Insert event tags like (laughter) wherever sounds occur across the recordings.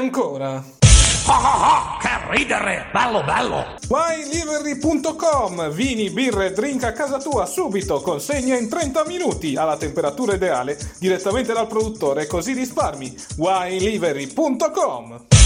Ancora Che ridere! Bello, bello! WineLivery.com Vini, birre, drink a casa tua subito, consegna in 30 minuti alla temperatura ideale direttamente dal produttore, così risparmi. WineLivery.com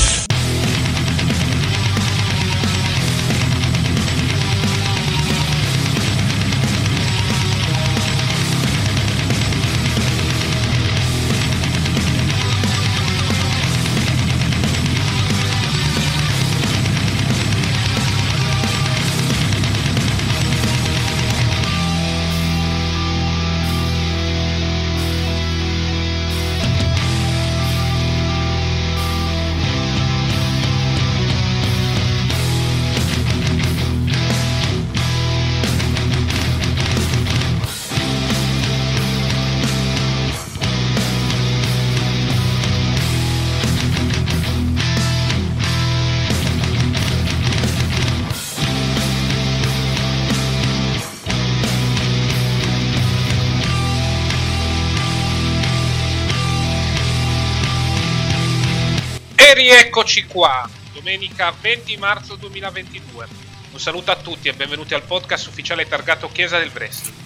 rieccoci qua, domenica 20 marzo 2022. Un saluto a tutti e benvenuti al podcast ufficiale targato Chiesa del Wrestling.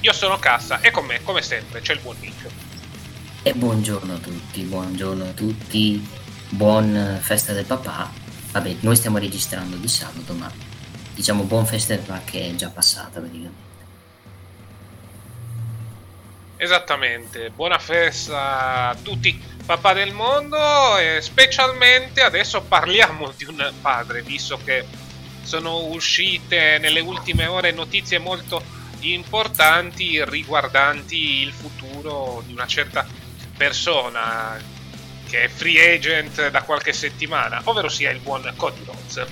Io sono Cassa e con me, come sempre, c'è il buon Nick. E buongiorno a tutti, buongiorno a tutti, buon festa del papà. Vabbè, noi stiamo registrando di sabato, ma diciamo buon festa del papà che è già passata praticamente. Esattamente, buona festa a tutti papà del mondo e specialmente adesso parliamo di un padre, visto che sono uscite nelle ultime ore notizie molto importanti riguardanti il futuro di una certa persona che è free agent da qualche settimana, ovvero sia il buon Cody Rhodes.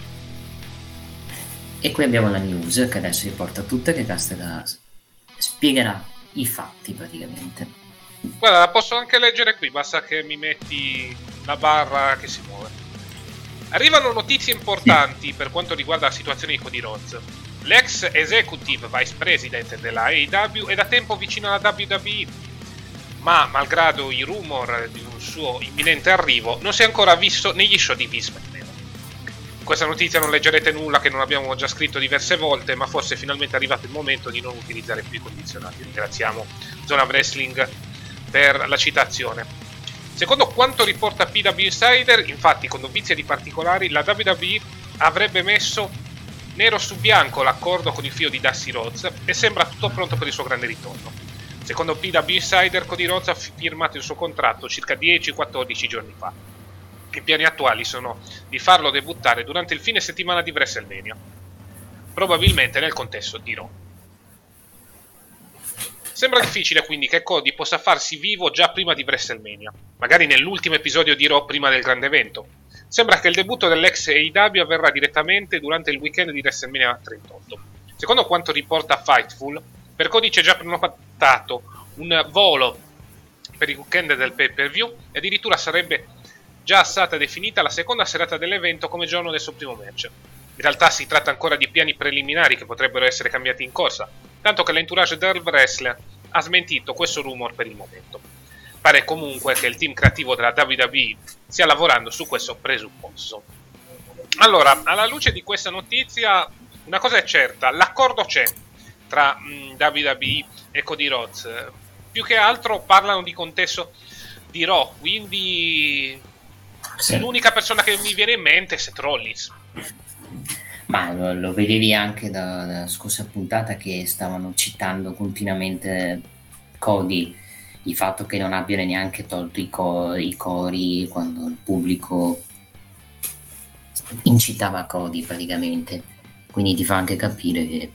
E qui abbiamo la news che adesso vi porta tutta che Castella spiegherà i fatti praticamente. Guarda, la posso anche leggere qui, basta che mi metti la barra che si muove. Arrivano notizie importanti per quanto riguarda la situazione di Cody Rhodes. L'ex executive vice president della AEW è da tempo vicino alla WWE, ma malgrado i rumor di un suo imminente arrivo, non si è ancora visto negli show di Vince questa notizia non leggerete nulla che non abbiamo già scritto diverse volte, ma forse è finalmente arrivato il momento di non utilizzare più i condizionati. Ringraziamo Zona Wrestling per la citazione. Secondo quanto riporta PW Insider, infatti, con novizie di particolari, la WWE avrebbe messo nero su bianco l'accordo con il figlio di Dusty Rhodes e sembra tutto pronto per il suo grande ritorno. Secondo PW Insider, Cody Rhodes ha firmato il suo contratto circa 10-14 giorni fa. I piani attuali sono di farlo debuttare durante il fine settimana di WrestleMania, probabilmente nel contesto di Raw. Sembra difficile quindi che Cody possa farsi vivo già prima di WrestleMania, magari nell'ultimo episodio di Raw prima del grande evento. Sembra che il debutto dell'ex AEW avverrà direttamente durante il weekend di WrestleMania 38. Secondo quanto riporta Fightful, per Cody c'è già prenotato un volo per il weekend del pay per view e addirittura sarebbe già stata definita la seconda serata dell'evento come giorno del suo primo match. In realtà si tratta ancora di piani preliminari che potrebbero essere cambiati in corsa, tanto che l'entourage del wrestler ha smentito questo rumor per il momento. Pare comunque che il team creativo della WWE stia lavorando su questo presupposto. Allora, alla luce di questa notizia, una cosa è certa, l'accordo c'è tra mh, WWE e Cody Rhodes. Più che altro parlano di contesto di Raw, quindi Sì. l'unica persona che mi viene in mente è Seth Rollins. Ma lo, lo vedevi anche da- dalla scorsa puntata che stavano citando continuamente Cody, il fatto che non abbiano neanche tolto i, co- i cori quando il pubblico incitava Cody praticamente. Quindi ti fa anche capire che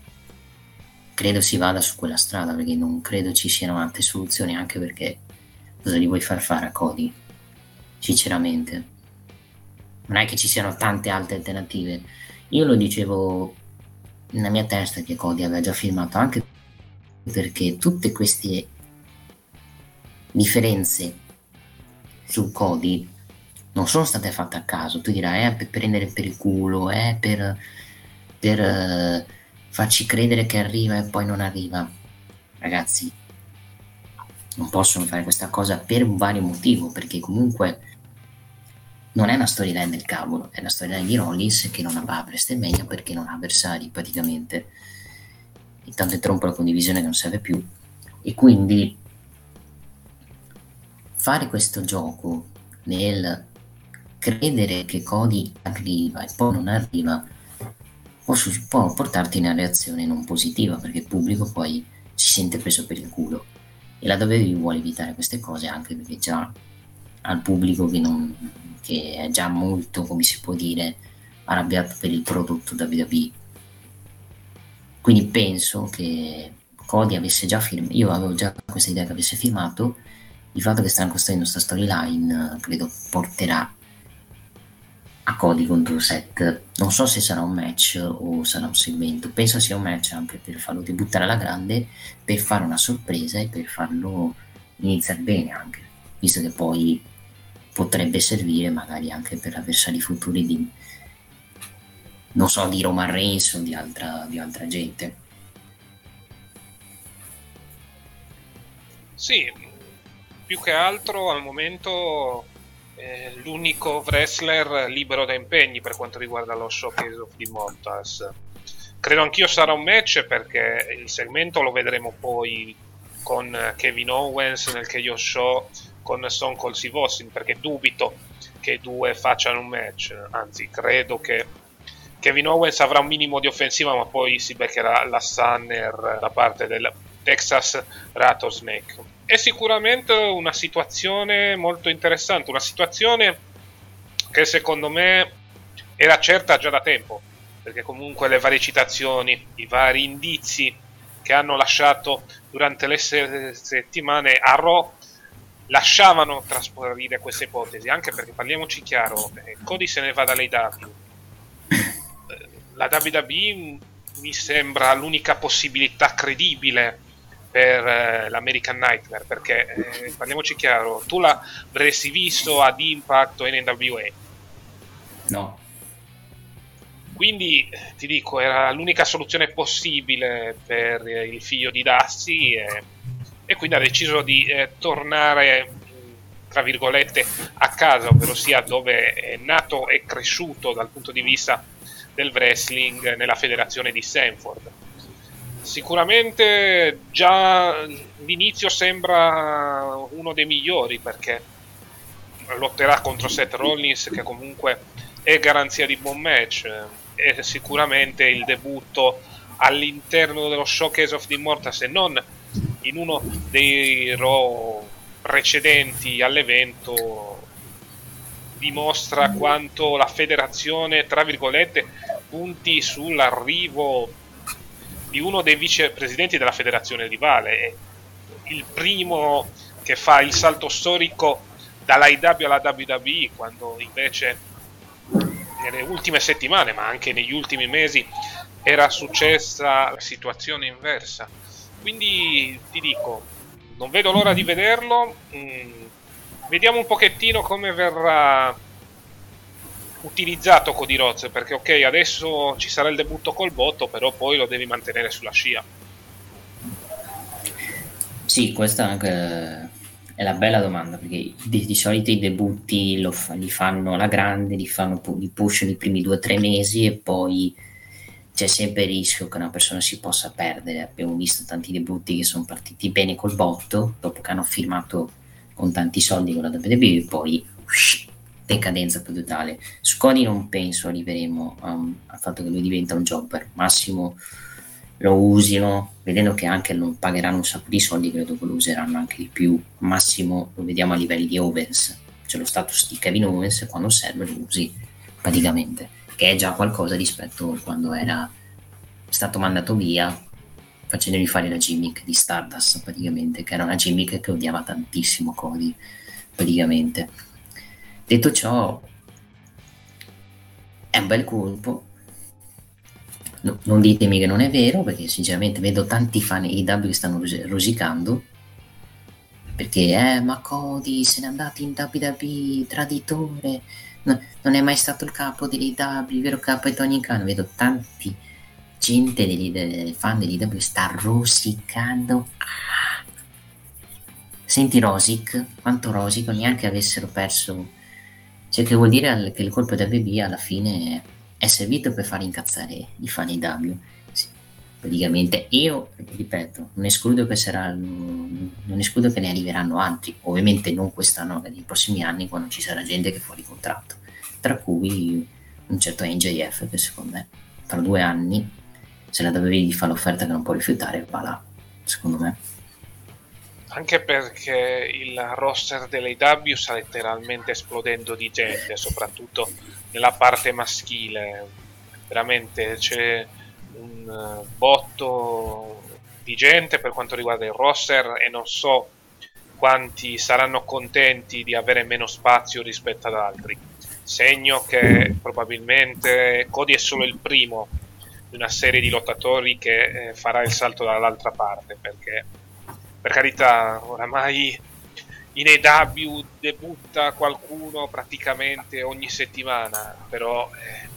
credo si vada su quella strada perché non credo ci siano altre soluzioni anche perché cosa gli vuoi far fare a Cody? Sinceramente. Non è che ci siano tante altre alternative. Io lo dicevo nella mia testa che Cody aveva già firmato anche perché tutte queste differenze su Cody non sono state fatte a caso. Tu dirai, è per prendere per il culo, è per, per eh, farci credere che arriva e poi non arriva. Ragazzi, non possono fare questa cosa per un vario motivo, perché comunque non è una storyline del cavolo, è una storyline di Rollins che non va a WrestleMania perché non ha avversari praticamente. Intanto interrompo la condivisione che non serve più. E quindi fare questo gioco nel credere che Cody arriva e poi non arriva può, può portarti in una reazione non positiva perché il pubblico poi si sente preso per il culo e la WWE vuole evitare queste cose anche perché già al pubblico che, non, che è già molto, come si può dire, arrabbiato per il prodotto WWE. Quindi penso che Cody avesse già firmato, io avevo già questa idea che avesse firmato, il fatto che stanno costruendo questa storyline credo porterà a Cody contro Seth. Non so se sarà un match o sarà un segmento, penso sia un match anche per farlo debuttare alla grande, per fare una sorpresa e per farlo iniziare bene anche, visto che poi potrebbe servire magari anche per avversari futuri di non so di Roman Reigns o di altra, di altra gente Sì, più che altro al momento è l'unico wrestler libero da impegni per quanto riguarda lo showcase of the Immortals. Credo anch'io sarà un match perché il segmento lo vedremo poi con Kevin Owens nel Chaos Show con Stone Cold Steve Austin perché dubito che i due facciano un match, anzi credo che Kevin Owens avrà un minimo di offensiva ma poi si beccherà la Sunner da parte del Texas Rattlesnake. È sicuramente una situazione molto interessante, una situazione che secondo me era certa già da tempo, perché comunque le varie citazioni, i vari indizi che hanno lasciato durante le se- settimane a Raw lasciavano trasparire questa ipotesi, anche perché parliamoci chiaro, eh, Cody se ne va dall'AW. Eh, La WWE mi sembra l'unica possibilità credibile per eh, l'American Nightmare, perché eh, parliamoci chiaro, tu l'avresti visto ad Impact o in NWA. no Quindi eh, ti dico, era l'unica soluzione possibile per eh, il figlio di Dusty e, e quindi ha deciso di eh, tornare, mh, tra virgolette, a casa, ovvero sia dove è nato e cresciuto dal punto di vista del wrestling nella federazione di Sanford. Sicuramente già l'inizio sembra uno dei migliori perché lotterà contro Seth Rollins che comunque è garanzia di buon match è sicuramente il debutto all'interno dello showcase of the Immortals e non in uno dei Raw precedenti all'evento dimostra quanto la federazione tra virgolette punti sull'arrivo di uno dei vicepresidenti della federazione rivale è il primo che fa il salto storico dall'IW alla WWE quando invece nelle ultime settimane, ma anche negli ultimi mesi, era successa la situazione inversa. Quindi ti dico, non vedo l'ora di vederlo. mm, vediamo un pochettino come verrà utilizzato Cody Rhodes, perché ok, adesso ci sarà il debutto col botto, però poi lo devi mantenere sulla scia. Sì, questa è anche è la bella domanda perché di, di solito i debutti fa- li fanno alla grande, li, fanno, li pushano i primi due o tre mesi e poi c'è sempre il rischio che una persona si possa perdere. Abbiamo visto tanti debutti che sono partiti bene col botto dopo che hanno firmato con tanti soldi con la WWE poi decadenza totale. Su Cody non penso arriveremo um, al fatto che lui diventa un jobber, massimo lo usino, vedendo che anche non pagheranno un sacco di soldi, credo che lo useranno anche di più, massimo lo vediamo a livelli di Owens, c'è lo status di Kevin Owens quando serve lo usi praticamente, che è già qualcosa rispetto a quando era stato mandato via facendomi fare la gimmick di Stardust praticamente, che era una gimmick che odiava tantissimo Cody praticamente. Detto ciò, è un bel colpo. No, non ditemi che non è vero, perché sinceramente vedo tanti fan di IW che stanno rosicando. Perché, eh, ma Cody se n'è andato in WWE, traditore, no, non è mai stato il capo dell'IW, vero capo è Tony Khan. Vedo tanti gente degli, dei fan dell'IW sta rosicando. Senti Rosic, quanto rosico, neanche avessero perso. Cioè, che vuol dire che il colpo da BB alla fine è servito per far incazzare i fan IW. Sì, praticamente io, ripeto, non escludo che sarà, non escludo che ne arriveranno altri, ovviamente non quest'anno, ma nei prossimi anni quando ci sarà gente che fuori contratto, tra cui un certo NJF che secondo me tra due anni se la WWE fa l'offerta che non può rifiutare, va là, secondo me. Anche perché il roster dell'AW sta letteralmente esplodendo di gente, soprattutto nella parte maschile. Veramente c'è un eh, botto di gente per quanto riguarda il roster e non so quanti saranno contenti di avere meno spazio rispetto ad altri. Segno che probabilmente Cody è solo il primo di una serie di lottatori che eh, farà il salto dall'altra parte perché per carità oramai in EW debutta qualcuno praticamente ogni settimana però eh,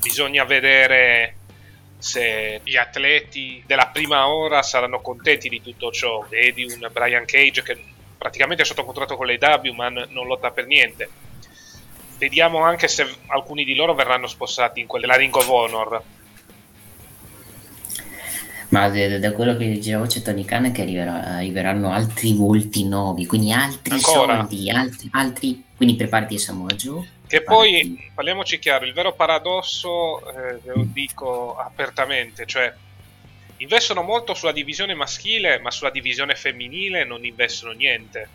bisogna vedere se gli atleti della prima ora saranno contenti di tutto ciò. Vedi un Brian Cage che praticamente è sotto contratto con l'EW ma n- non lotta per niente. Vediamo anche se alcuni di loro verranno spostati in quella Ring of Honor ma da, quello che dicevo c'è Tony Khan che arriverà, arriveranno altri volti nuovi, quindi altri Ancora. soldi, altri, altri, quindi preparati Samoa Joe. Che poi, parliamoci chiaro, il vero paradosso, eh, ve lo dico apertamente, cioè investono molto sulla divisione maschile, ma sulla divisione femminile non investono niente.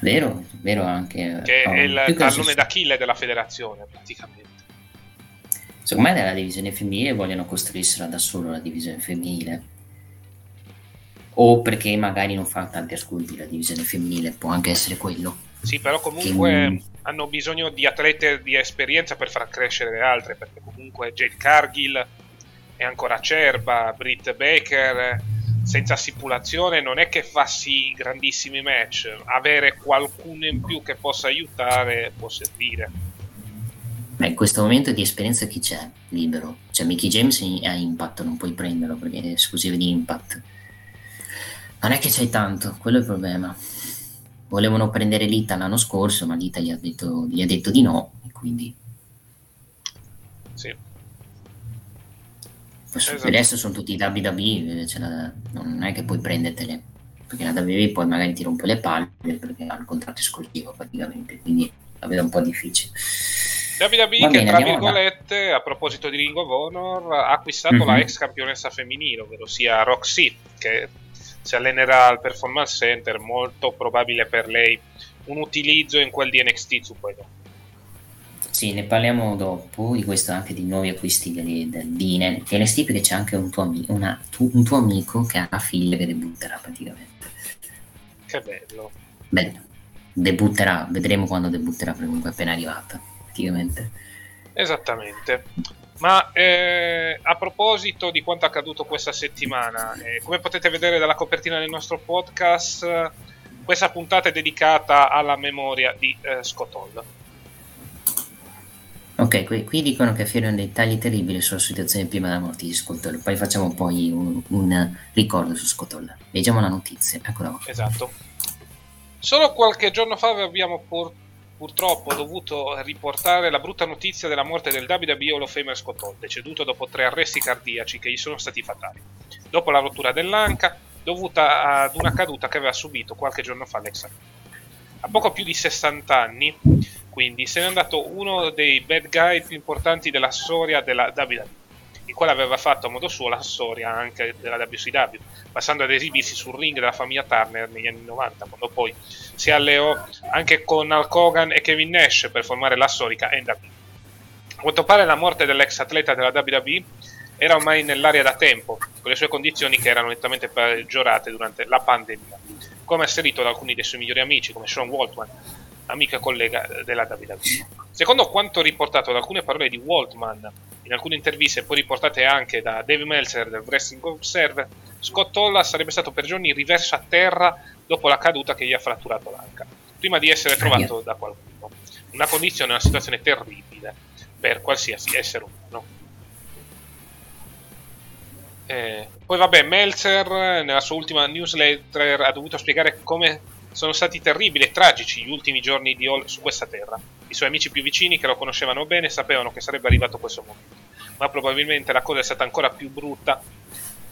Vero, vero anche. Che è il tallone d'Achille della federazione, praticamente. Secondo me nella divisione femminile vogliono costruirsela da solo la divisione femminile. O perché magari non fa tanti ascolti la divisione femminile, può anche essere quello. Sì, però comunque che... hanno bisogno di atlete di esperienza per far crescere le altre, perché comunque Jade Cargill è ancora acerba, Britt Baker senza stipulazione non è che fa sì grandissimi match, avere qualcuno in più che possa aiutare può servire. Beh, in questo momento di esperienza chi c'è libero? Cioè Mickey James ha Impact, non puoi prenderlo perché è esclusivo di Impact. Non è che c'hai tanto, quello è il problema. Volevano prendere Lita l'anno scorso, ma Lita gli ha detto, gli ha detto di no, e quindi... Sì. Esatto. Adesso sono tutti WWE, cioè la, non è che puoi prendertele, perché la WWE poi magari ti rompe le palle perché ha il contratto esclusivo praticamente, quindi la vedo un po' difficile. WWE che tra virgolette a proposito di Ring of Honor ha acquistato mm-hmm. la ex campionessa femminile ovvero sia Roxy che si allenerà al Performance Center molto probabile per lei. Un utilizzo in quel di NXT su quello sì, ne parliamo dopo di questo anche di nuovi acquisti di, di NXT perché c'è anche un tuo, amico, una, tu, un tuo amico che ha figlia che debutterà praticamente. Che bello. Bello. Debutterà, vedremo quando debutterà comunque appena arrivata effettivamente. Esattamente. Ma eh, a proposito di quanto accaduto questa settimana, eh, come potete vedere dalla copertina del nostro podcast, questa puntata è dedicata alla memoria di eh, Scott Hall. Ok, qui, qui, dicono che affermano dei tagli terribili sulla situazione prima della morte di Scott Hall, poi facciamo poi un, un ricordo su Scott Hall. Leggiamo la notizia, eccola qua. Esatto. Solo qualche giorno fa vi abbiamo portato purtroppo ho dovuto riportare la brutta notizia della morte del WWE Hall of Famer Scott Hall, deceduto dopo tre arresti cardiaci che gli sono stati fatali. Dopo la rottura dell'anca, dovuta ad una caduta che aveva subito qualche giorno fa Alexa. A poco più di 60 anni, quindi, se n'è andato uno dei bad guy più importanti della storia della WWE il quale aveva fatto a modo suo la storia anche della WCW, passando ad esibirsi sul ring della famiglia Turner negli anni 90, quando poi si alleò anche con Hulk Hogan e Kevin Nash per formare la storica NWA. A quanto pare la morte dell'ex atleta della WWE era ormai nell'aria da tempo, con le sue condizioni che erano nettamente peggiorate durante la pandemia, come asserito da alcuni dei suoi migliori amici, come Sean Waltman, amica e collega della WWE. Secondo quanto riportato da alcune parole di Waltman in alcune interviste, poi riportate anche da Dave Meltzer del Wrestling Observer, Scott Hall sarebbe stato per giorni riverso a terra dopo la caduta che gli ha fratturato l'anca, prima di essere trovato da qualcuno. Una condizione, una situazione terribile per qualsiasi essere umano. Eh, poi vabbè, Meltzer nella sua ultima newsletter ha dovuto spiegare come sono stati terribili e tragici gli ultimi giorni di Hall su questa terra. I suoi amici più vicini, che lo conoscevano bene, sapevano che sarebbe arrivato questo momento. Ma probabilmente la cosa è stata ancora più brutta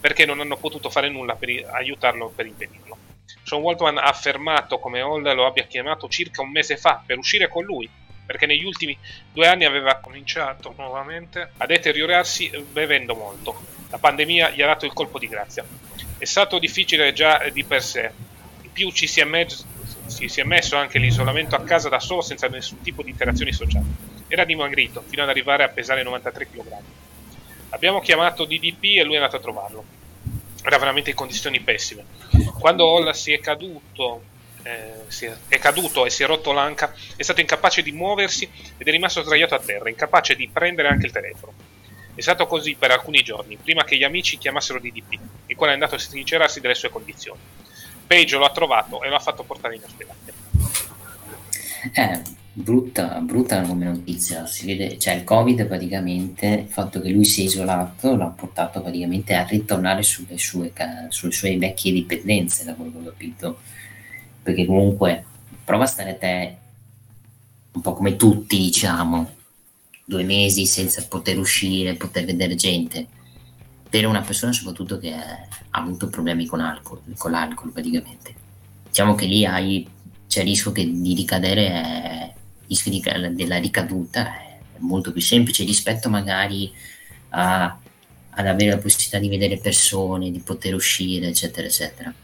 perché non hanno potuto fare nulla per aiutarlo per impedirlo. Sean Waltman ha affermato come Hall lo abbia chiamato circa un mese fa per uscire con lui, perché negli ultimi due anni aveva cominciato nuovamente a deteriorarsi bevendo molto. La pandemia gli ha dato il colpo di grazia. È stato difficile già di per sé, più ci si è, messo, ci si è messo anche l'isolamento a casa da solo senza nessun tipo di interazioni sociali. Era dimagrito fino ad arrivare a pesare 93 kg. Abbiamo chiamato DDP e lui è andato a trovarlo. Era veramente in condizioni pessime. Quando Hall si è caduto, eh, si è, è caduto e si è rotto l'anca, è stato incapace di muoversi ed è rimasto sdraiato a terra, incapace di prendere anche il telefono. È stato così per alcuni giorni, prima che gli amici chiamassero DDP, il quale è andato a sincerarsi delle sue condizioni. Page lo ha trovato e lo ha fatto portare in ospedale. Eh, brutta, brutta come notizia, si vede, cioè il Covid praticamente, il fatto che lui si è isolato l'ha portato praticamente a ritornare sulle sue, sulle sue vecchie dipendenze, da quello che ho capito, perché comunque prova a stare te un po' come tutti diciamo, due mesi senza poter uscire, poter vedere gente per una persona soprattutto che ha avuto problemi con, alcol, con l'alcol praticamente. Diciamo che lì hai, c'è il rischio che, di ricadere, è, rischio di, della ricaduta è molto più semplice rispetto magari a, ad avere la possibilità di vedere persone, di poter uscire, eccetera, eccetera.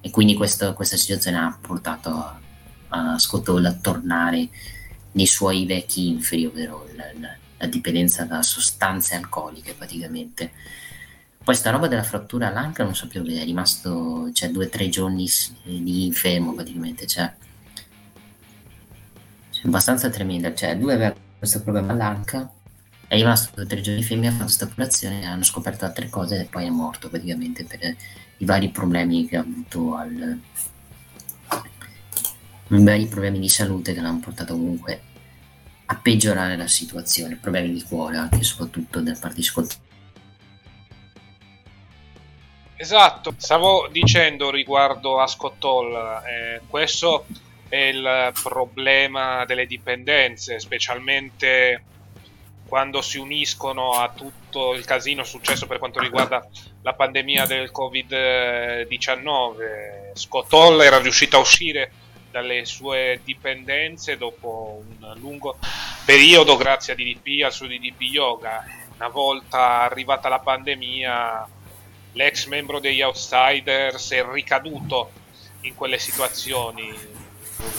E quindi questo, questa situazione ha portato a, a Scottoll a tornare nei suoi vecchi inferi, ovvero la, la, la dipendenza da sostanze alcoliche praticamente. Poi sta roba della frattura all'anca non so più è rimasto cioè, due o tre giorni di infermo praticamente, cioè, cioè abbastanza tremenda, cioè lui aveva questo problema all'anca, è rimasto due o tre giorni fermi, ha fatto questa operazione, hanno scoperto altre cose e poi è morto praticamente per i vari problemi che ha avuto al... i vari problemi di salute che l'hanno portato comunque a peggiorare la situazione, problemi di cuore anche soprattutto da parte Scott Esatto, stavo dicendo riguardo a Scott Hall, eh, questo è il problema delle dipendenze, specialmente quando si uniscono a tutto il casino successo per quanto riguarda la pandemia del Covid-19. Scott Hall era riuscito a uscire dalle sue dipendenze dopo un lungo periodo grazie a DDP, al suo DDP Yoga. Una volta arrivata la pandemia l'ex membro degli Outsiders è ricaduto in quelle situazioni,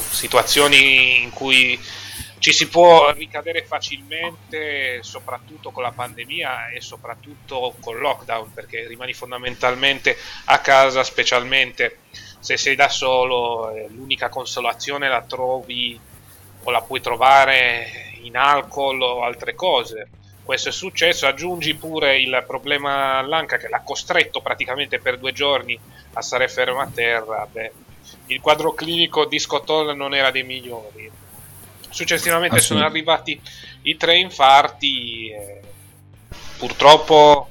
situazioni in cui ci si può ricadere facilmente, soprattutto con la pandemia e soprattutto con il lockdown, perché rimani fondamentalmente a casa, specialmente se sei da solo, l'unica consolazione la trovi o la puoi trovare in alcol o altre cose questo è successo, aggiungi pure il problema all'anca che l'ha costretto praticamente per due giorni a stare fermo a terra, beh, il quadro clinico di Scott Hall non era dei migliori. Successivamente ah, sono arrivati i tre infarti, e purtroppo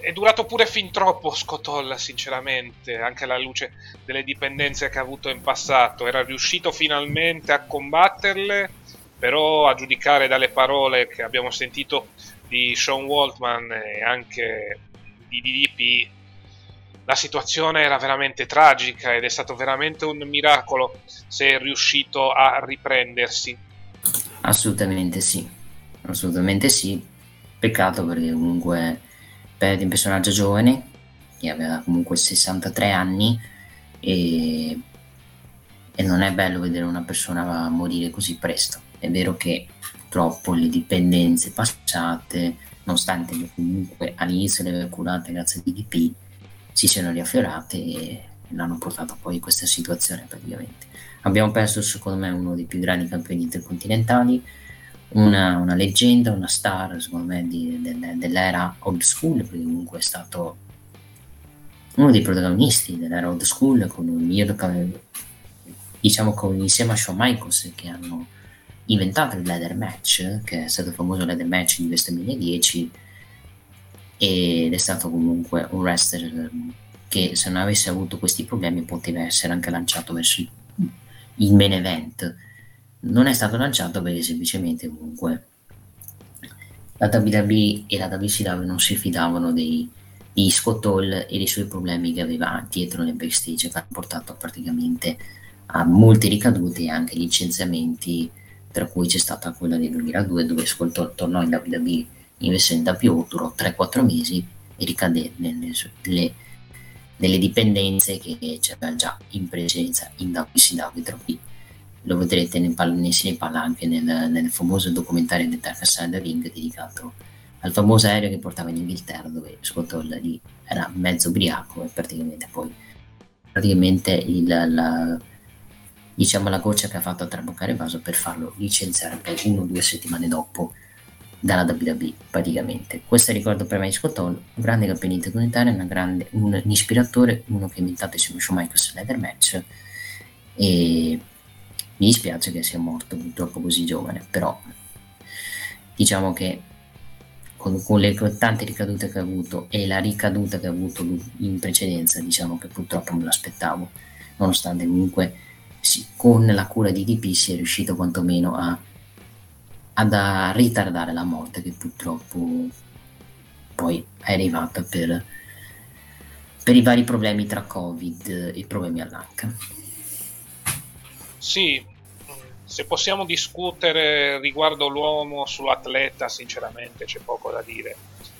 è durato pure fin troppo Scott Hall, sinceramente, anche alla luce delle dipendenze che ha avuto in passato. Era riuscito finalmente a combatterle però a giudicare dalle parole che abbiamo sentito di Sean Waltman e anche di DDP la situazione era veramente tragica ed è stato veramente un miracolo se è riuscito a riprendersi. Assolutamente sì, assolutamente sì. Peccato perché comunque perdi un personaggio giovane che aveva comunque 63 anni e, e non è bello vedere una persona morire così presto. È vero che purtroppo le dipendenze passate, nonostante comunque all'inizio le aveva curate grazie a DDP, si siano riaffiorate e l'hanno portato poi in questa situazione praticamente. Abbiamo perso secondo me uno dei più grandi campioni intercontinentali, una, una leggenda, una star secondo me di, del, dell'era old school, perché comunque è stato uno dei protagonisti dell'era old school con un miglior diciamo con, insieme a Shawn Michaels che hanno inventato il ladder match che è stato il famoso ladder match di WrestleMania 10 ed è stato comunque un wrestler che se non avesse avuto questi problemi poteva essere anche lanciato verso il, main event. Non è stato lanciato perché semplicemente comunque la WWE e la WCW non si fidavano dei, di Scott Hall e dei suoi problemi che aveva dietro nel backstage che hanno portato praticamente a molte ricadute e anche licenziamenti tra cui c'è stata quella del 2002 dove Hall tornò in WWE invece in WO durò 3-4 mesi e ricadè nelle, nelle, nelle dipendenze che c'era già in precedenza in WCW tra cui lo vedrete ne, parla, ne se ne parla anche nel, nel famoso documentario del Dark Side Ring dedicato al famoso aereo che portava in Inghilterra dove Hall lì era mezzo ubriaco e praticamente poi praticamente il, la, diciamo la goccia che ha fatto traboccare il vaso per farlo licenziare poi uno o due settimane dopo dalla WWE praticamente. Questo ricordo per me di Scott Hall un grande campione intercontinentale un, un ispiratore uno che ha inventato insieme a Michaels Leather Match. E mi dispiace che sia morto purtroppo così giovane, però diciamo che con, con, le tante ricadute che ha avuto e la ricaduta che ha avuto in precedenza, diciamo che purtroppo me l'aspettavo, nonostante comunque sì, con la cura di DP si è riuscito quantomeno a, ad a ritardare la morte che purtroppo poi è arrivata per, per i vari problemi tra Covid e problemi all'anca. Sì, se possiamo discutere riguardo l'uomo sull'atleta, sinceramente c'è poco da dire.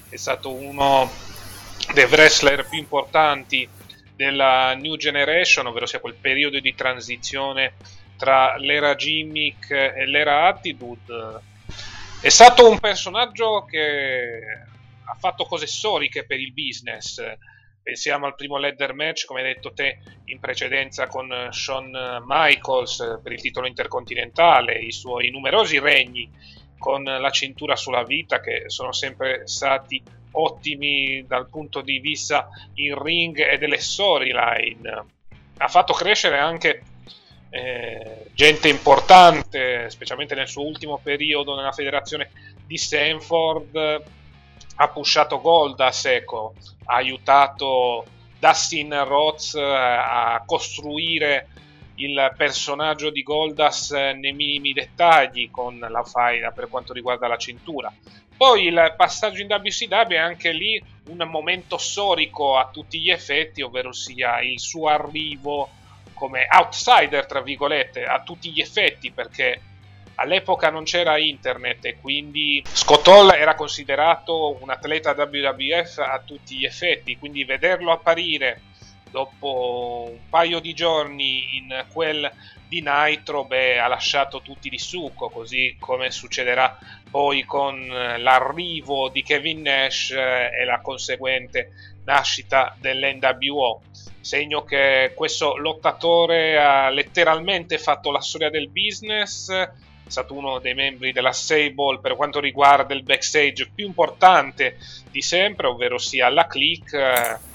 È stato uno dei wrestler più importanti della New Generation, ovvero sia quel periodo di transizione tra l'era gimmick e l'era attitude. È stato un personaggio che ha fatto cose storiche per il business Pensiamo al primo ladder match, come hai detto te in precedenza con Shawn Michaels per il titolo intercontinentale, i suoi numerosi regni con la cintura sulla vita che sono sempre stati ottimi dal punto di vista in ring e delle storyline. Ha fatto crescere anche eh, gente importante, specialmente nel suo ultimo periodo nella federazione di Stanford ha pushato gol da Seco, ha aiutato Dustin Rhodes eh, a costruire il personaggio di Goldas nei minimi dettagli con la faida per quanto riguarda la cintura. Poi il passaggio in WCW è anche lì un momento storico a tutti gli effetti, ovvero sia il suo arrivo come outsider, tra virgolette, a tutti gli effetti, perché All'epoca non c'era internet e quindi Scott Hall era considerato un atleta WWF a tutti gli effetti, quindi vederlo apparire dopo un paio di giorni in quel di Nitro beh, ha lasciato tutti di succo, così come succederà poi con l'arrivo di Kevin Nash e la conseguente nascita dell'NWO. Segno che questo lottatore ha letteralmente fatto la storia del business stato uno dei membri della Sable per quanto riguarda il backstage più importante di sempre, ovvero sia la click. Eh,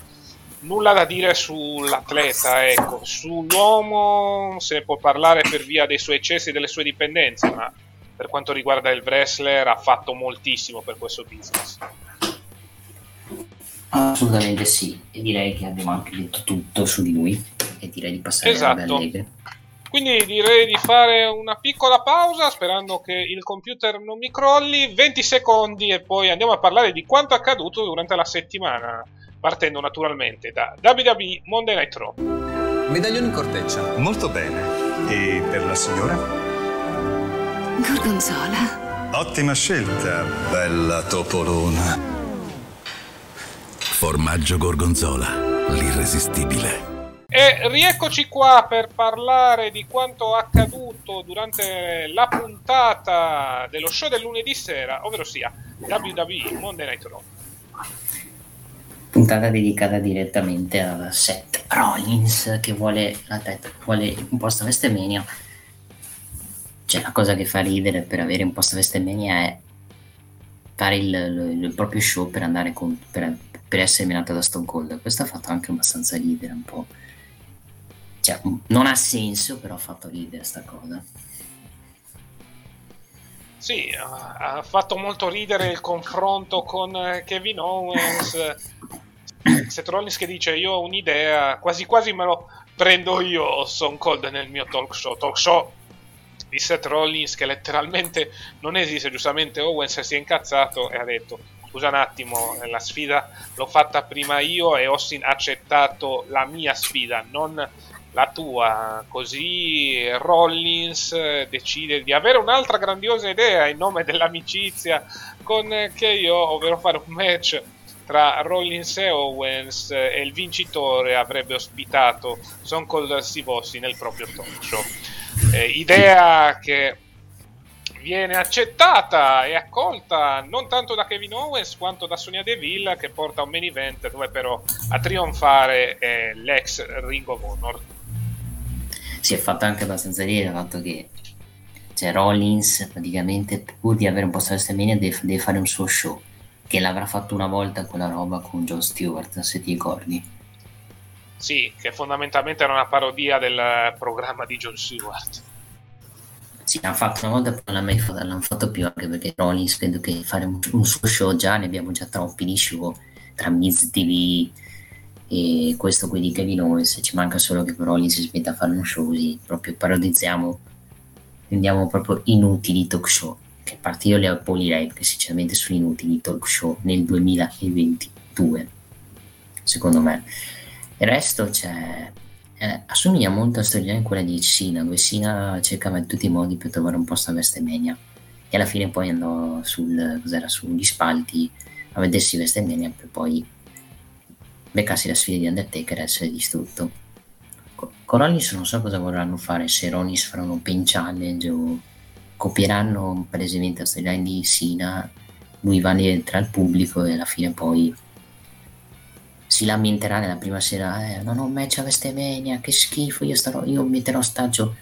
nulla da dire sull'atleta, ecco, sull'uomo se ne può parlare per via dei suoi eccessi e delle sue dipendenze, ma per quanto riguarda il wrestler ha fatto moltissimo per questo business. Assolutamente sì, e direi che abbiamo anche detto tutto su di lui e direi di passare esatto. alle allegre. Quindi direi di fare una piccola pausa sperando che il computer non mi crolli, 20 secondi e poi andiamo a parlare di quanto accaduto durante la settimana partendo naturalmente da WWE Monday Night Raw. Medaglione in corteccia. Molto bene. E per la signora? Gorgonzola. Ottima scelta, bella topolona. Formaggio Gorgonzola, l'irresistibile. E rieccoci qua per parlare di quanto accaduto durante la puntata dello show del lunedì sera, ovvero sia WWE Monday Night Raw. Puntata dedicata direttamente a Seth Rollins che vuole, la testa, vuole un posto a Vestemania. Cioè, la cosa che fa ridere per avere un posto a Vestemania è fare il, il, il proprio show per andare con, per, per essere menato da Stone Cold. Questo ha fatto anche abbastanza ridere un po' Cioè, non ha senso, però ha fatto ridere sta cosa. Sì, ha fatto molto ridere il confronto con eh, Kevin Owens. Seth Rollins che dice io ho un'idea, quasi quasi me lo prendo io Son Cold nel mio talk show. Talk show di Seth Rollins che letteralmente non esiste, giustamente Owens si è incazzato e ha detto scusa un attimo, la sfida l'ho fatta prima io e Austin ha accettato la mia sfida, non la tua, così Rollins decide di avere un'altra grandiosa idea in nome dell'amicizia con KO, ovvero fare un match tra Rollins e Owens e il vincitore avrebbe ospitato Son Cold Steve nel proprio talk show. Eh, idea che viene accettata e accolta non tanto da Kevin Owens quanto da Sonia Deville che porta un main event dove però a trionfare è l'ex Ring of Honor. Si è fatto anche abbastanza ridere il fatto che cioè Rollins praticamente pur di avere un posto a WrestleMania deve, deve, fare un suo show che l'avrà fatto una volta quella roba con John Stewart se ti ricordi sì che fondamentalmente era una parodia del programma di John Stewart. Sì, l'hanno fatto una volta, poi l'hanno fatto, l'hanno fatto più anche perché Rollins credo che fare un, un suo show già ne abbiamo già troppi di show tra Miz TV, e questo qui di Kevin Owens ci manca solo che lì si smetta a fare un show così proprio parodizziamo rendiamo proprio inutili talk show che parte io le abolirei perché sinceramente sono inutili talk show nel 2022 secondo me il resto c'è eh, assomiglia molto a storyline quella di Sina dove Sina cercava in tutti i modi per trovare un posto a Vestemania e alla fine poi andò sul, sugli spalti a vedersi Vestemania per poi beccarsi la sfida di Undertaker e essere distrutto. Con Rollins non so cosa vorranno fare, se Rollins faranno un pin challenge o copieranno palesemente la storyline di Sina, lui va tra il pubblico e alla fine poi si lamenterà nella prima sera, eh, non ho un match a Vestemania, che schifo, io, starò, io metterò ostaggio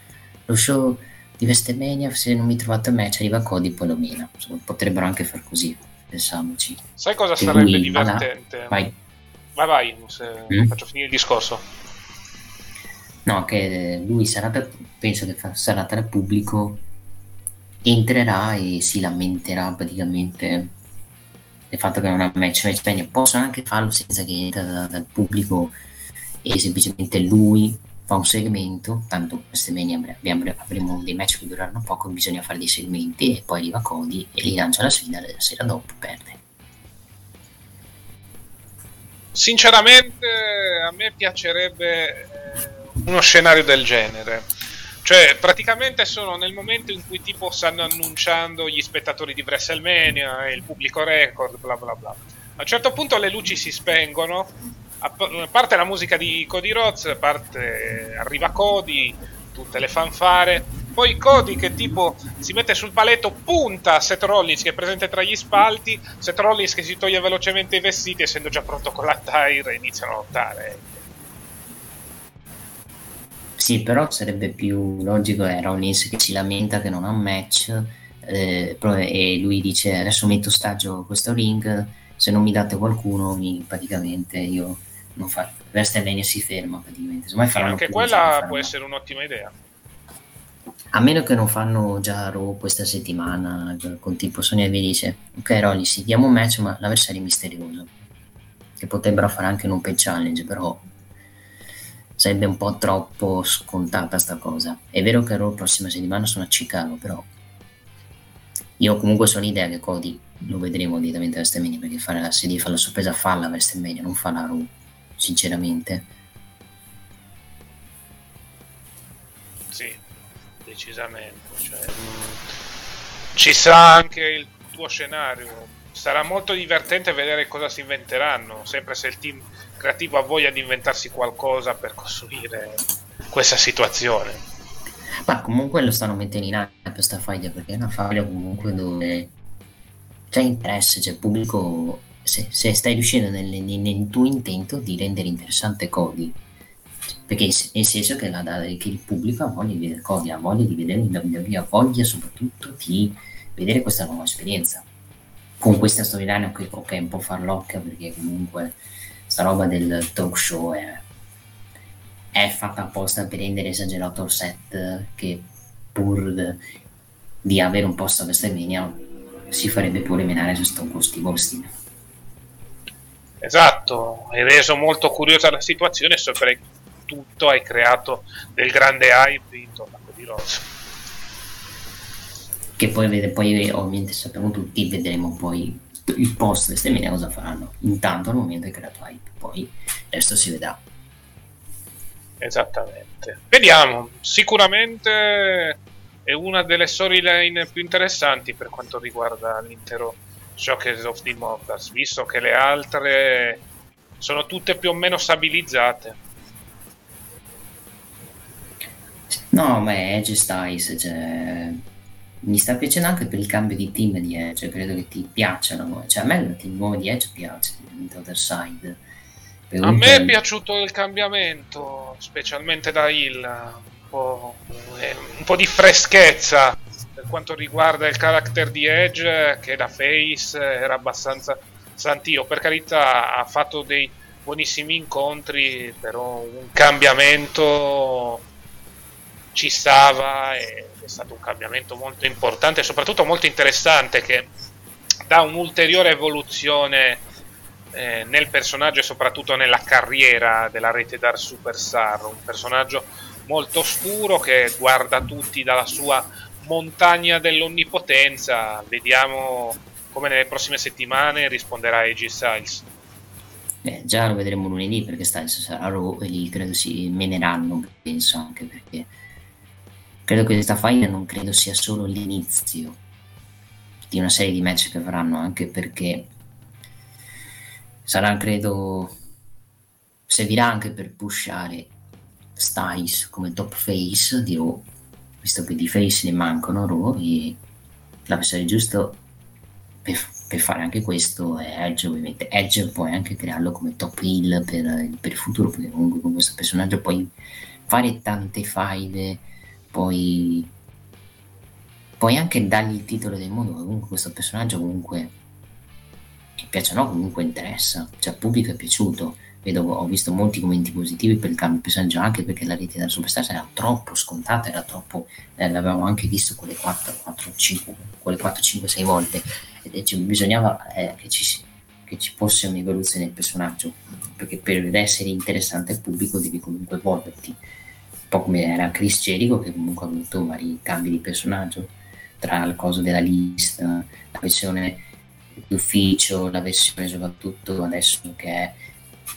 lo show di Vestemania, se non mi trovate match arriva Cody poi lo mena. Potrebbero anche far così, pensiamoci. Sai cosa che sarebbe divertente? Vai Vai, vai, se mm? faccio finire il discorso. No, che lui sarà per, penso che sarà tra il pubblico, entrerà e si lamenterà praticamente del fatto che non ha match match bene. Possono anche farlo senza che entra da, dal pubblico e semplicemente lui fa un segmento, tanto queste abbiamo, avremo dei match che dureranno poco, bisogna fare dei segmenti e poi arriva Cody e gli lancia la sfida la sera dopo perde. Sinceramente a me piacerebbe eh, uno scenario del genere. Cioè, praticamente sono nel momento in cui tipo stanno annunciando gli spettatori di WrestleMania il pubblico record, bla bla bla. A un certo punto le luci si spengono, a parte la musica di Cody Rhodes, a parte arriva Cody, tutte le fanfare, poi Cody che tipo si mette sul paletto, punta Seth Rollins che è presente tra gli spalti, Seth Rollins che si toglie velocemente i vestiti essendo già pronto con la tire e iniziano a lottare. Sì, però sarebbe più logico è Rollins che si lamenta che non ha un match eh, e lui dice adesso metto stagio questo ring, se non mi date qualcuno mi, praticamente io non faccio. WrestleMania si ferma praticamente. Sì, anche quella può essere un'ottima idea. A meno che non fanno già Raw questa settimana con tipo Sonia vi dice ok Rolly sì diamo un match ma l'avversario è misterioso che potrebbero fare anche un open challenge però sarebbe un po' troppo scontata sta cosa è vero che Raw prossima settimana sono a Chicago però Io comunque sono l'idea che Cody lo vedremo direttamente a WrestleMania perché fare, se devi fare la sorpresa falla a WrestleMania, non fa la Raw, sinceramente. Sì, decisamente. Cioè, mh, ci sarà anche il tuo scenario. Sarà molto divertente vedere cosa si inventeranno, sempre se il team creativo ha voglia di inventarsi qualcosa per costruire questa situazione. Ma comunque lo stanno mettendo in aria questa faglia perché è una faglia comunque dove c'è interesse, c'è pubblico. Se, se stai riuscendo nel, nel- tuo intento di rendere interessante Cody, perché nel senso che, la, che il pubblico ha voglia di vedere Cody, ha voglia di vedere in WWE, ha voglia soprattutto di vedere questa nuova esperienza. Con questa storyline, ok, ok, un po' farlocca perché comunque sta roba del talk show è, è fatta apposta per rendere esagerato il set che pur di avere un posto a WrestleMania si farebbe pure menare su Stone Cold Steve Austin. Esatto, hai reso molto curiosa la situazione e soprattutto hai creato del grande hype intorno a Cody Rhodes. Che poi, poi ovviamente sappiamo tutti, vedremo poi il post WrestleMania cosa faranno. Intanto al momento è creato hype, poi resto si vedrà. Esattamente. Vediamo, sicuramente è una delle storyline più interessanti per quanto riguarda l'intero Showcase of the Immortals, visto che le altre sono tutte più o meno stabilizzate. No, ma è Edge Styles, cioè, mi sta piacendo anche per il cambio di team di Edge, credo che ti piacciono, cioè a me il team nuovo di Edge piace, ovviamente Other Side. Per A me è piaciuto il cambiamento, specialmente da Hill, un po', eh, un po' di freschezza per quanto riguarda il character di Edge, che da Face era abbastanza santio. Per carità, ha fatto dei buonissimi incontri, però un cambiamento ci stava e è stato un cambiamento molto importante e soprattutto molto interessante che dà un'ulteriore evoluzione eh, nel personaggio e soprattutto nella carriera della rete Dark Superstar, un personaggio molto oscuro che guarda tutti dalla sua montagna dell'onnipotenza. Vediamo come nelle prossime settimane risponderà AJ Styles. Eh, già lo vedremo lunedì perché Styles sarà Raw e lì credo si meneranno, penso anche perché credo che questa faglia non credo sia solo l'inizio di una serie di match che faranno anche perché sarà credo servirà anche per pushare Styles come top face di Raw visto che di face ne mancano Raw e la persona giusto per, per fare anche questo è Edge ovviamente. Edge puoi anche crearlo come top heel per, per il futuro perché comunque con questo personaggio puoi fare tante faide poi puoi anche dargli il titolo del mondo comunque questo personaggio comunque che piace o no? Comunque interessa. Cioè al pubblico è piaciuto. Vedo, ho visto molti commenti positivi per il cambio personaggio anche perché la rete della Superstars era troppo scontata era troppo eh, l'avevamo anche visto quelle 4, 4 5 quelle 4 5 6 volte. E ci, bisognava eh, che, ci, che ci fosse un'evoluzione del personaggio perché per essere interessante al pubblico devi comunque evolverti un po' come era Chris Jericho che comunque ha avuto vari cambi di personaggio tra il coso della lista la versione d'ufficio la versione soprattutto adesso che è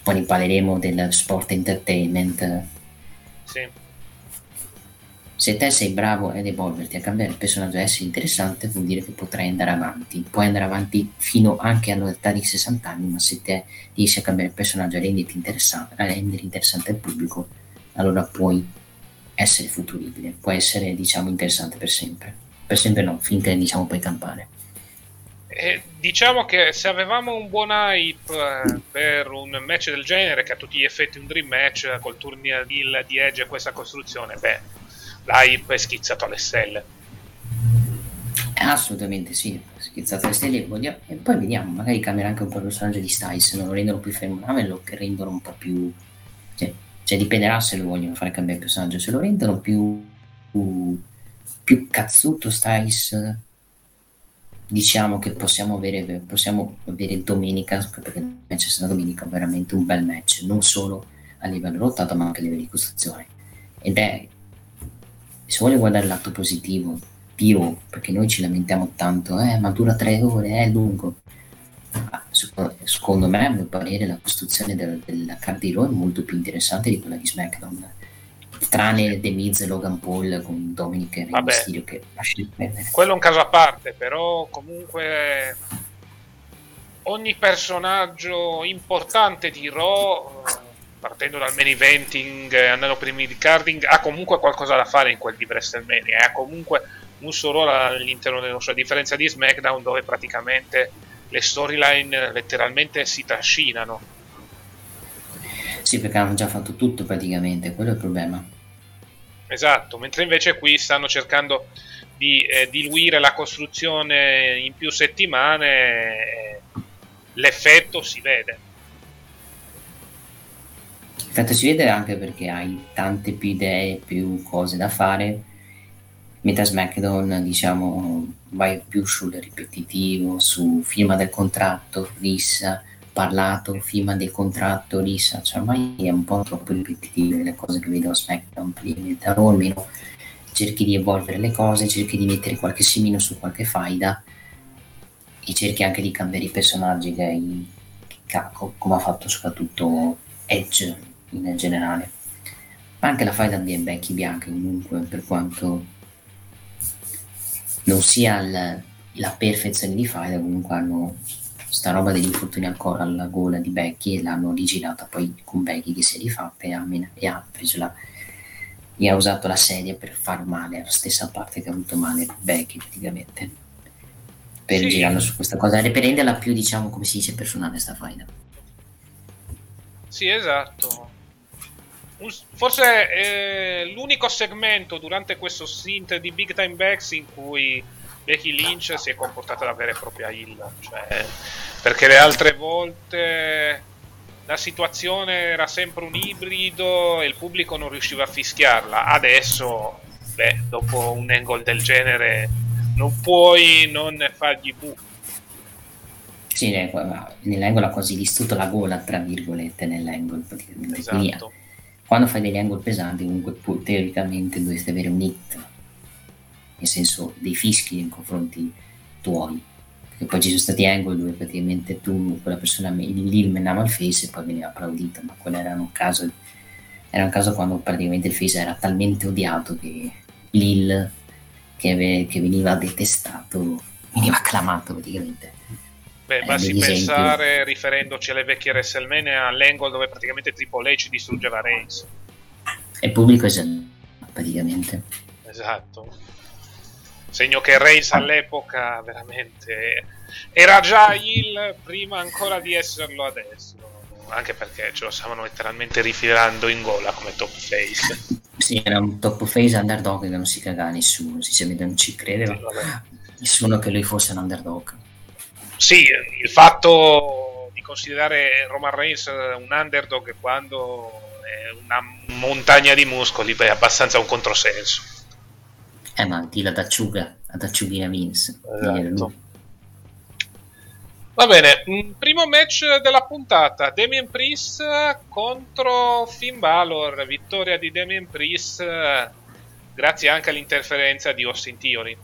poi ne parleremo del sport entertainment Sì. se te sei bravo ad evolverti a cambiare il personaggio e essere interessante vuol dire che potrai andare avanti puoi andare avanti fino anche all'età di 60 anni ma se te riesci a cambiare il personaggio e renderti interessante, a rendere interessante al pubblico allora puoi essere futuribile puoi essere diciamo interessante per sempre per sempre no finché diciamo puoi campare E diciamo che se avevamo un buon hype eh, per un match del genere, che a tutti gli effetti un dream match eh, col turno di, di Edge e questa costruzione, beh, l'hype è schizzato alle stelle. Eh, assolutamente sì schizzato le stelle vogliamo- e poi vediamo magari cambierà anche un po' il personaggio di Styles non lo rendono più femminile lo rendono un po' più cioè, cioè dipenderà se lo vogliono fare cambiare personaggio se lo rendono più più, più cazzuto Styles diciamo che possiamo avere, possiamo avere domenica perché il match è stato domenica veramente un bel match non solo a livello lottato ma anche a livello di costruzione ed è se vuole guardare lato positivo tiro, perché noi ci lamentiamo tanto, eh, ma dura tre ore, è lungo. Secondo me, a mio parere, la costruzione del, della card di Raw è molto più interessante di quella di SmackDown. Tranne The Miz e Logan Paul con Dominic e Rey Mysterio che perdere. Quello è un caso a parte, però comunque ogni personaggio importante di Raw partendo dal main eventing, andando per i mid carding, ha comunque qualcosa da fare in quel di WrestleMania, ha comunque un suo ruolo all'interno della sua differenza di SmackDown dove praticamente le storyline letteralmente si trascinano. Sì, perché hanno già fatto tutto praticamente, quello è il problema. Esatto, mentre invece qui stanno cercando di eh, diluire la costruzione in più settimane, l'effetto si vede. L'effetto si vede anche perché hai tante più idee, più cose da fare, mentre SmackDown diciamo vai più sul ripetitivo, su firma del contratto, rissa, parlato, firma del contratto, rissa, cioè ormai è un po' troppo ripetitivo le cose che vedo a SmackDown, o almeno cerchi di evolvere le cose, cerchi di mettere qualche simino su qualche faida e cerchi anche di cambiare i personaggi che, che come ha fatto soprattutto Edge in generale. Ma anche la faida di Becky Bianca comunque, per quanto non sia il, la perfezione di faida, comunque hanno sta roba degli infortuni ancora alla gola di Becky e l'hanno rigirata poi con Becky che si è rifatta e ha, e ha preso la e ha usato la sedia per far male alla stessa parte che ha avuto male Becky praticamente per sì. girarlo su questa cosa per renderla più diciamo come si dice personale sta faida sì esatto un, forse eh, l'unico segmento durante questo stint di Big Time Backs in cui Becky Lynch si è comportata da vera e propria hill cioè, perché le altre volte la situazione era sempre un ibrido e il pubblico non riusciva a fischiarla adesso beh, dopo un angle del genere non puoi non fargli bu sì, nell'angle ha quasi distrutto la gola, tra virgolette, praticamente. Esatto. Quindi, quando fai degli angle pesanti comunque pu- teoricamente dovresti avere un hit nel senso dei fischi nei confronti tuoi. Perché poi ci sono stati angle dove praticamente tu quella persona lì menava il face e poi veniva applaudito ma quello era un caso era un caso quando praticamente il face era talmente odiato che Lil che, che veniva detestato veniva acclamato praticamente Beh, basti pensare, riferendoci alle vecchie WrestleMania, all'angle dove praticamente Triple H distruggeva Reigns. E pubblico è praticamente. Esatto. Segno che Reigns all'epoca veramente era già il prima ancora di esserlo adesso. Anche perché ce lo stavano letteralmente rifilando in gola come top face. (laughs) Sì, era un top face underdog che non si cagava nessuno, sinceramente non ci credeva. Sì, nessuno che lui fosse un underdog sì, il fatto di considerare Roman Reigns un underdog quando è una montagna di muscoli beh, è abbastanza un controsenso. Eh, ma tira ad acciuga, ad acciughina Vince. Esatto. Va bene, primo match della puntata, Damien Priest contro Finn Balor, vittoria di Damien Priest grazie anche all'interferenza di Austin Theory.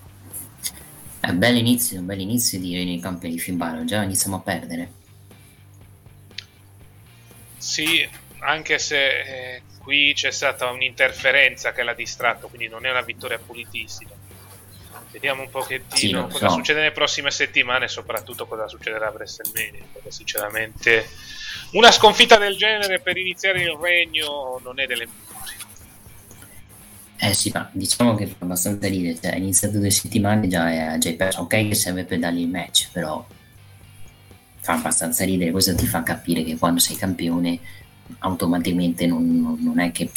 È un bel inizio, un bel inizio di nei campi di Fimbaro, già iniziamo a perdere. Sì, anche se eh, qui c'è stata un'interferenza che l'ha distratto, quindi non è una vittoria pulitissima. Vediamo un pochettino sì, cosa so. succede nelle prossime settimane e soprattutto cosa succederà a WrestleMania, perché sinceramente una sconfitta del genere per iniziare il regno non è delle eh sì, ma diciamo che fa abbastanza ridere, cioè, è iniziato due settimane già e già perso, ok che serve per dargli il match, però fa abbastanza ridere, questo ti fa capire che quando sei campione automaticamente non, non, non è che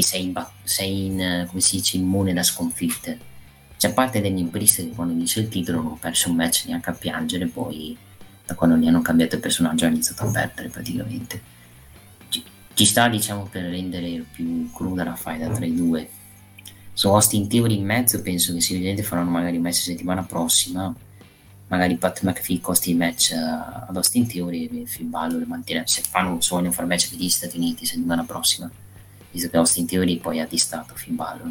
sei, in, sei in, come si dice, immune da sconfitte. C'è parte degli Priest che quando dice il titolo non ho perso un match neanche a piangere, poi da quando gli hanno cambiato il personaggio ha iniziato a perdere praticamente ci sta diciamo per rendere più cruda la faida tra i due. Su Austin Theory in mezzo penso che si vedete faranno magari un match settimana prossima. Magari Pat McAfee costi il match ad Austin Theory e Finn Balor mantiene. Se fanno vogliono fare match per gli Stati Uniti settimana prossima visto che Austin Theory poi ha distato Finn Balor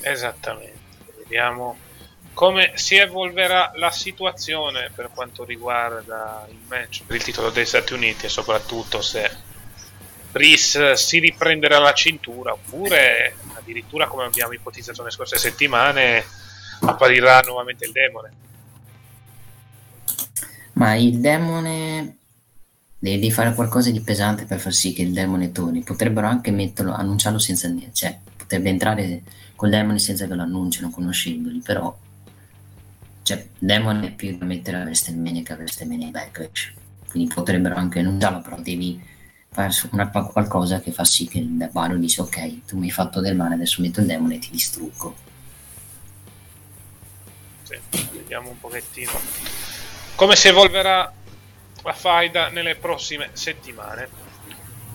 Esattamente. Vediamo come si evolverà la situazione per quanto riguarda il match per il titolo degli Stati Uniti e soprattutto se Brice si riprenderà la cintura oppure addirittura come abbiamo ipotizzato nelle scorse settimane apparirà nuovamente il demone. Ma il demone devi, fare qualcosa di pesante per far sì che il demone torni. Potrebbero anche metterlo, annunciarlo senza cioè potrebbe entrare col demone senza che lo annunciano, conoscendoli, però cioè, Demon è più da mettere a WrestleMania che a WrestleMania Backlash. Quindi potrebbero anche annunciarlo, però devi fare una, qualcosa che fa sì che il Baro dice ok, tu mi hai fatto del male, adesso metto il demone e ti distruggo. Sì, vediamo un pochettino come si evolverà la faida nelle prossime settimane.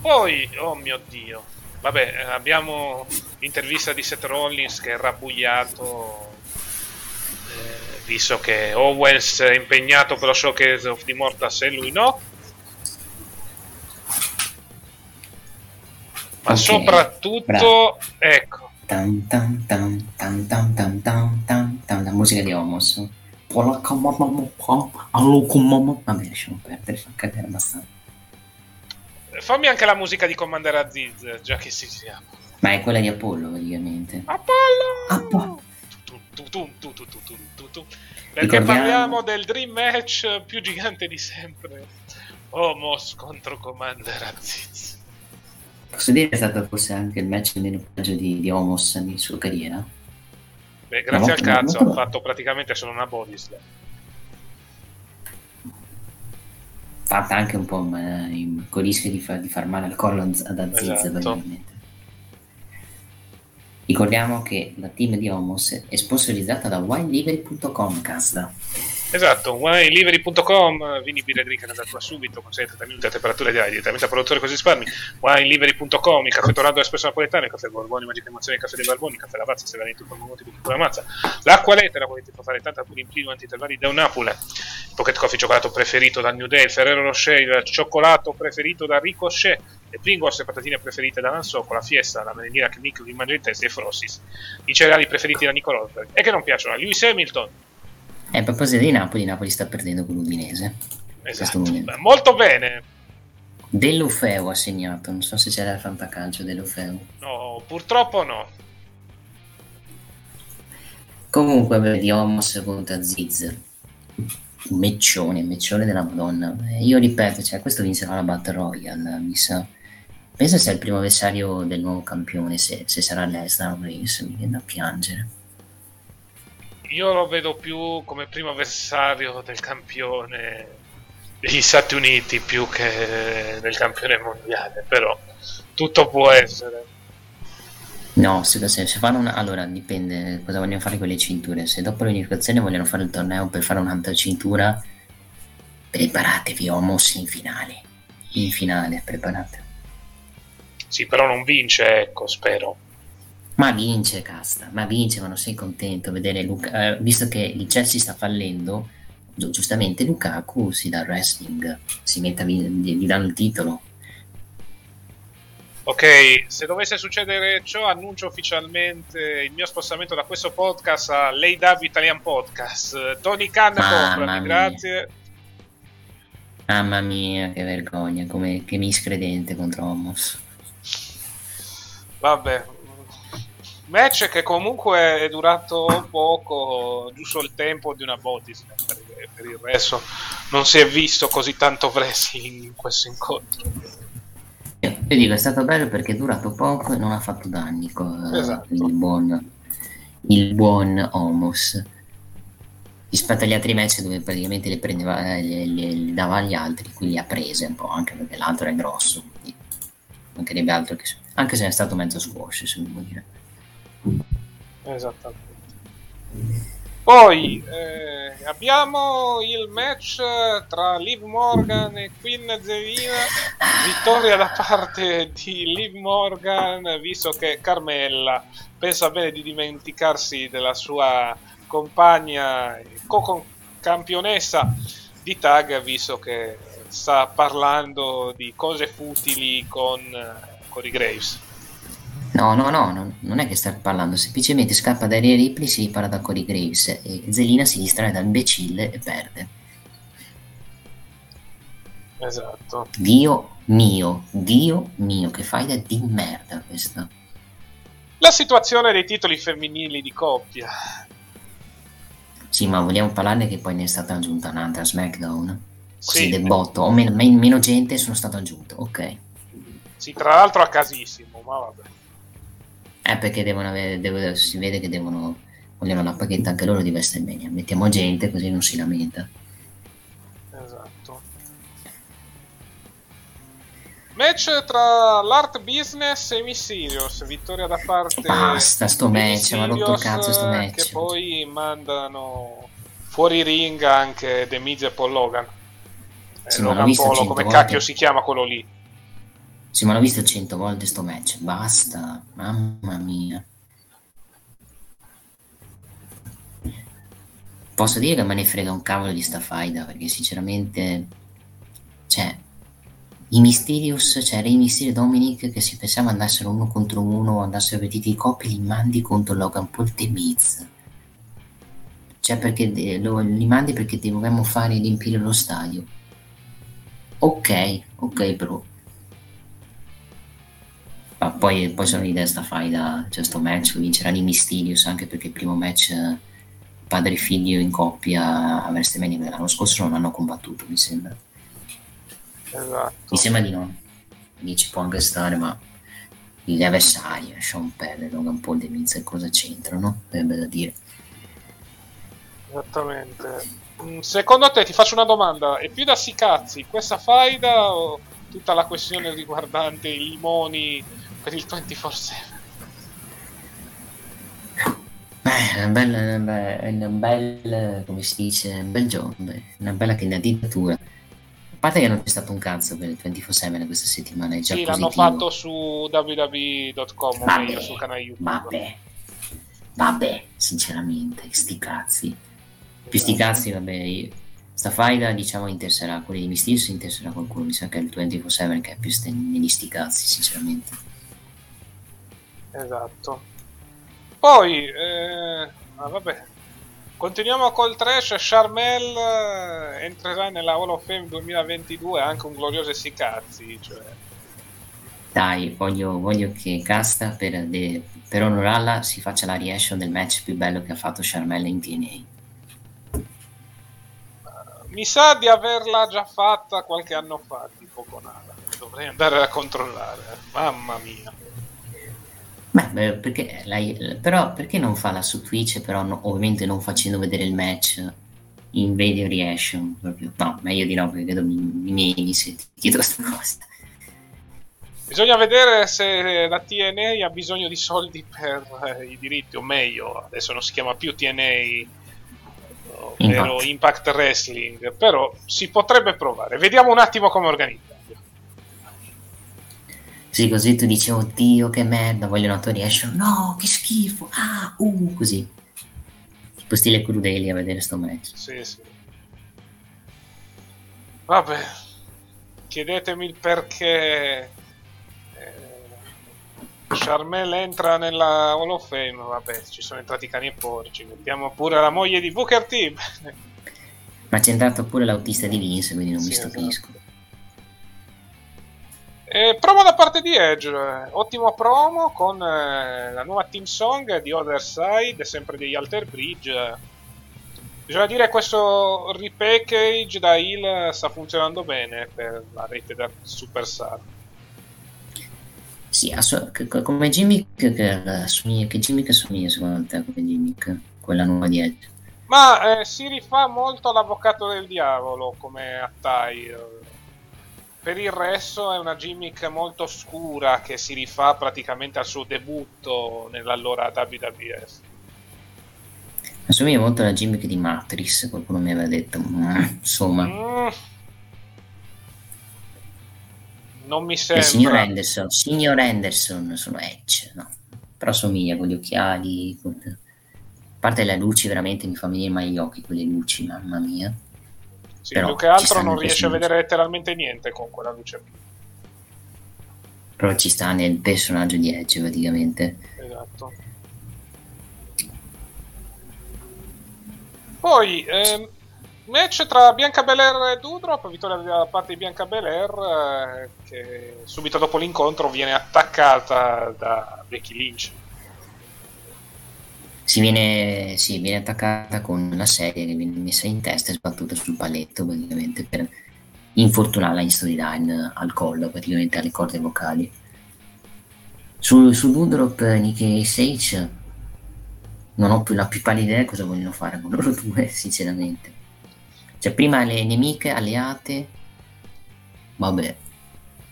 Poi, oh mio dio, vabbè, abbiamo l'intervista di Seth Rollins che è rabbuiato eh, visto che Owens è impegnato per lo showcase of the Immortals e lui no. Ma okay, soprattutto, bravo. ecco. Tan, tan, tan, tan, tan, tan, tan, tan, tan, la musica di Homos. Vabbè, lasciamo perdere, fa cadere abbastanza. Fammi anche la musica di Commander Aziz, già che si sia. Ma è quella di Apollo, praticamente. Apollo! Apollo! Perché Ricordiamo... parliamo del dream match più gigante di sempre. Homos contro Commander Aziz. Posso dire che è stato forse anche il match meno peggio di, di Homos nella sua carriera? Beh, grazie no, al cazzo, no, ha fatto praticamente solo una body slam. Fatta anche un po' ma, con il rischio di, far, di far male al collo ad Aziz, esatto. Ricordiamo che la team di Homos è sponsorizzata da winelivery.com, Casda. Esatto, winelivery.com, vini birra drink da tua subito, con 30 minuti a temperatura ideale, direttamente a produttore così risparmi. Winelivery.com, il caffè Tornado Espresso Napoletano, il caffè Borboni, Magica Emozione, il caffè dei Barboni, il caffè Lavazza, se veramente con molti di pura mazza. L'acqua lettera, volete fa fare tanta pure in primo antitervari da Napoli. Il pocket coffee cioccolato preferito da New Day, il Ferrero Rocher, il cioccolato preferito da Ricochet, le Pringles e patatine preferite da Nansocco, la Fiesta, la merendina che Nick vi mangia in testa e Frossis, i cereali preferiti da Nico Rosberg e che non piacciono a Lewis Hamilton e a proposito di Napoli, Napoli sta perdendo con l'Udinese. Esatto. Molto bene. Dell'Ufeo ha segnato, non so se c'era il fantacalcio dell'Ufeo. No, purtroppo no. Comunque, vedi Homos contro Aziz. Un meccione, meccione della Madonna. Io ripeto, cioè, questo vincerà la Battle Royale, mi sa. Pensa sia il primo avversario del nuovo campione, se, se sarà Lesnar mi viene da piangere io lo vedo più come primo avversario del campione degli Stati Uniti più che del campione mondiale, però tutto può essere. No, se, se, se fanno una... Allora, dipende cosa vogliono fare con le cinture. Se dopo l'unificazione vogliono fare il torneo per fare un'altra cintura, preparatevi, Homos in finale. In finale, preparate. Sì, però non vince, ecco, spero. Ma vince, Casta, ma vince, ma non sei contento vedere Luca, eh, visto che il Chelsea sta fallendo, giustamente Lukaku si dà il wrestling, si mette, gli, gli danno il titolo. Ok, se dovesse succedere ciò, annuncio ufficialmente il mio spostamento da questo podcast a l'AW Italian Podcast. Tony Khan, comprami, grazie. Mamma mia, che vergogna, come, che miscredente contro Homos. Vabbè, Match che comunque è durato poco, giusto il tempo di una Botis, per il resto non si è visto così tanto wrestling in questo incontro. Io dico, è stato bello perché è durato poco e non ha fatto danni con esatto. il, buon, il buon Homos rispetto agli altri match dove praticamente le prendeva le, le, le dava agli altri qui li ha prese un po' anche perché l'altro è grosso quindi mancherebbe altro che anche se è stato mezzo squash se devo dire Esattamente. Poi eh, abbiamo il match tra Liv Morgan e Queen Zelina. Vittoria da parte di Liv Morgan, visto che Carmella pensa bene di dimenticarsi della sua compagna co-campionessa di tag, visto che sta parlando di cose futili con Cory Graves. No, no, no, no, non è che sta parlando, semplicemente scappa da Rhea Ripley, si ripara da Corey Graves e Zelina si distrae da imbecille e perde. Esatto. Dio mio, Dio mio, che faida di merda questa. La situazione dei titoli femminili di coppia. Sì, ma vogliamo parlarne che poi ne è stata aggiunta un'altra SmackDown? Così Sì. del botto, o meno, men- meno gente sono stato aggiunto, ok. Sì, tra l'altro a casissimo, ma vabbè. Eh, perché devono avere, devo- si vede che devono, vogliono la paghetta anche loro di WrestleMania. Mettiamo gente così non si lamenta. Esatto. Match tra l'Art Business e Mysterious, vittoria da parte Basta sto match, mi ha rotto cazzo sto match. Che poi mandano fuori ring anche The Miz e Paul Logan. Eh, Sì, ma Logan Polo, cento come volte. cacchio si chiama quello lì? Sì, ma l'ho visto cento volte sto match. Basta, mamma mia. Posso dire che me ne frega un cavolo di sta faida, perché sinceramente... Cioè, i Mysterious, cioè Rey Mysterio e Dominic che si pensava andassero uno contro uno o andassero partiti di coppia, li mandi contro Logan Paul e Miz. Cioè, perché de- lo- li mandi perché dovevamo fare riempire lo stadio. Ok, ok, bro. Ma poi, poi sono l'idea sta faida, cioè sto match vincerà di Mysterious anche perché il primo match eh, padre e figlio in coppia a WrestleMania dell'anno scorso non hanno combattuto, mi sembra. Esatto. Mi sembra di no. Lì ci può anche stare, ma gli avversari, Sean Pelle, Logan Paul, The Miz, cosa c'entrano? Sarebbe da dire. Esattamente. Mm, Secondo te, ti faccio una domanda, è più da si cazzi questa faida o tutta la questione riguardante i limoni per il 24-7? Beh, è una bella, una be- è una bella, come si dice, un bel beh, una bella candidatura. A parte che non c'è stato un cazzo per il 24-7 questa settimana, è già Sì, positivo. l'hanno fatto su www.com, Vabbè, meglio sul canale YouTube. Vabbè, vabbè, sinceramente, sti cazzi. Più sti cazzi, vabbè, io- sta faida diciamo interesserà quelli di Mysterious interesserà qualcuno, mi sa che è il 24-7 che è più sti, negli sti cazzi, sinceramente. Esatto. Poi, eh, ah, vabbè, continuiamo col trash. Charmel eh, entrerà nella Hall of Fame 2022, anche un glorioso sti cazzi. Cioè, Dai, voglio, voglio che Casta per, de- per onorarla si faccia la reaction del match più bello che ha fatto Charmella in TNA. mi sa di averla già fatta qualche anno fa, tipo con Ala. Dovrei andare a controllare. Mamma mia. Beh, beh, perché lei, però perché non farla su Twitch, però no- ovviamente non facendo vedere il match in video reaction? Proprio. No, meglio di no, perché vedo mi, mi meni se ti chiedo questa cosa. Bisogna vedere se la TNA ha bisogno di soldi per eh, i diritti, o meglio, adesso non si chiama più TNA, ovvero Impact. Impact Wrestling, però si potrebbe provare. Vediamo un attimo come organizzarlo. Sì, così tu dici, oddio, che merda, voglio una tua reaction. No, che schifo. Ah, uh, così. Tipo stile crudeli a vedere sto match. Sì, sì. Vabbè, chiedetemi il perché eh, Charmel entra nella Hall of Fame. Vabbè, ci sono entrati cani e porci. Mettiamo pure la moglie di Booker T. (laughs) Ma c'è entrato pure l'autista di Vince, quindi non mi Sì, stupisco. E promo da parte di Edge, eh, ottimo promo con eh, la nuova team song di Other Side, sempre degli Alter Bridge. Bisogna dire che questo repackage da Hill sta funzionando bene per la rete da Superstar. Sì, che- come gimmick che, assomiglia, che gimmick assomiglia secondo te come gimmick? Quella nuova di Edge. Ma eh, si rifà molto all'avvocato del diavolo come attire. Per il resto è una gimmick molto scura che si rifà praticamente al suo debutto nell'allora WWF. Assomiglia molto alla gimmick di Matrix, qualcuno mi aveva detto. Mm, insomma, Mm. Non mi il signor sembra. Anderson, signor Anderson sono Edge, no? Però somiglia con gli occhiali. con- A parte le luci, veramente mi fa venire mai gli occhi quelle luci, mamma mia. Sì, però più che altro non riesce a vedere letteralmente niente con quella luce. Però ci sta nel personaggio di Edge praticamente. Esatto. Poi, ehm, match tra Bianca Belair e Dudrop, vittoria da parte di Bianca Belair, eh, che subito dopo l'incontro viene attaccata da Becky Lynch. Si viene, sì, viene attaccata con la serie che viene messa in testa e sbattuta sul paletto praticamente per infortunarla in storyline al collo, praticamente alle corde vocali. Su, su Dudrop, Nicky e Sage non ho più la più pallida idea cosa vogliono fare con loro (laughs) due, sinceramente. Cioè, prima le nemiche alleate, vabbè,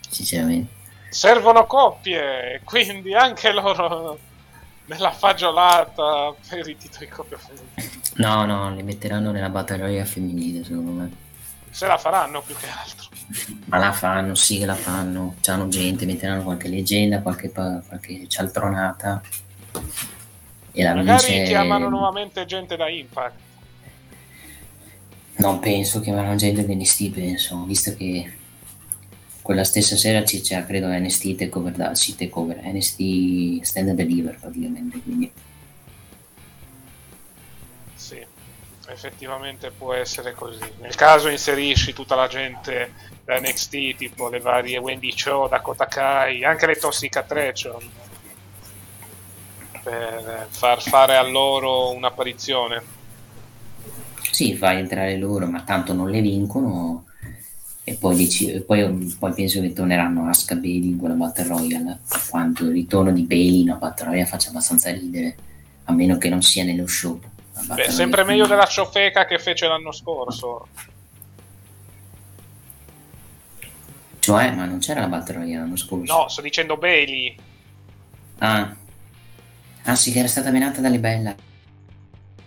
sinceramente. Servono coppie, quindi anche loro nella fagiolata per i titoli coppia femminile. No, no, le metteranno nella battaglia femminile, secondo me. Se la faranno più che altro. Ma la fanno, sì che la fanno. C'hanno gente, metteranno qualche leggenda, qualche, qualche cialtronata. E la Magari vince... chiamano nuovamente gente da Impact. Non penso che vanno gente di NXT, penso, visto che quella stessa sera ci c'era, credo, NXT Takeover, da, sì, Takeover, NXT Stand and Deliver praticamente, quindi Sì, effettivamente può essere così. Nel caso inserisci tutta la gente da NXT, tipo le varie Wendy Cho, Dakota Kai, anche le Toxic Attraction, per far fare a loro un'apparizione. sì, fai entrare loro, ma tanto non le vincono e poi, dici- poi, poi penso che torneranno Asuka Bailey in quella Battle Royale, quanto il ritorno di Bailey in una Battle Royale faccia abbastanza ridere, a meno che non sia nello show. Beh, sempre meglio della ciofeca che fece l'anno scorso. Cioè, ma non c'era la Battle Royale l'anno scorso? No, sto dicendo Bailey. Ah. ah sì, che era stata menata dalle bella.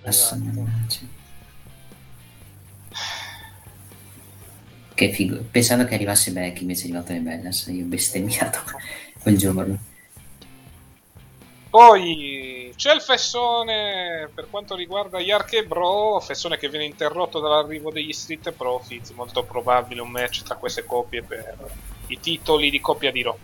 Esatto. Che figo. Pensando che arrivasse Becky invece è arrivato le Bellas, io ho bestemmiato (laughs) quel giorno. Poi c'è il fessone per quanto riguarda Yark e Bro, fessone che viene interrotto dall'arrivo degli Street Profits, molto probabile un match tra queste coppie per i titoli di coppia di Raw.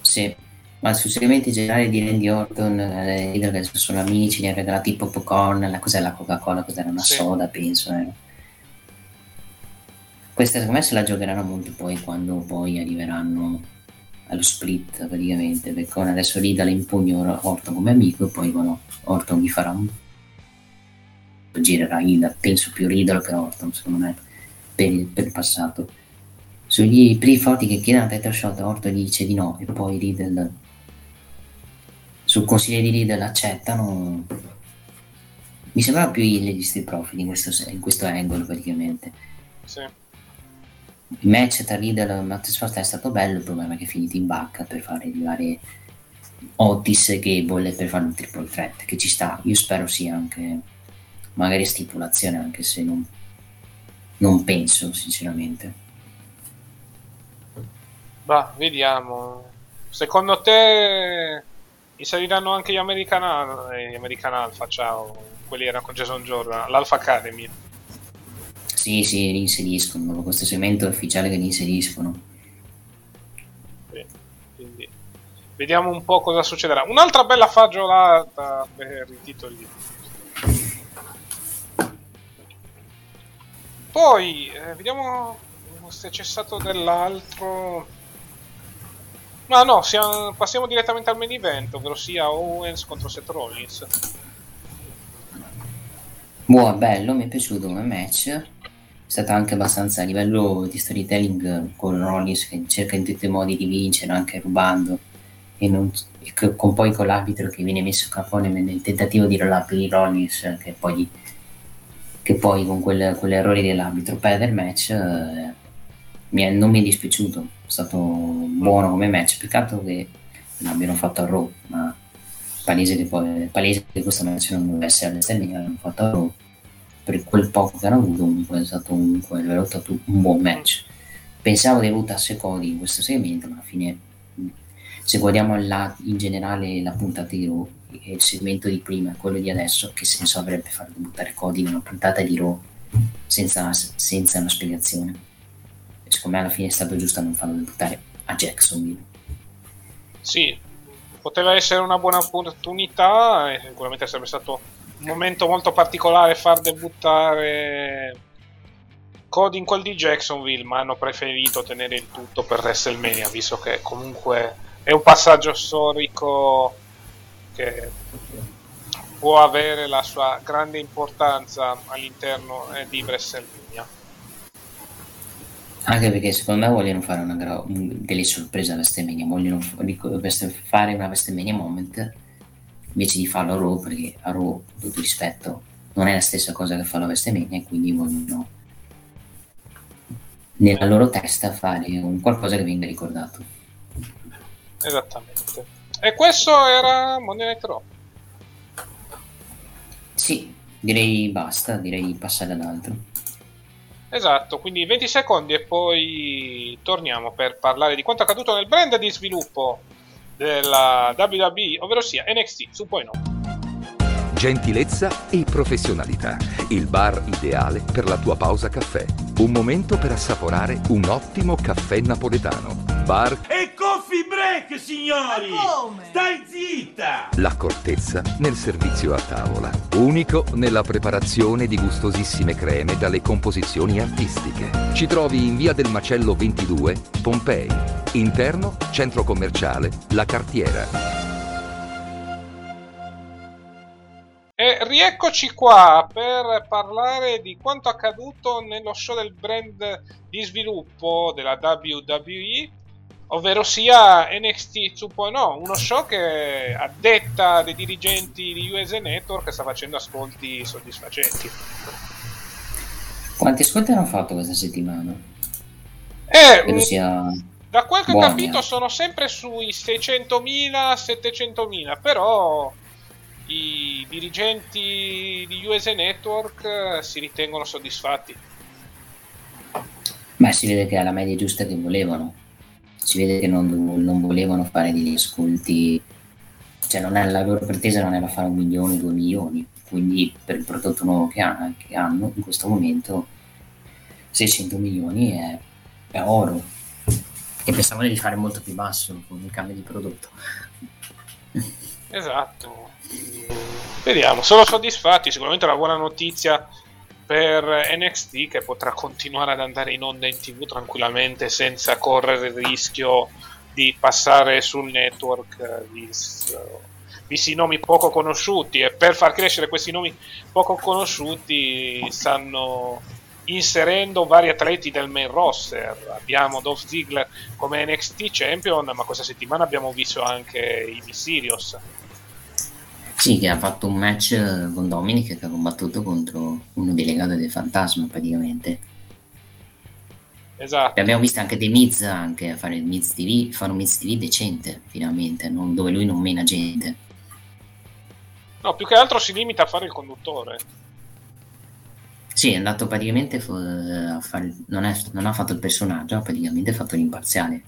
Sì, ma sui segmenti generali di Randy Orton, eh, che sono amici, gli ha regalato i popcorn, la cos'è la Coca-Cola, cos'era una Sì. soda, penso. eh. Questa secondo me se la giocheranno molto poi quando poi arriveranno allo split praticamente, perché adesso Rida le impugno Orton come amico e poi quando Orton gli farà un girerà Rida, penso più Riddle che Orton secondo me per il, per il passato. Sugli primi forti che chiedono a title shot Orton gli dice di no e poi Riddle sul consiglio di Riddle accettano. Mi sembrava più il di Street Profit in questo, in questo angle praticamente. Sì. Il match tra Riddle e Matt Sfort è stato bello il problema è che è finito in bacca per fare arrivare Otis e Gable per fare un triple threat che ci sta io spero sia anche magari stipulazione anche se non, non penso sinceramente Bah, vediamo. Secondo te inseriranno anche gli American, eh, gli American Alpha, ciao, quelli erano con Jason Jordan, l'Alpha Academy. Sì sì li inseriscono questo segmento è ufficiale che li inseriscono Sì, quindi vediamo un po' cosa succederà. Un'altra bella fagiolata per i titoli. Poi eh, vediamo se c'è stato dell'altro. Ma no, siamo- passiamo direttamente al main event, ovvero sia Owens contro Seth Rollins. Buono, bello, mi è piaciuto come match. È stato anche abbastanza a livello di storytelling con Rollins che cerca in tutti i modi di vincere, anche rubando, e, non- e co- con poi con l'arbitro che viene messo a capone nel tentativo di roll Rollins, che poi, che poi con quel- quell'errore dell'arbitro perde il match. eh, mi è- non mi è dispiaciuto, è stato buono come match. Peccato che l'abbiano fatto a Raw, ma palese che poi palese che questo match non doveva essere all'esterno l'hanno fatto a Raw per quel poco che hanno avuto comunque è stato comunque è stato un buon match pensavo di buttasse Cody in questo segmento ma alla fine se guardiamo la- in generale la puntata di Raw il segmento di prima e quello di adesso che senso avrebbe far debuttare Cody in una puntata di Raw senza, senza una spiegazione secondo me alla fine è stato giusto non farlo debuttare a Jacksonville. Sì, poteva essere una buona opportunità sicuramente sarebbe stato un momento molto particolare far debuttare Cody in quel di Jacksonville, ma hanno preferito tenere il tutto per WrestleMania, visto che comunque è un passaggio storico che può avere la sua grande importanza all'interno eh, di WrestleMania. Anche perché secondo me vogliono fare una gra- delle sorprese a WrestleMania, vogliono fare una WrestleMania moment invece di farlo a Raw, perché a Raw, tutto rispetto, non è la stessa cosa che fa la WrestleMania, e quindi vogliono nella loro testa fare un qualcosa che venga ricordato. Esattamente. E questo era Monday Night Raw. Sì, direi basta, direi di passare ad altro. Esatto, quindi 20 secondi e poi torniamo per parlare di quanto accaduto nel brand di sviluppo della WWE, ovvero sia NXT 2.0. Gentilezza e professionalità. Il bar ideale per la tua pausa caffè. Un momento per assaporare un ottimo caffè napoletano. Bar E coffee break, signori! Stai zitta! L'accortezza nel servizio a tavola. Unico nella preparazione di gustosissime creme dalle composizioni artistiche. Ci trovi in via del Macello 22, Pompei. Interno, centro commerciale, La Cartiera. E rieccoci qua per parlare di quanto accaduto nello show del brand di sviluppo della WWE, ovvero sia NXT 2.0, uno show che a detta dei dirigenti di USA Network sta facendo ascolti soddisfacenti. Quanti ascolti hanno fatto questa settimana? E mh, sia... da quel che ho capito eh. sono sempre sui 600.000, 700.000, però i dirigenti di USA Network eh, si ritengono soddisfatti. Beh, si vede che è la media giusta che volevano. Si vede che non, non volevano fare degli ascolti, cioè non è, la loro pretesa non era fare un milione, due milioni. Quindi per il prodotto nuovo che, ha- che hanno in questo momento 600 milioni è, è oro. Che pensavano di fare molto più basso con il cambio di prodotto. Esatto. Vediamo, sono soddisfatti, sicuramente è una buona notizia per NXT che potrà continuare ad andare in onda in tv tranquillamente senza correre il rischio di passare sul network eh, vis- visti i nomi poco conosciuti. E per far crescere questi nomi poco conosciuti stanno inserendo vari atleti del main roster. Abbiamo Dolph Ziggler come NXT champion ma questa settimana abbiamo visto anche i Mysterios Sì, che ha fatto un match eh, con Dominic che ha combattuto contro uno dei legati del fantasma praticamente. esatto E abbiamo visto anche dei Miz anche a fare il Miz TV, fare un Miz TV decente finalmente, non- dove lui non mena gente. no più che altro si limita a fare il conduttore Sì, è andato praticamente fo- a fare, non, è- non ha fatto il personaggio, ha praticamente fatto l'imparziale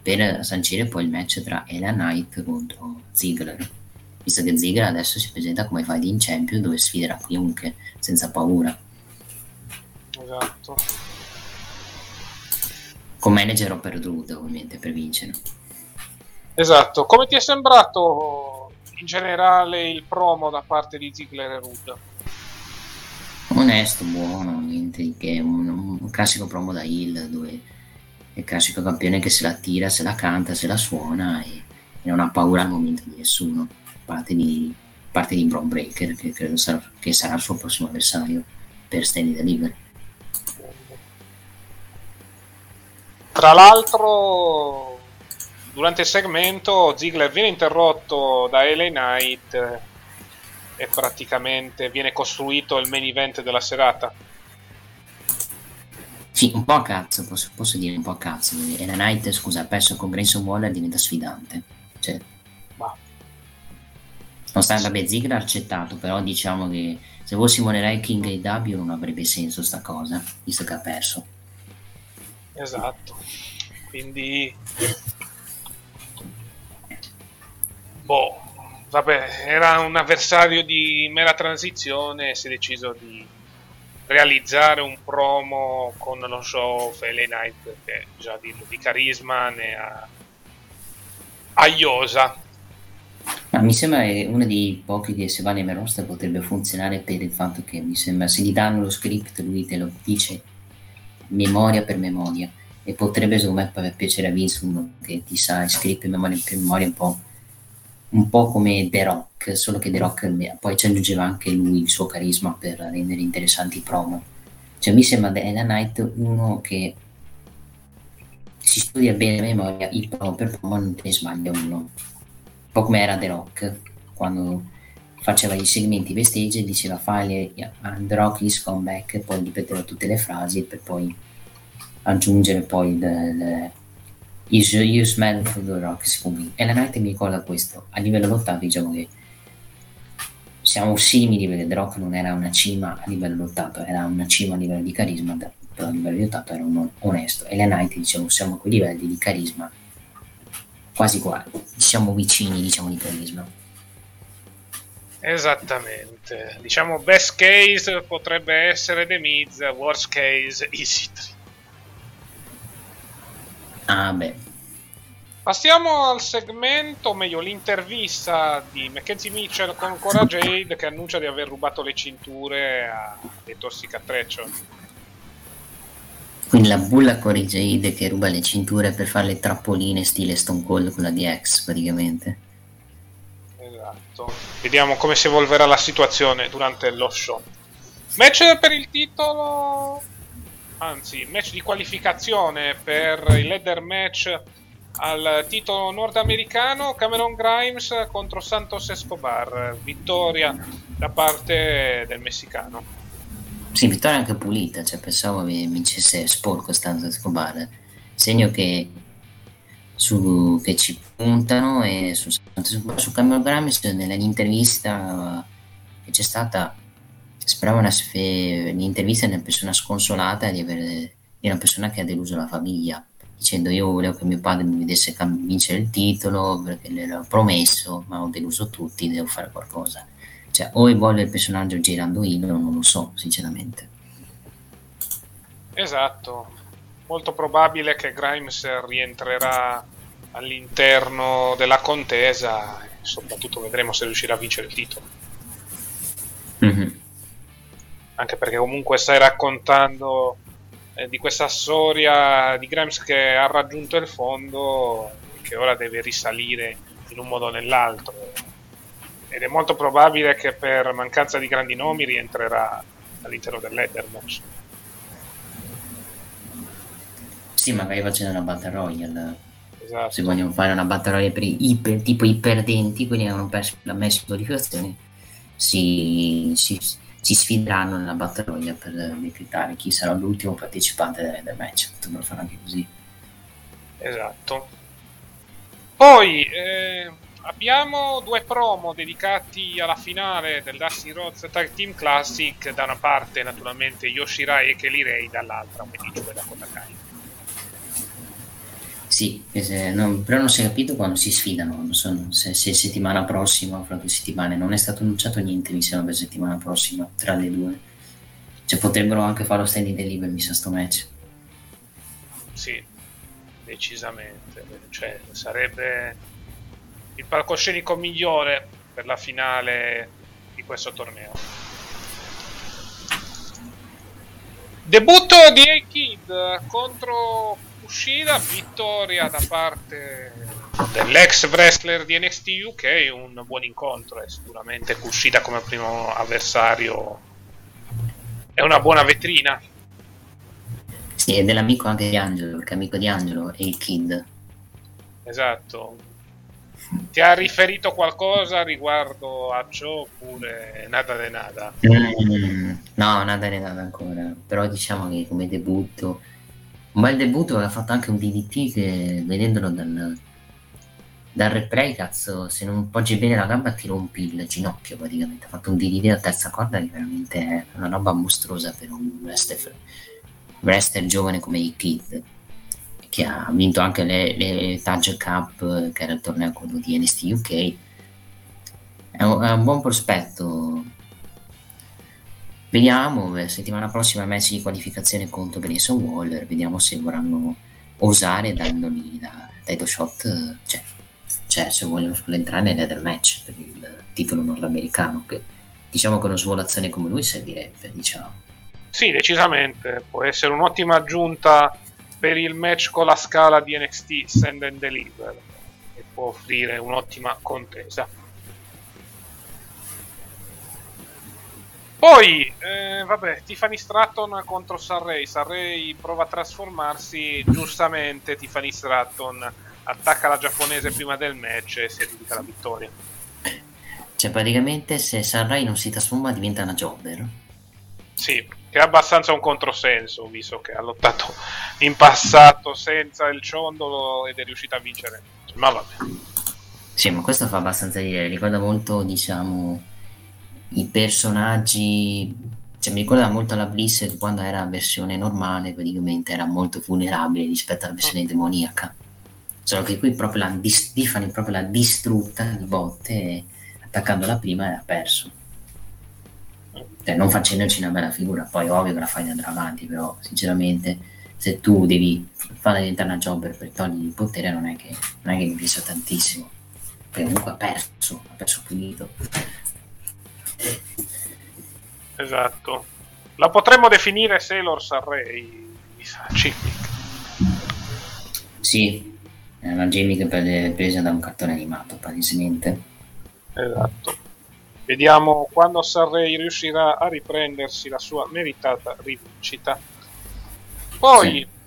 per sancire poi il match tra Ella Knight contro Ziggler. Visto che Ziggler adesso si presenta come fighting champion dove sfiderà chiunque senza paura. esatto Con manager o per Druid ovviamente per vincere. esatto come ti è sembrato in generale il promo da parte di Ziggler e Rudd Onesto, buono, niente di che, un, un classico promo da Hill dove è il classico campione che se la tira, se la canta, se la suona e, non ha paura al momento di nessuno, parte di, parte di Braun Breaker che credo sarà, che sarà il suo prossimo avversario per Stanley Delivery. Tra l'altro, durante il segmento, Ziggler viene interrotto da LA Knight e praticamente viene costruito il main event della serata. Sì, un po' a cazzo, posso, posso dire un po' a cazzo, perché la Knight, scusa, ha perso con Grayson Waller diventa sfidante. Cioè, nonostante vabbè Ziggler ha accettato, però diciamo che se fossimo nei King AW non avrebbe senso sta cosa, visto che ha perso. esatto. Quindi, boh, vabbè, era un avversario di mera transizione e si è deciso di realizzare un promo con lo show LA Knight che già di, di carisma ne ha aiosa. Ma mi sembra che uno dei pochi che se va nei roster potrebbe funzionare per il fatto che mi sembra se gli danno lo script lui te lo dice memoria per memoria. E potrebbe secondo me far piacere a Vince uno che ti sa script memoria per memoria un po', un po' come The Rock solo che The Rock poi ci aggiungeva anche lui il suo carisma per rendere interessanti i promo. Cioè mi sembra Ella Knight uno che si studia bene a memoria il promo per promo non te ne sbaglia uno un po' come era The Rock quando faceva i segmenti backstage e diceva file The Rock is come back e poi ripeteva tutte le frasi per poi aggiungere poi il, il you, you smell for the rock e la Night mi ricorda questo a livello lottato diciamo che siamo simili perché The Rock non era una cima a livello lottato era una cima a livello di carisma però a livello di lottato era un onesto. E la Night diciamo siamo a quei livelli di carisma quasi qua siamo vicini diciamo di carisma Esattamente. Diciamo best case potrebbe essere The Miz, worst case Easy 3. Ah, beh. Passiamo al segmento, o meglio l'intervista di Mackenzie Mitchell con Cora Jade che annuncia di aver rubato le cinture a Dottor Cicatreccio. Quindi la bulla Cora Jade che ruba le cinture per fare le trappoline stile Stone Cold con la DX praticamente. Esatto. Vediamo come si evolverà la situazione durante lo show. Match per il titolo anzi, match di qualificazione per il ladder match al titolo nordamericano Cameron Grimes contro Santos Escobar. Vittoria da parte del messicano. Sì, vittoria anche pulita, cioè pensavo che vincesse sporco Santos Escobar. Segno che, su, che ci puntano e su, su Cameron Grimes nell'intervista che c'è stata sembrava una, l'intervista di una persona sconsolata di, avere, di una persona che ha deluso la famiglia dicendo io volevo che mio padre mi vedesse vincere il titolo perché l'ho promesso ma ho deluso tutti devo fare qualcosa cioè o vuole il personaggio girando Hill non lo so sinceramente. Esatto. Molto probabile che Grimes rientrerà all'interno della contesa e soprattutto vedremo se riuscirà a vincere il titolo. Mm-hmm. Anche perché comunque stai raccontando eh, di questa storia di Grimes che ha raggiunto il fondo e che ora deve risalire in un modo o nell'altro ed è molto probabile che per mancanza di grandi nomi rientrerà all'interno match sì magari facendo una battle royale esatto. se vogliono fare una battle royale per i iper, tipo i perdenti quelli che hanno perso la messa qualificazione si, si si sfideranno nella battaglia per decretare chi sarà l'ultimo partecipante del, del match. Potrebbero fare anche così. Esatto. Poi eh, abbiamo due promo dedicati alla finale del Dusty Rhodes Tag Team Classic. Da una parte, naturalmente, Yoshirai e Kelly Ray, dall'altra, Medici da Kotakai. Sì, non, però non si è capito quando si sfidano, non so se, se settimana prossima o fra due settimane, non è stato annunciato niente, mi sembra, per settimana prossima, tra le due. Cioè potrebbero anche fare lo standing delivery, mi sa, sto match. Sì, decisamente, cioè sarebbe il palcoscenico migliore per la finale di questo torneo. Debutto di A-Kid contro uscita, vittoria da parte dell'ex wrestler di NXT UK, un buon incontro e sicuramente Kushida come primo avversario è una buona vetrina. Sì, è dell'amico anche di Angelo, perché amico di Angelo è il Kid. Esatto. Ti ha riferito qualcosa riguardo a ciò oppure nada de nada? Mm, no, nada de nada ancora, però diciamo che come debutto un bel debutto aveva fatto anche un DDT che vedendolo dal, dal replay cazzo se non poggi bene la gamba ti rompi il ginocchio praticamente. Ha fatto un DDT a terza corda che veramente è una roba mostruosa per un wrestler, wrestler giovane come i Kid che ha vinto anche le, le Tage Cup che era il torneo quello di NST UK è un, è un buon prospetto. Vediamo, eh, settimana prossima match di qualificazione contro Grayson Waller, vediamo se vorranno osare dandogli la title shot, cioè, cioè se vogliono entrare nel match per il titolo nordamericano, che diciamo che una svolazione come lui servirebbe, diciamo. Sì, decisamente, può essere un'ottima aggiunta per il match con la scala di NXT Send and Deliver e può offrire un'ottima contesa. Poi, eh, vabbè, Tiffany Stratton contro Sarray. Sarray prova a trasformarsi, giustamente Tiffany Stratton attacca la giapponese prima del match e si aggiudica la vittoria. Cioè, praticamente se Sarray non si trasforma diventa una jobber. Sì, che è abbastanza un controsenso, visto che ha lottato in passato senza il ciondolo ed è riuscita a vincere. Ma vabbè. Sì, ma questo fa abbastanza ridere, ricorda molto, diciamo, i personaggi, cioè mi ricorda molto la Bliss che quando era versione normale praticamente era molto vulnerabile rispetto alla versione demoniaca. Solo che qui proprio la dis- Tiffany proprio l'ha distrutta di botte e attaccandola prima e ha perso. Cioè, non facendoci una bella figura, poi ovvio che la fai andare avanti, però sinceramente se tu devi farla diventare una jobber per togliere il potere non è che, non è che mi piace tantissimo. Perché comunque ha perso, ha perso pulito. Esatto. La potremmo definire Sailor Sarray, mi sa, Chippic. Sì, è una gimmick pre- presa da un cartone animato, palesemente. Esatto. Vediamo quando Sarray riuscirà a riprendersi la sua meritata rivincita. Poi... Sì.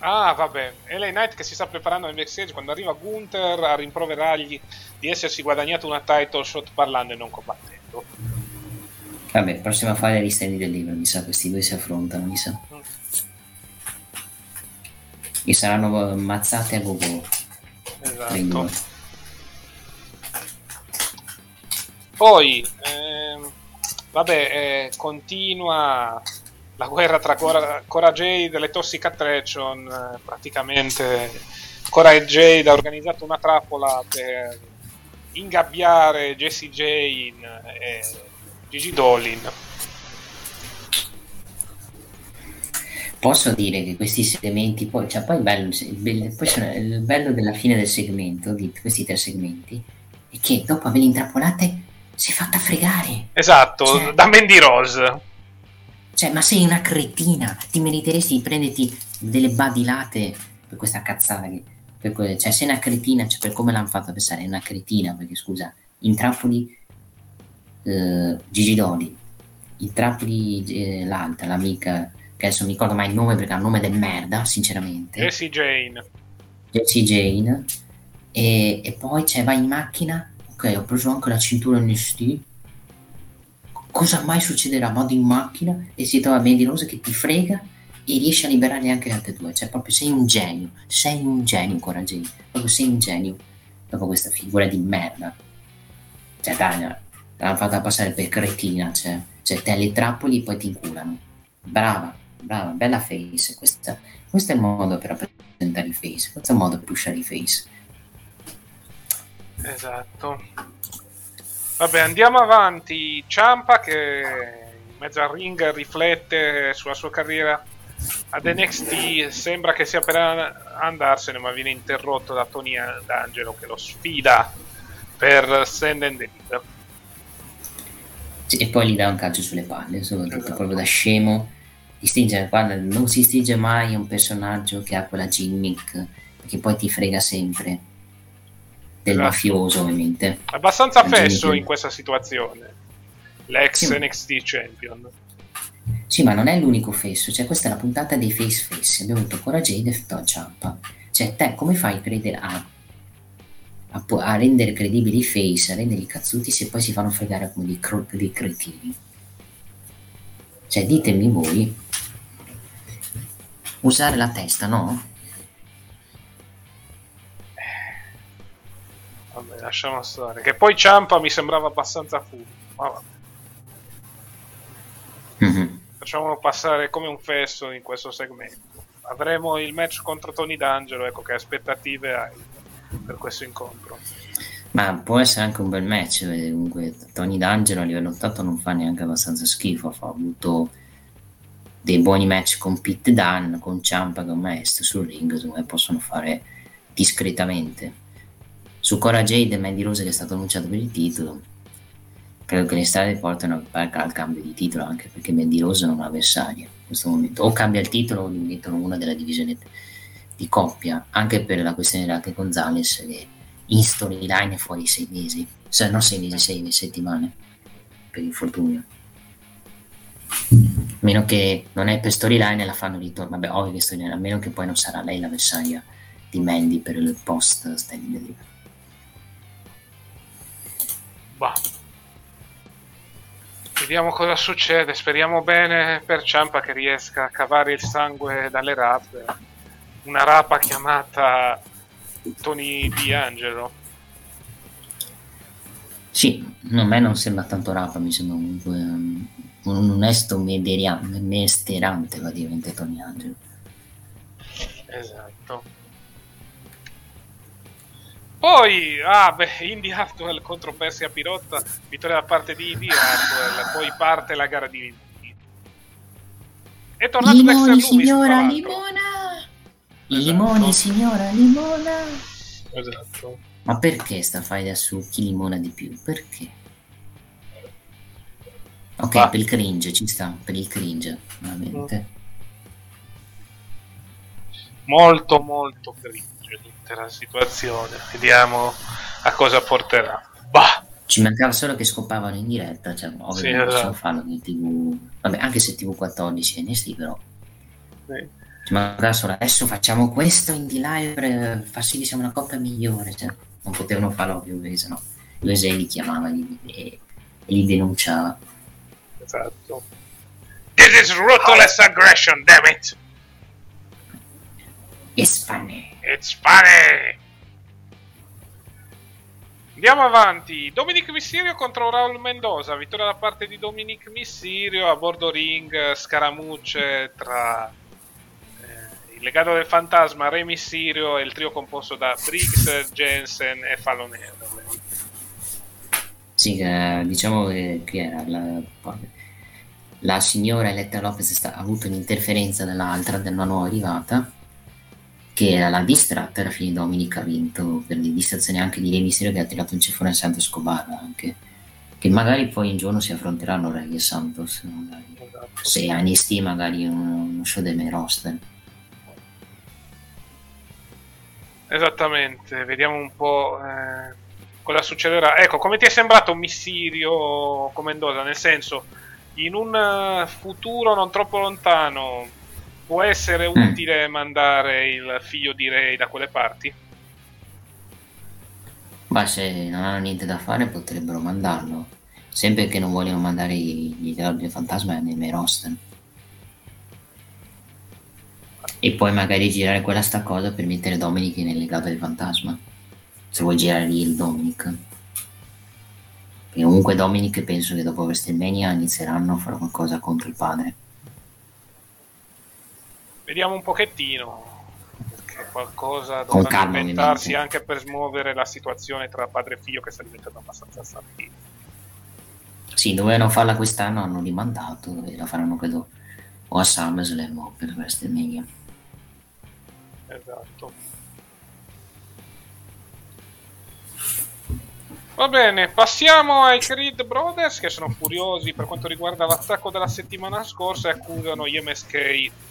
Ah, vabbè, LA Knight che si sta preparando nel backstage quando arriva Gunther a rimproverargli di essersi guadagnato una title shot parlando e non combattendo. Vabbè, prossima fase di Stanley del libro, mi sa, questi due si affrontano, mi sa. E saranno ammazzate a go-go. Esatto. Poi, ehm, vabbè, eh, continua la guerra tra Cora, Cora Jade e le Toxic Attraction. eh, praticamente Cora Jade ha organizzato una trappola per ingabbiare Jessie Jane e Gigi Dolin. Posso dire che questi segmenti, poi, cioè, poi, bello, bello- poi sono- il bello della fine del segmento, di questi tre segmenti, è che dopo averli intrappolate si è fatta fregare. Esatto, Cioè- da Mandy Rose. Cioè, ma sei una cretina, ti meriteresti di prenderti delle badilate per questa cazzata. Che, per que- cioè, sei una cretina, cioè, per come l'hanno fatto pensare, è una cretina, perché scusa, intrappoli eh, Gigi Doli, intrappoli eh, l'altra, l'amica, che adesso non mi ricordo mai il nome perché ha un nome del merda, sinceramente. Jessie Jane. Jessie Jane e, e poi cioè, vai in macchina ok ho preso anche la cintura NST cosa mai succederà? Vado in macchina e si trova Mandy Rose che ti frega e riesce a liberare anche le altre due. Cioè proprio sei un genio sei un genio Jane proprio sei un genio. Dopo questa figura di merda. Cioè dai l'hanno fatta passare per cretina cioè, cioè te le trappoli e poi ti inculano. Brava brava bella face questa, questo è il modo per rappresentare i face questo è il modo per pushare i face Esatto. Vabbè, andiamo avanti. Ciampa che in mezzo al ring riflette sulla sua carriera ad NXT. Sembra che sia per andarsene, ma viene interrotto da Tony D'Angelo che lo sfida per Send and Deliver. Sì, e poi gli dà un calcio sulle palle soprattutto Esatto. proprio da scemo ti stringe guarda non si stringe mai un personaggio che ha quella gimmick perché poi ti frega sempre del mafioso ovviamente Abbastanza fesso in questa situazione. L'ex Sì. NXT Champion. Sì, ma non è l'unico fesso, cioè questa è la puntata dei face fessi. Abbiamo avuto Cora Jade e Todd Ciampa. Cioè, te come fai a credere a, a, a rendere credibili i face, a renderli cazzuti se poi si fanno fregare come dei, cro- dei cretini? Cioè, ditemi voi. Usare la testa, no? Lasciamo stare. Che poi Ciampa mi sembrava abbastanza fu. Ma vabbè. Mhm. Facciamolo passare come un fesso in questo segmento. Avremo il match contro Tony D'Angelo. Ecco che aspettative hai per questo incontro. Ma può essere anche un bel match, vedi, comunque Tony D'Angelo a livello 8 non fa neanche abbastanza schifo, ha avuto dei buoni match con Pete Dunne, con Ciampa un maestro sul ring, secondo me possono fare discretamente. Su Cora Jade e Mandy Rose che è stato annunciato per il titolo, credo che le strade portano al cambio di titolo anche perché Mandy Rose non ha avversario in questo momento, o cambia il titolo o li mettono una della divisione di coppia, anche per la questione di Rache Gonzalez che in storyline è fuori sei mesi, cioè non sei mesi, sei settimane per infortunio. A meno che non è per storyline e la fanno ritorno, vabbè, ovvio che storyline, a meno che poi non sarà lei l'avversaria di Mandy per il post standing delivery. Bah. Vediamo cosa succede, speriamo bene per Ciampa che riesca a cavare il sangue dalle rape. Una rapa chiamata Tony D'Angelo. Sì, a me non sembra tanto rapa, mi sembra comunque um, un onesto mesterante praticamente Tony Angelo. Esatto. Poi, ah beh, Indy Hartwell contro Persia Pirotta, vittoria da parte di Indy Hartwell, poi parte la gara di È tornato Limoni, Dexter signora, limona! Limoni, signora, limona! Esatto. Ma perché sta faida su chi limona di più? Perché? Ok, Va. per il cringe, ci sta, per il cringe, veramente. Molto molto cringe l'intera situazione. Vediamo a cosa porterà. Bah, Ci mancava solo che scopavano in diretta, cioè ovvio Sì, che non possono esatto. farlo in tv, vabbè anche se tv 14 e NST però, sì. ci mancava solo adesso facciamo questo in live per far sì che siamo una coppia migliore, cioè non potevano farlo ovvio perché sennò USA li chiamava li- e, e li denunciava. esatto. This is ruthless aggression, damn it! Funny. It's funny! Andiamo avanti. Dominic Mysterio contro Raul Mendoza. Vittoria da parte di Dominic Mysterio a bordo ring. Scaramucce tra eh, il legato del fantasma, Re Mysterio e il trio composto da Briggs, Jensen e Fallon Henry. Sì, eh, diciamo che, che era la, la signora Eletta Lopez sta- ha avuto un'interferenza dall'altra, della nuova arrivata, che era la distratta, alla fine Dominic ha vinto per le distrazioni anche di Rey Mysterio che ha tirato un ceffone a Santos Escobar anche, che magari poi un giorno si affronteranno Rey e Santos, magari. se a NXT magari uno, uno show del main roster. Esattamente, vediamo un po' eh, cosa succederà. Ecco, come ti è sembrato Mysterio come Mendoza? Nel senso, in un eh, futuro non troppo lontano può essere utile mandare il figlio di Rey da quelle parti? Ma se non hanno niente da fare potrebbero mandarlo, sempre che non vogliono mandare gli del fantasma nei main roster. E poi magari girare quella sta cosa per mettere Dominic nel legato del fantasma. Se vuoi girare lì il Dominic. Perché comunque Dominic penso che dopo WrestleMania inizieranno a fare qualcosa contro il padre. Vediamo un pochettino, perché qualcosa dovrà inventarsi anche per smuovere la situazione tra padre e figlio che sta diventando abbastanza stabile. Sì, dovevano farla quest'anno, hanno rimandato e la faranno credo o a SummerSlam o per WrestleMania. Esatto. Va bene, passiamo ai Creed Brothers che sono furiosi per quanto riguarda l'attacco della settimana scorsa e accusano gli MSK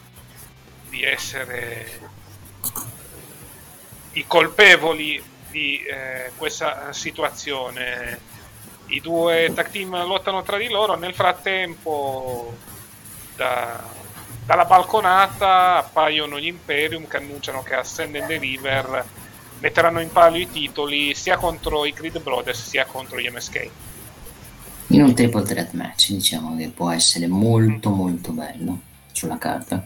di essere i colpevoli di eh, questa situazione. I due tag team lottano tra di loro, nel frattempo da- dalla balconata appaiono gli Imperium che annunciano che Ascend and Deliver metteranno in palio i titoli sia contro i Creed Brothers sia contro gli MSK. In un triple threat match diciamo che può essere molto molto bello sulla carta.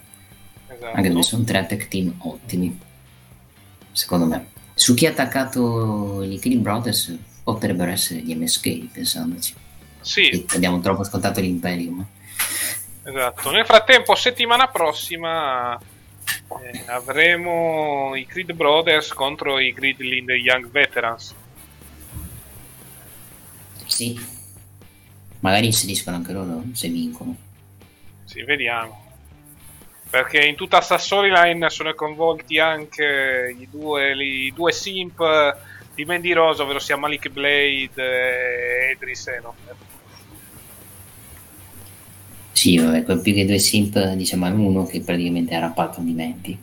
Esatto. Anche perché sono tre tag team ottimi. Secondo me. Su chi ha attaccato i Creed Brothers potrebbero essere gli MSK, pensandoci. Sì, E Abbiamo troppo scontato l'Imperium. esatto. Nel frattempo, settimana prossima eh, avremo i Creed Brothers contro i Gridling Young Veterans. Sì. Magari inseriscono anche loro se vincono. Sì, vediamo. Perché in tutta sta storyline sono coinvolti anche i due, i due simp di Mandy Rose, ovvero sia Malik Blade e Edris Enofer. Sì, vabbè, quel più che due simp, diciamo, è uno che praticamente era appartamenti.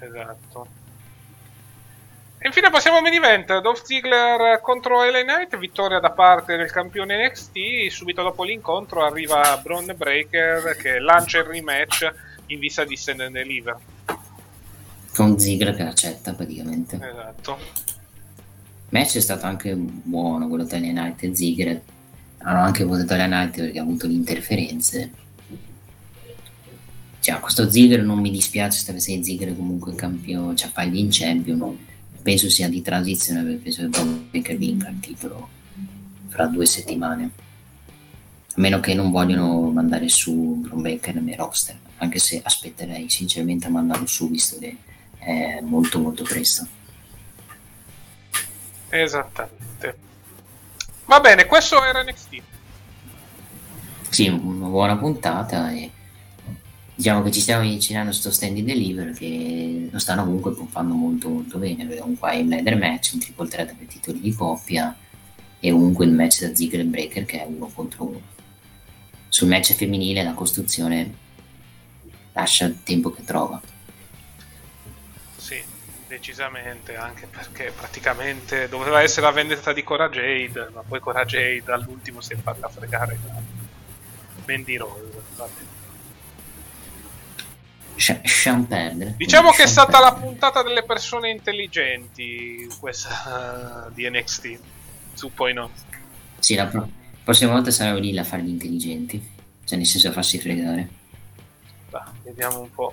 Esatto. E infine passiamo a main event, Dolph Ziggler contro LA Knight, vittoria da parte del campione NXT, subito dopo l'incontro arriva Braun Breaker che lancia il rematch in vista di Stand and Deliver. Con Ziggler che accetta praticamente. Esatto. Match è stato anche buono quello tra Knight e Ziggler. Hanno anche votato LA Knight perché ha avuto le interferenze. Cioè, questo Ziggler non mi dispiace, se Ziggler comunque campione, cioè fai in champion, penso sia di transizione perché penso che Breaker vinca il titolo fra due settimane. A meno che non vogliono mandare su Braun Breaker nel roster, anche se aspetterei sinceramente a mandarlo su visto che è molto molto presto. Esattamente. Va bene, questo era NXT. Sì, una buona puntata e diciamo che ci stiamo avvicinando a sto stand in deliver che lo stanno comunque pompando molto molto bene comunque hai un ladder match, un triple threat per titoli di coppia e comunque il match da Ziggler e Breaker che è uno contro uno. Sul match femminile la costruzione lascia il tempo che trova. Sì, decisamente, anche perché praticamente doveva essere la vendetta di Cora Jade, ma poi Cora Jade all'ultimo si è fatta fregare da Mandy Rose. Vabbè. Lasciamo perdere. Diciamo che è stata la puntata delle persone intelligenti questa di NXT. Su poi no. Sì, la pro- prossima volta sarò lì a fare gli intelligenti, cioè nel senso a farsi fregare. Dai, vediamo un po'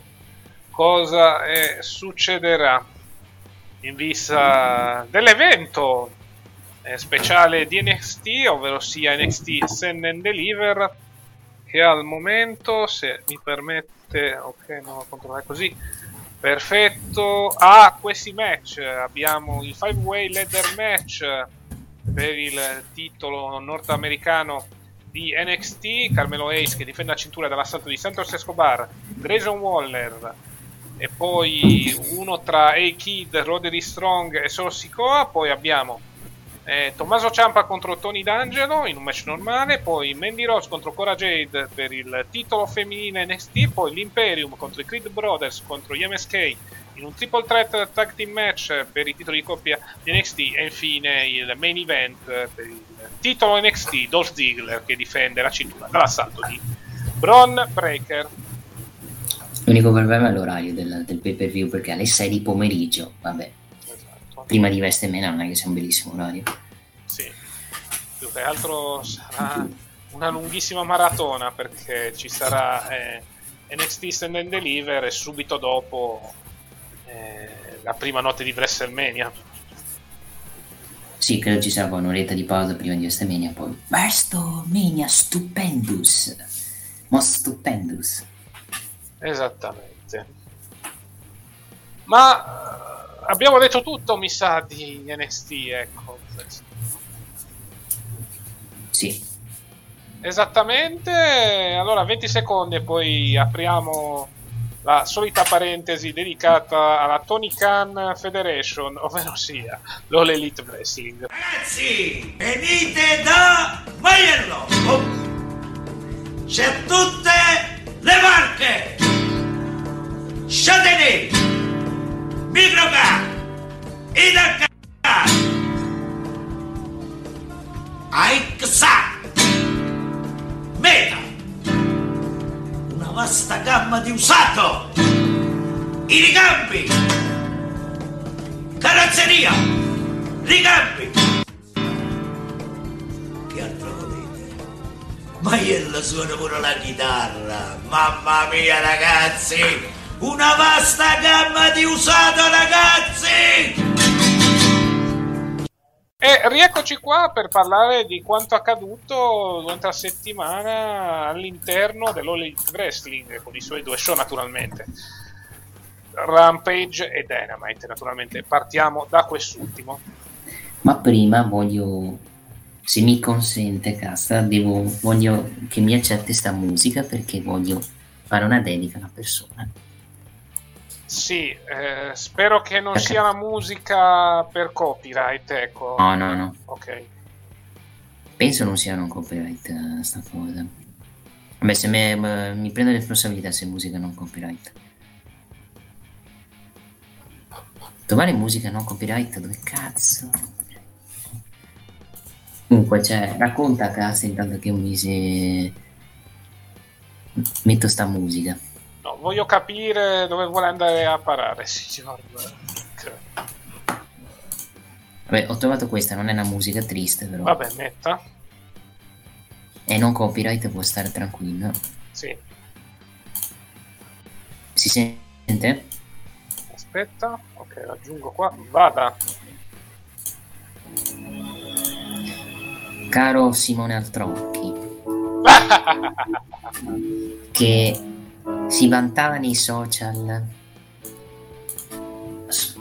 cosa eh, succederà in vista dell'evento eh, speciale di NXT, ovvero sia NXT Send and Deliver, che al momento, se mi permette, ok, non lo controllare così, perfetto, ha questi match, abbiamo il 5-way ladder match per il titolo nordamericano di NXT, Carmelo Hayes che difende la cintura dall'assalto di Santos Escobar, Grayson Waller e poi uno tra A-Kid, Roderick Strong e Solo Sikoa, poi abbiamo eh, Tommaso Ciampa contro Tony D'Angelo in un match normale, poi Mandy Rose contro Cora Jade per il titolo femminile NXT, poi l'Imperium contro i Creed Brothers contro gli MSK in un triple threat tag team match per i titoli di coppia di NXT e infine il main event per il titolo NXT Dolph Ziggler che difende la cintura dall'assalto di Braun Breaker. L'unico problema è l'orario del, del pay per view perché alle 6 di pomeriggio, vabbè, Esatto. prima di Vestemena non è che sia un bellissimo orario. Sì, più che altro sarà una lunghissima maratona perché ci sarà eh, NXT Stand and Deliver e subito dopo eh, la prima notte di WrestleMania. Sì, credo ci poi un'oretta di pausa prima di Vestemania, poi Vestomania stupendous, ma stupendous. Esattamente. Ma eh, abbiamo detto tutto, mi sa, di NXT, ecco. Sì, Esattamente, allora 20 secondi e poi apriamo la solita parentesi dedicata alla Tony Khan Federation, ovvero sia l'All Elite Wrestling. Ragazzi, venite da Maiello! Oh. C'è tutte le marche! Châtelet, Microcar, Idacar, gamma di usato, i ricambi, carrozzeria, ricambi, che altro volete? Maiello suona pure la chitarra. Mamma mia, ragazzi! Una vasta gamma di usato, ragazzi! E rieccoci qua per parlare di quanto accaduto durante la settimana all'interno dell'All Wrestling, con i suoi due show naturalmente. Rampage e Dynamite, naturalmente. Partiamo da quest'ultimo. ma prima voglio se mi consente, Casta, devo, voglio che mi accetti sta musica perché voglio fare una dedica a una persona. Sì, eh, spero che non sia una musica per copyright, ecco. No, no, no. Ok. Penso non sia un copyright eh, sta cosa. Vabbè, se me, m- mi prendo le responsabilità se musica non copyright. Trovare musica non copyright dove cazzo? Comunque, cioè, racconta a casa intanto che un mese metto sta musica. No, voglio capire dove vuole andare a parare, signor. Vabbè, ho trovato questa, non è una musica triste, però. Vabbè, metta. È non copyright, può stare tranquillo. Sì. Si sente? Aspetta, ok, raggiungo qua. Vada. Caro Simone Altrocchi, (laughs) che si vantava nei social,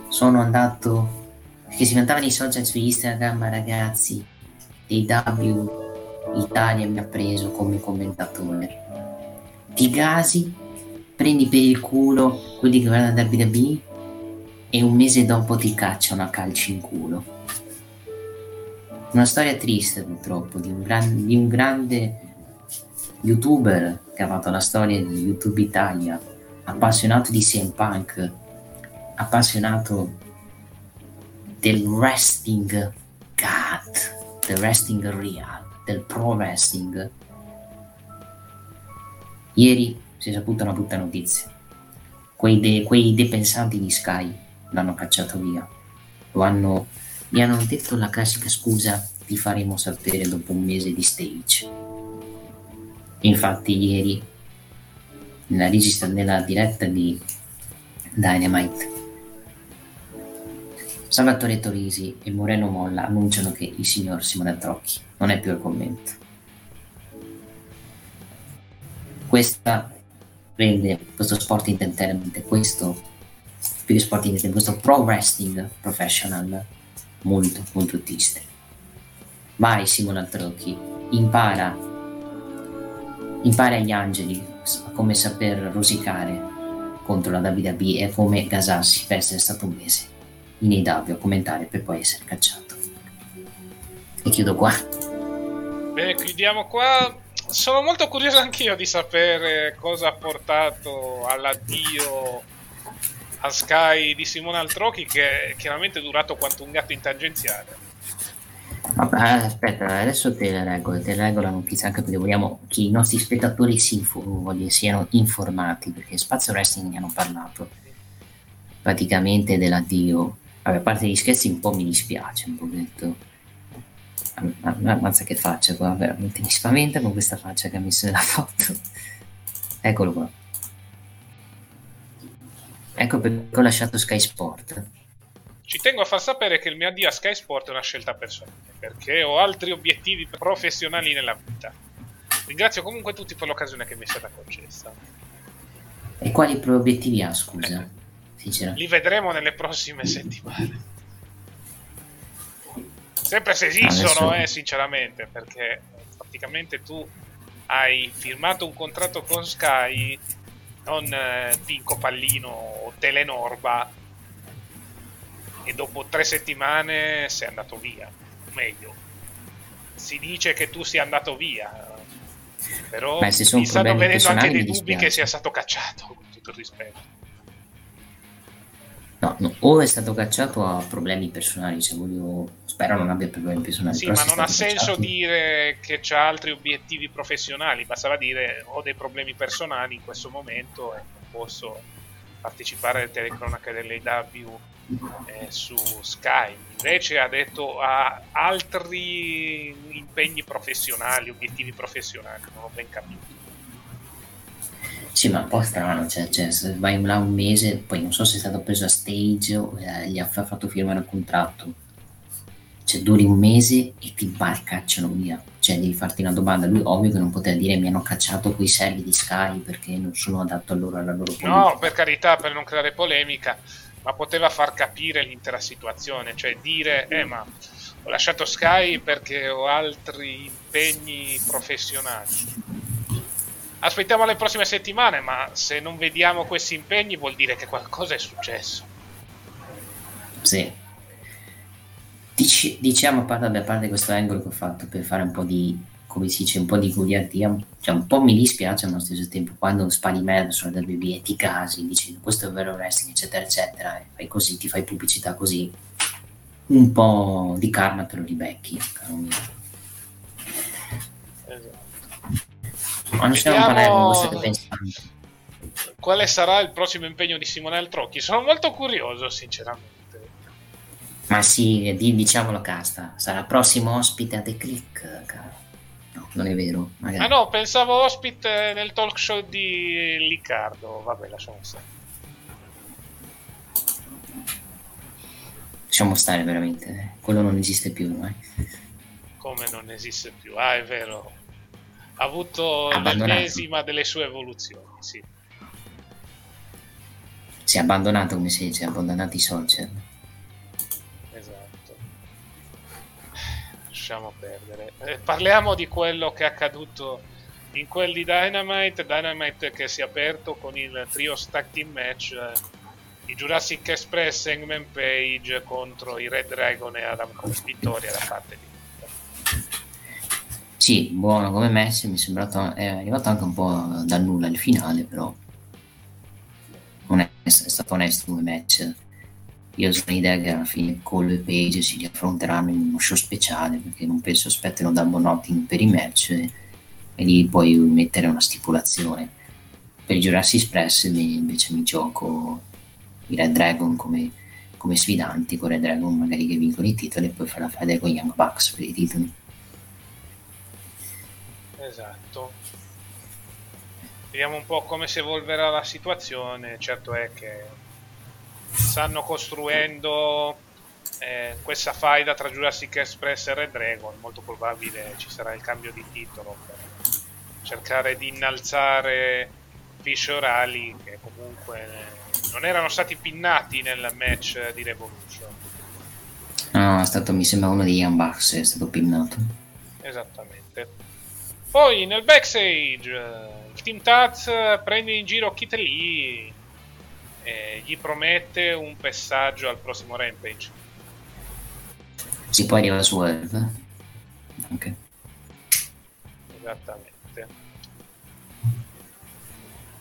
sono andato, che si vantava nei social su Instagram, ragazzi, dei W Italia mi ha preso come commentatore. Ti gasi, prendi per il culo quelli che guardano WWE e un mese dopo ti cacciano a calci in culo. Una storia triste purtroppo di un, gran- di un grande youtuber che ha fatto la storia di YouTube Italia, appassionato di CM Punk, appassionato del wrestling God, del wrestling real, del pro wrestling. Ieri si è saputa una brutta notizia. Quei, de- quei depensanti di Sky l'hanno cacciato via. Lo hanno, gli hanno detto la classica scusa ti faremo sapere dopo un mese di stage. Infatti ieri nella, registra- nella diretta di Dynamite Salvatore Torisi e Moreno Molla annunciano che il signor Simone Trocchi non è più al commento. Questa rende questo sport entertainment, questo più che sport entertainment, questo pro wrestling professional molto molto triste. Vai Simone Trocchi, impara, impara agli angeli come saper rosicare contro la WWE e a come gasarsi per essere stato un mese in AW a commentare per poi essere cacciato. E chiudo qua. Beh, chiudiamo qua. Sono molto curioso anch'io di sapere cosa ha portato all'addio a Sky di Simone Altrocchi, che è chiaramente durato quanto un gatto in tangenziale. Vabbè, aspetta, adesso te le regole, te le regole la notizia anche perché vogliamo che i nostri spettatori si info- siano informati perché Spazio Wrestling ne hanno parlato praticamente dell'addio. Vabbè, a parte gli scherzi un po' mi dispiace, un pochetto. Am- am- Ammazza che faccia qua, veramente mi spaventa con questa faccia che ha messo nella foto. Eccolo qua. Ecco perché ho lasciato Sky Sport. Ci tengo a far sapere che il mio addio a Sky Sport è una scelta personale, perché ho altri obiettivi professionali nella vita. Ringrazio comunque tutti per l'occasione che mi è stata concessa. E quali obiettivi ha, scusa? Sinceramente. Li vedremo nelle prossime settimane. Sempre se esistono, Adesso- eh, sinceramente, perché praticamente tu hai firmato un contratto con Sky, non eh, Pinco Pallino o Telenorba, e dopo tre settimane sei andato via. O meglio, si dice che tu sia andato via, però Beh, mi stanno venendo anche dei dubbi che sia stato cacciato, con tutto il rispetto. No, no, o è stato cacciato a problemi personali, se voglio... Spero non abbia problemi personali. Sì, ma non ha senso cacciato- dire che c'ha altri obiettivi professionali, bastava dire ho dei problemi personali in questo momento e non posso partecipare alle telecronache dell'AW eh, su Sky. Invece ha detto ha altri impegni professionali, obiettivi professionali, non ho ben capito. Sì, ma un po' strano, cioè, cioè, se vai là un mese, poi non so se è stato preso a stage o eh, gli ha fa- fatto firmare un contratto. Cioè, duri un mese e ti bar- cacciano via. Cioè, devi farti una domanda. Lui, ovvio che non poteva dire mi hanno cacciato quei servi di Sky perché non sono adatto a loro alla loro politica. No, per carità, per non creare polemica. Ma poteva far capire l'intera situazione, cioè dire, eh ma ho lasciato Sky perché ho altri impegni professionali. Aspettiamo le prossime settimane, ma se non vediamo questi impegni vuol dire che qualcosa è successo. Sì. Dici- diciamo, a parte, a parte questo angolo che ho fatto per fare un po' di, come si dice, un po' di goliardia, cioè un po' mi dispiace allo stesso tempo quando spari merda sulla WWE e ti casi dicendo questo è vero wrestling, eccetera, eccetera, e fai così, ti fai pubblicità così, un po' di karma te lo ribecchi, caro mio. Ma non stiamo parlando che pensando. Quale sarà il prossimo impegno di Simonel Trocchi? Sono molto curioso, sinceramente. Ma sì, di- diciamolo casta, sarà prossimo ospite a The Click, caro. No, non è vero, magari. Ah no, pensavo ospite nel talk show di Riccardo. Vabbè, lasciamo stare. Lasciamo stare veramente, eh. quello non esiste più ormai. Come non esiste più. Ah, è vero. Ha avuto Abbandonato. l'ennesima delle sue evoluzioni, sì. Si è abbandonato, come si dice, abbandonati i social. Lasciamo perdere. Eh, parliamo di quello che è accaduto in quel di Dynamite. Dynamite che si è aperto con il trio stack team match. eh, i Jurassic Express Hangman Page contro i Red Dragon e Adam Cole. Vittoria da parte di Sì, buono come match, mi è sembrato, è arrivato anche un po' dal nulla il finale, però non è stato onesto come match. Io sono l'idea che alla fine Cole e Page si riaffronteranno in uno show speciale, perché non penso aspettino Double Notting per i match e, e lì poi mettere una stipulazione. Per i Jurassic Express invece mi gioco i Red Dragon come, come sfidanti, con Red Dragon magari che vincono i titoli e poi fare la fede con Young Bucks per i titoli. Esatto. Vediamo un po' come si evolverà la situazione. Certo è che stanno costruendo eh, questa faida tra Jurassic Express e Red Dragon. Molto probabile ci sarà il cambio di titolo per cercare di innalzare Fish Orali che comunque eh, non erano stati pinnati nel match di Revolution. No, è stato, mi sembra uno Young Bucks, è stato pinnato. Esattamente. Poi nel backstage eh, il team Taz prende in giro Kit Lee e gli promette un passaggio al prossimo Rampage. Si poi arriva su Earth. Ok. Esattamente.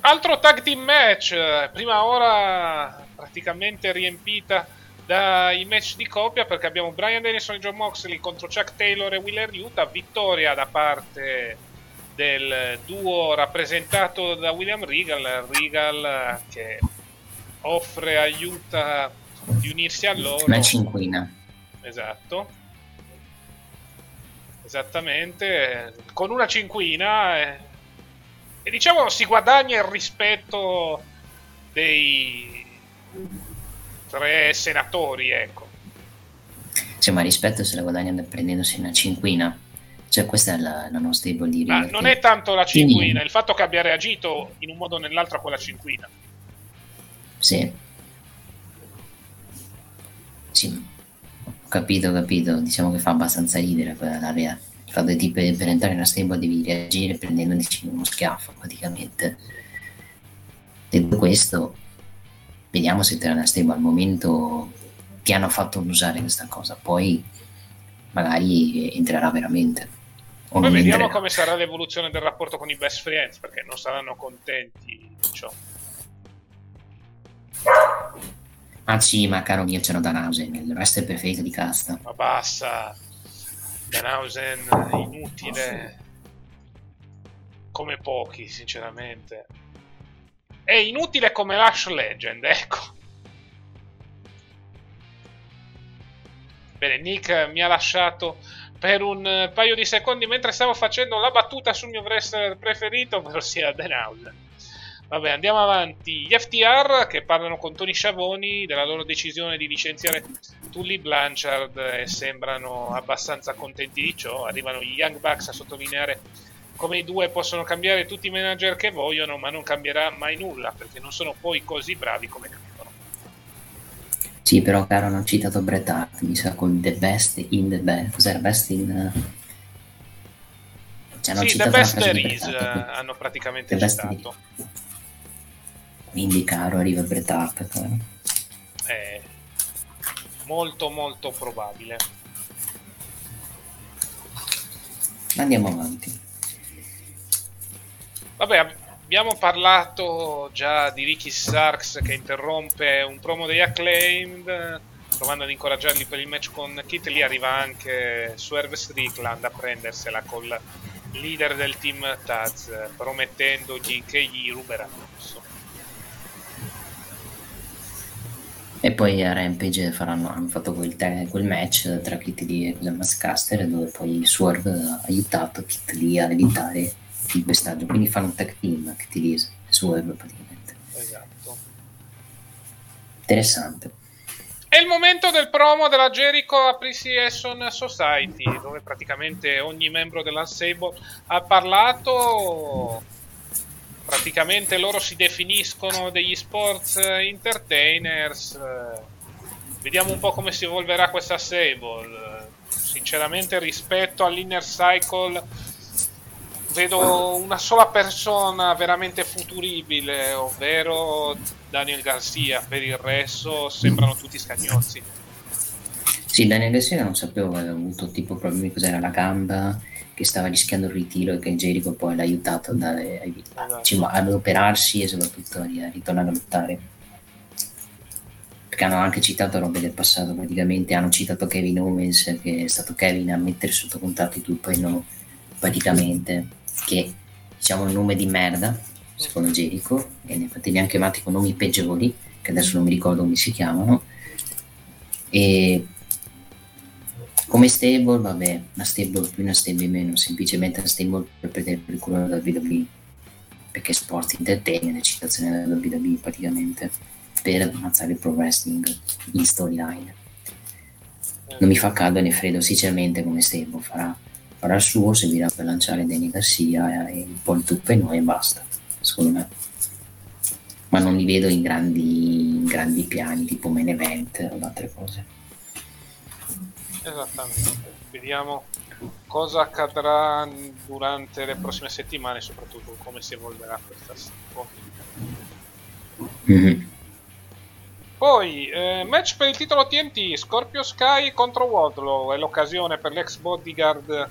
Altro tag team match, eh, prima ora praticamente riempita dai match di coppia perché abbiamo Brian Dennison e John Moxley contro Chuck Taylor e Willer Utah, vittoria da parte del duo rappresentato da William Regal, Regal eh, che offre a Utah di unirsi a loro. Una cinquina. Esatto. Esattamente, con una cinquina eh, e diciamo si guadagna il rispetto dei tre senatori, ecco. Cioè, ma rispetto se la guadagnano prendendosi una cinquina. Cioè, questa è la, la nostra stable di non è tanto la Quindi- cinquina, il fatto che abbia reagito in un modo o nell'altro a quella cinquina. Sì. Sì, ho capito, ho capito. Diciamo che fa abbastanza ridere quella la rea. Il fatto di per, entrare in una stable devi reagire prendendoti uno schiaffo, praticamente. Detto questo, vediamo se tra una stable al momento ti hanno fatto usare questa cosa. Poi magari entrerà veramente. Poi vediamo entrerà. come sarà l'evoluzione del rapporto con i best friends, perché non saranno contenti di Ah sì, ma caro mio c'era Danhausen, il resto è preferito di casta. Ma basta, Danhausen inutile come pochi, sinceramente. È inutile come Lash Legend, ecco. Bene, Nick mi ha lasciato per un paio di secondi mentre stavo facendo la battuta sul mio wrestler preferito, ovvero sia Danhausen. Vabbè, andiamo avanti. Gli FTR che parlano con Tony Sciavoni della loro decisione di licenziare Tully Blanchard e sembrano abbastanza contenti di ciò. Arrivano gli Young Bucks a sottolineare come i due possono cambiare tutti i manager che vogliono, ma non cambierà mai nulla perché non sono poi così bravi come credono. Sì, però caro, hanno citato Bret Hart, mi sa con The Best in the Best. Cos'era Best in... Cioè, hanno Sì, The Best There Is eh, hanno praticamente The Best citato. Quindi, caro, arriva Bret Hart. caro. È molto molto probabile. Andiamo avanti. Vabbè, ab- abbiamo parlato già di Ricky Starks che interrompe un promo degli Acclaimed, provando ad incoraggiarli per il match con Kit. Lì arriva anche Swerve Strickland a prendersela col leader del team Taz, promettendogli che gli ruberà il posto. E poi a Rampage faranno, hanno fatto quel, te- quel match tra Kit Lee e Mascaster dove poi Swerve ha aiutato Kit Lee a evitare il pestaggio. Quindi fanno un tag team Kit Lee e Swerve praticamente. Esatto. Interessante. È il momento del promo della Jericho Appreciation Society, dove praticamente ogni membro dell'Unsable ha parlato. Praticamente loro si definiscono degli sports entertainers. Vediamo un po' come si evolverà questa Sable. Sinceramente, rispetto all'Inner Cycle, vedo una sola persona veramente futuribile, ovvero Daniel Garcia. Per il resto, sembrano tutti scagnozzi. Sì, Daniel Garcia non sapevo, aveva avuto tipo problemi cos'era la gamba, che stava rischiando il ritiro e che Jericho poi l'ha aiutato ad, ad, diciamo, ad operarsi e soprattutto a a ritornare a lottare. Perché hanno anche citato robe del passato, praticamente hanno citato Kevin Owens, che è stato Kevin a mettere sotto contratto i Two no, praticamente, che diciamo un nome di merda, secondo Jericho, e ne infatti li hanno chiamati con nomi peggiori, che adesso non mi ricordo come si chiamano, e come stable, vabbè, una stable più una stable meno, semplicemente una stable per prendere il culo della WWE, perché sport entertainment è citazione della WWE praticamente, per ammazzare il pro wrestling in storyline. Non mi fa caldo né freddo, sinceramente come stable farà, farà il suo, servirà per lanciare Danny Garcia e, un po' il tutto e noi e basta, secondo me. Ma non li vedo in grandi, in grandi piani, tipo main event o altre cose. Esattamente. Vediamo cosa accadrà durante le prossime settimane, soprattutto come si evolverà questa seconda. Mhm. Poi, eh, match per il titolo TNT, Scorpio Sky contro Wardlow, è l'occasione per l'ex bodyguard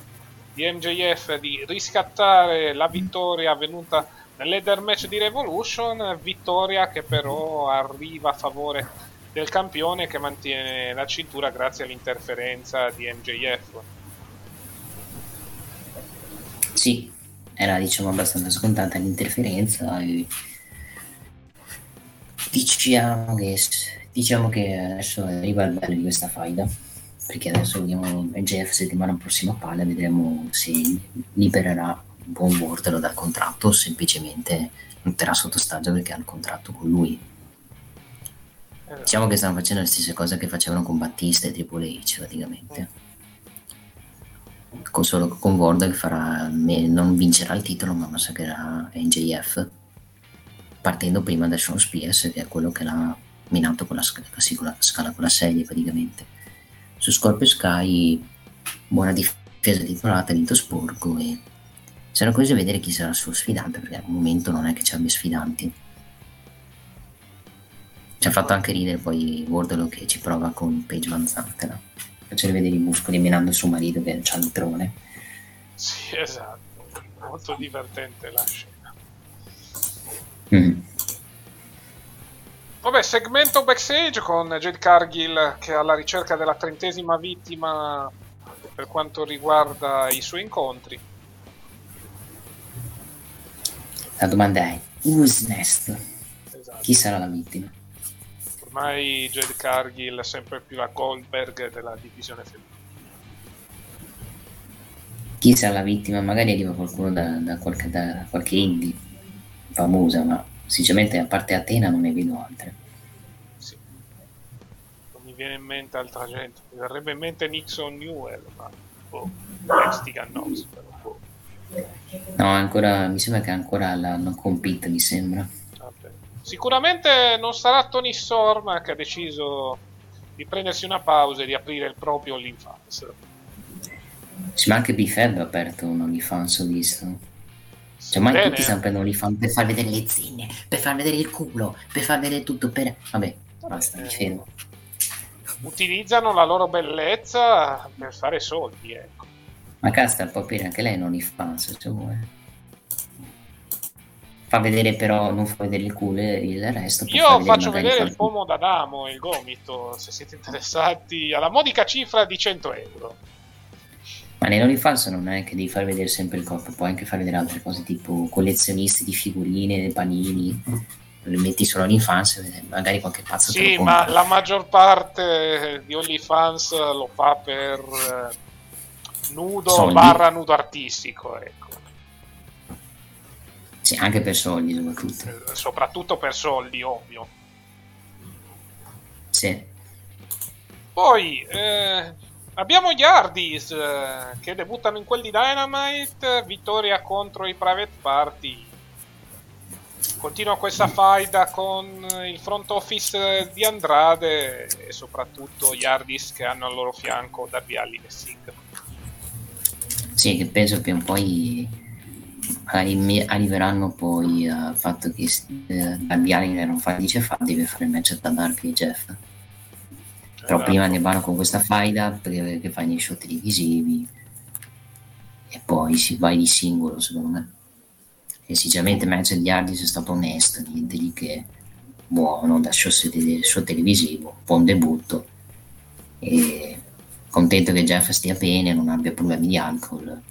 di MJF di riscattare la vittoria avvenuta nell'header match di Revolution, vittoria che però arriva a favore del campione che mantiene la cintura grazie all'interferenza di MJF. Sì, era diciamo abbastanza scontata l'interferenza e diciamo che, diciamo che adesso arriva il bello di questa faida perché adesso vediamo MJF settimana prossima palla vedremo se libererà buon Wardlow dal contratto o semplicemente metterà sotto ostaggio perché ha il contratto con lui diciamo che stanno facendo le stesse cose che facevano con Battista e Triple H praticamente. Con solo con Ward che farà non vincerà il titolo ma massacrerà NJF partendo prima da Sean Spears che è quello che l'ha minato con la, sc- sì, con la scala con la sedia praticamente. Su Scorpio Sky buona difesa titolata vinto sporco e sarà curioso di vedere chi sarà il suo sfidante perché al momento non è che ci abbia sfidanti ci ha fatto anche ridere poi Wardlow che ci prova con Paige Van Zanten facendo vedere i muscoli minando suo marito che c'ha il trone Sì, esatto. Molto divertente la scena. Mm. Vabbè, segmento backstage con Jade Cargill che è alla ricerca della trentesima vittima per quanto riguarda i suoi incontri. la domanda è who's next? Esatto. chi sarà la vittima? Ormai Jade Cargill è sempre più la Goldberg della divisione femminile. chi sarà la vittima? magari arriva qualcuno da, da qualche, da qualche indie famosa ma sinceramente a parte Atena non ne vedo altre Sì. Non mi viene in mente altra gente. Mi verrebbe in mente Nixon Newell, ma boh, Knox, però boh. no ancora mi sembra che ancora la non compete mi sembra. Sicuramente non sarà Tony Storm che ha deciso di prendersi una pausa e di aprire il proprio OnlyFans. Sì, ma anche Bifeb ha aperto un OnlyFans, ho visto. Cioè, ma tutti stanno aprendo OnlyFans per far vedere le zinne, per far vedere il culo, per far vedere tutto, per... Vabbè, basta, mi fermo. Utilizzano la loro bellezza per fare soldi, ecco. Ma cazzo, può aprire anche lei un OnlyFans, se vuole. Fa vedere però, non fa vedere il culo e il resto. Io faccio vedere il pomo d'Adamo e il gomito, se siete interessati, alla modica cifra di 100 euro. Ma nell'OnlyFans non è che devi far vedere sempre il corpo, puoi anche far vedere altre cose tipo collezionisti di figurine, panini. Le metti solo OnlyFans e magari qualche pazzo Sì, lo ma la maggior parte di OnlyFans lo fa per eh, nudo Soldi. barra nudo artistico, ecco. Sì, anche per soldi soprattutto. Soprattutto per soldi, ovvio. Sì. Poi eh, abbiamo gli Hardys eh, che debuttano in quel di Dynamite, vittoria contro i Private Party. Continua questa faida con il front office di Andrade e soprattutto gli Hardys che hanno al loro fianco Darby Allin e Singh. Sì, che penso che un po' i- arriveranno poi al fatto che eh, Darby non fa dice fa, deve fare il match tra Darby e Jeff. Però Esatto. prima ne vanno con questa faida perché che fa gli show televisivi e poi si va di singolo secondo me. E sinceramente il match di Hardys è stato onesto, niente di che buono da show, show televisivo, buon debutto e contento che Jeff stia bene, non abbia problemi di alcol.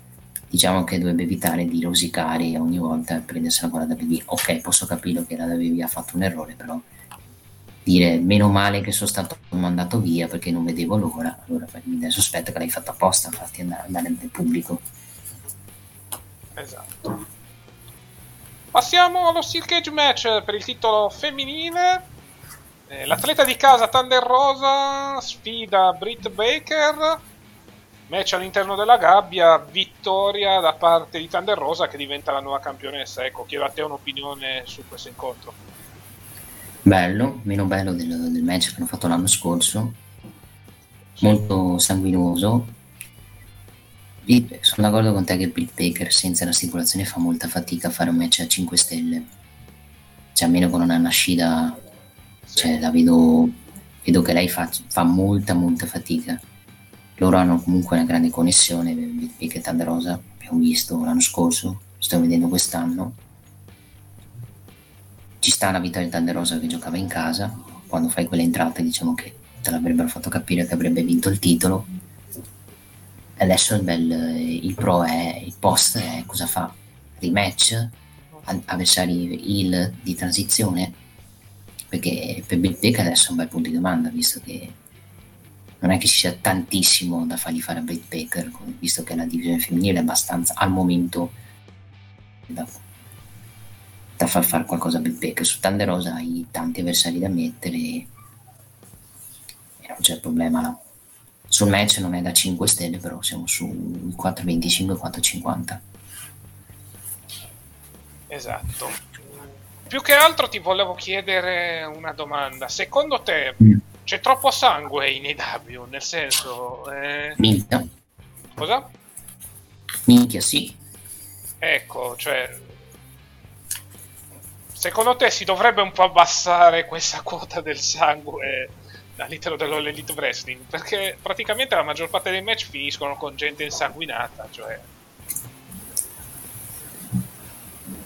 Diciamo che dovrebbe evitare di rosicare ogni volta e prendersela con la WB. Ok, posso capire che la WB ha fatto un errore, però dire meno male che sono stato mandato via perché non vedevo l'ora, allora mi dai sospetto che l'hai fatto apposta, farti andare, andare nel pubblico. Esatto. Passiamo allo Steel Cage match per il titolo femminile. Eh, L'atleta di casa Thunder Rosa sfida Britt Baker. Match all'interno della gabbia, vittoria da parte di Thunder Rosa che diventa la nuova campionessa. Ecco, chiedo a te un'opinione su questo incontro. Bello, meno bello del, del match che hanno fatto l'anno scorso, molto sanguinoso. Sono d'accordo con te che Britt Baker senza la stipulazione fa molta fatica a fare un match a 5 stelle. Cioè, a meno che non ha una Shida, cioè, la vedo, vedo che lei fa, fa molta, molta fatica. Loro hanno comunque una grande connessione, Baker e Thunder Rosa, abbiamo visto l'anno scorso, stiamo vedendo quest'anno. Ci sta la vittoria di Thunder Rosa che giocava in casa, quando fai quelle entrate diciamo che te l'avrebbero fatto capire che avrebbe vinto il titolo. Adesso il, bel, il pro è, il post è cosa fa? Rematch? Avversari heal di transizione? Perché per Baker adesso è un bel punto di domanda, visto che non è che ci sia tantissimo da fargli fare a Britt Baker, visto che la divisione femminile è abbastanza al momento da, da far fare qualcosa a Britt Baker. Su Thunder Rosa hai tanti avversari da mettere e non c'è problema là. Sul match non è da 5 stelle, però siamo su 4,25-4,50. Esatto. Più che altro ti volevo chiedere una domanda. Secondo te Mm. C'è troppo sangue in AW? Nel senso, eh, Minchia, cosa? minchia sì. Ecco, cioè. Secondo te si dovrebbe un po' abbassare questa quota del sangue all'interno dell'Elite Wrestling? Perché praticamente la maggior parte dei match finiscono con gente insanguinata, cioè.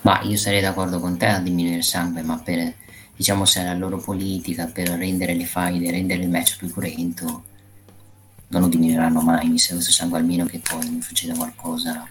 Ma io sarei d'accordo con te a diminuire il sangue, ma per, diciamo, se la loro politica per rendere le faide, rendere il match più cruento, non lo diminuiranno mai. Mi sa questo sangue almeno che poi non succeda qualcosa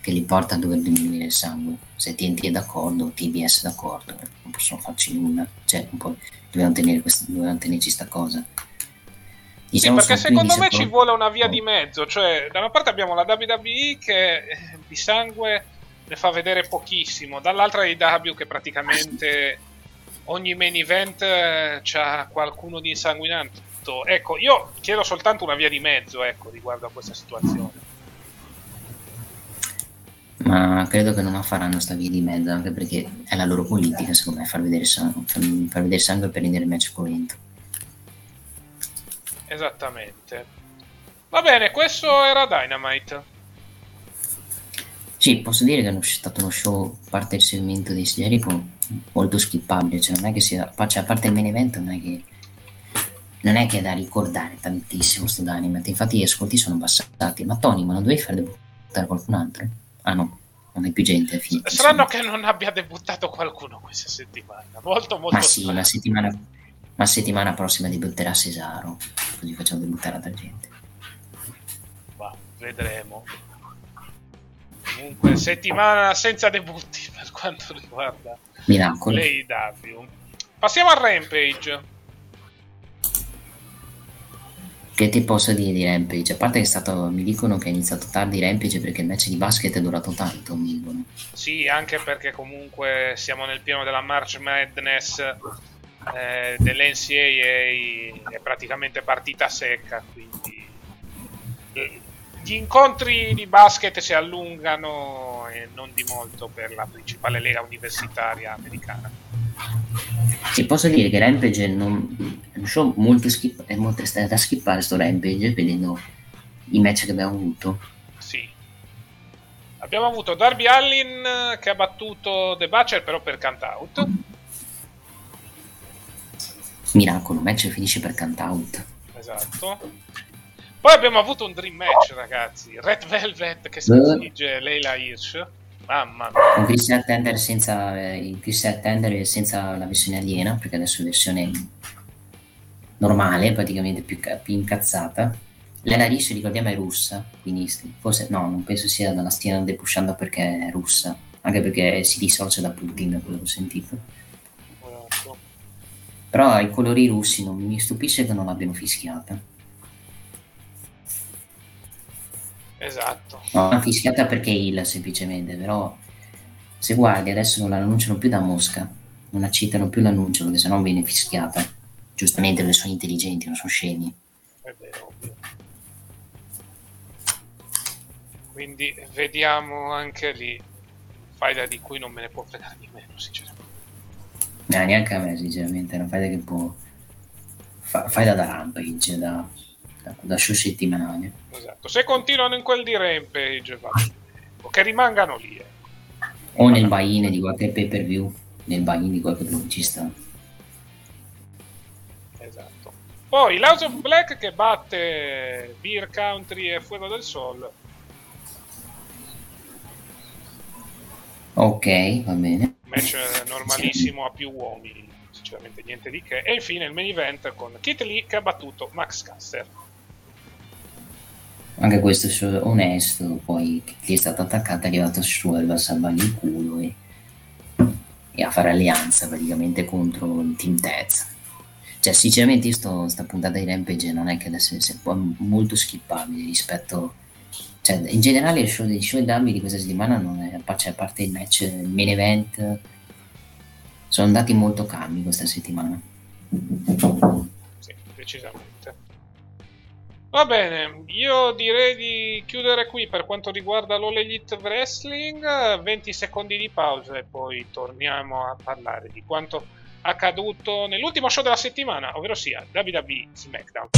che li porta a dover diminuire il sangue. Se TNT è d'accordo, TBS è d'accordo, non possono farci nulla. Cioè, dovevano, tenere questa, dovevano tenerci sta cosa. Sì, Diciamo perché sono 15 secondo me ci vuole una via di mezzo. Cioè, da una parte abbiamo la WWE che eh, di sangue ne fa vedere pochissimo, dall'altra AEW che praticamente ogni main event eh, c'ha qualcuno di insanguinato. Ecco, io chiedo soltanto una via di mezzo, ecco, riguardo a questa situazione. Ma credo che non la faranno sta via di mezzo, anche perché è la loro politica, secondo me, far vedere sangue, far, vedere sangue per rendere il match cruento. Esattamente. Va bene, questo era Dynamite. Sì, posso dire che è stato uno show, a parte il segmento di Jericho, molto skippabile, cioè non è che sia, cioè, a parte il main event non è che non è che è da ricordare tantissimo sto Dynamite, infatti gli ascolti sono abbassati, ma Tony, ma non dovevi far debuttare qualcun altro? Ah no, non hai più gente, è finito. Strano che non abbia debuttato qualcuno questa settimana, molto molto Ma sì, la settimana, la settimana prossima debutterà Cesaro, così facciamo debuttare altra gente. Va, vedremo. Comunque, settimana senza debutti per quanto riguarda Miracolo. l'AEW. Passiamo al Rampage. Che ti posso dire di Rampage? A parte che è stato, mi dicono che è iniziato tardi Rampage perché il match di basket è durato tanto, mi dicono. Sì, anche perché comunque siamo nel pieno della March Madness eh, dell'NCAA, è praticamente partita secca, quindi eh, gli incontri di basket si allungano e non di molto per la principale lega universitaria americana. Ti posso dire che Rampage non, è un show molto, skip, è molto da skippare sto Rampage vedendo i match che abbiamo avuto. Sì. Abbiamo avuto Darby Allin che ha battuto The Butcher però per count out. Miracolo, match finisce per count out. Esatto. Poi abbiamo avuto un dream match, ragazzi. Red Velvet che sconfigge Leila Hirsch. Mamma mia. Con Chris Attender senza, eh, senza la versione aliena, perché adesso è versione normale, praticamente più, più incazzata. Leila Hirsch, ricordiamo, è russa, quindi forse no, non penso sia dalla stiano depushando perché è russa, anche perché si dissocia da Putin, da quello che ho sentito. Esatto. Però i colori russi non mi stupisce che non l'abbiano fischiata. Esatto. No, una fischiata perché il semplicemente, però se guardi adesso non l'annunciano più da Mosca, non accettano più l'annuncio perché sennò viene fischiata. Giustamente perché sono intelligenti, non sono scemi. È vero, ovvio. Quindi vediamo anche lì faida di cui non me ne può fregare di meno, sinceramente. No, neanche a me, sinceramente, è una faida che può... Fa, faida da Rampage, da, da, da show settimanale. Esatto. Se continuano in quel di Rampage, va. che rimangano lì. Eh. O nel buy-in di qualche pay per view, nel buy-in di qualche pubblicista. Esatto. Poi l'House of Black che batte Beer Country e Fuego del Sol. Ok, va bene. Match normalissimo a più uomini, sinceramente niente di che. E infine il main event con Kit Lee che ha battuto Max Caster. Anche questo è onesto, poi chi è stato attaccato è arrivato su a salvargli il culo e, e, a fare alleanza praticamente contro il Team Tez. Cioè, sinceramente, sto, sta puntata di Rampage non è che adesso è molto skippabile rispetto. Cioè, in generale, il show dei show dummy di questa settimana non è cioè, a parte il match, il main event, sono andati molto calmi questa settimana. Sì, decisamente. Va bene, io direi di chiudere qui per quanto riguarda l'All Elite Wrestling, 20 secondi di pausa e poi torniamo a parlare di quanto accaduto nell'ultimo show della settimana, ovvero sia WWE SmackDown.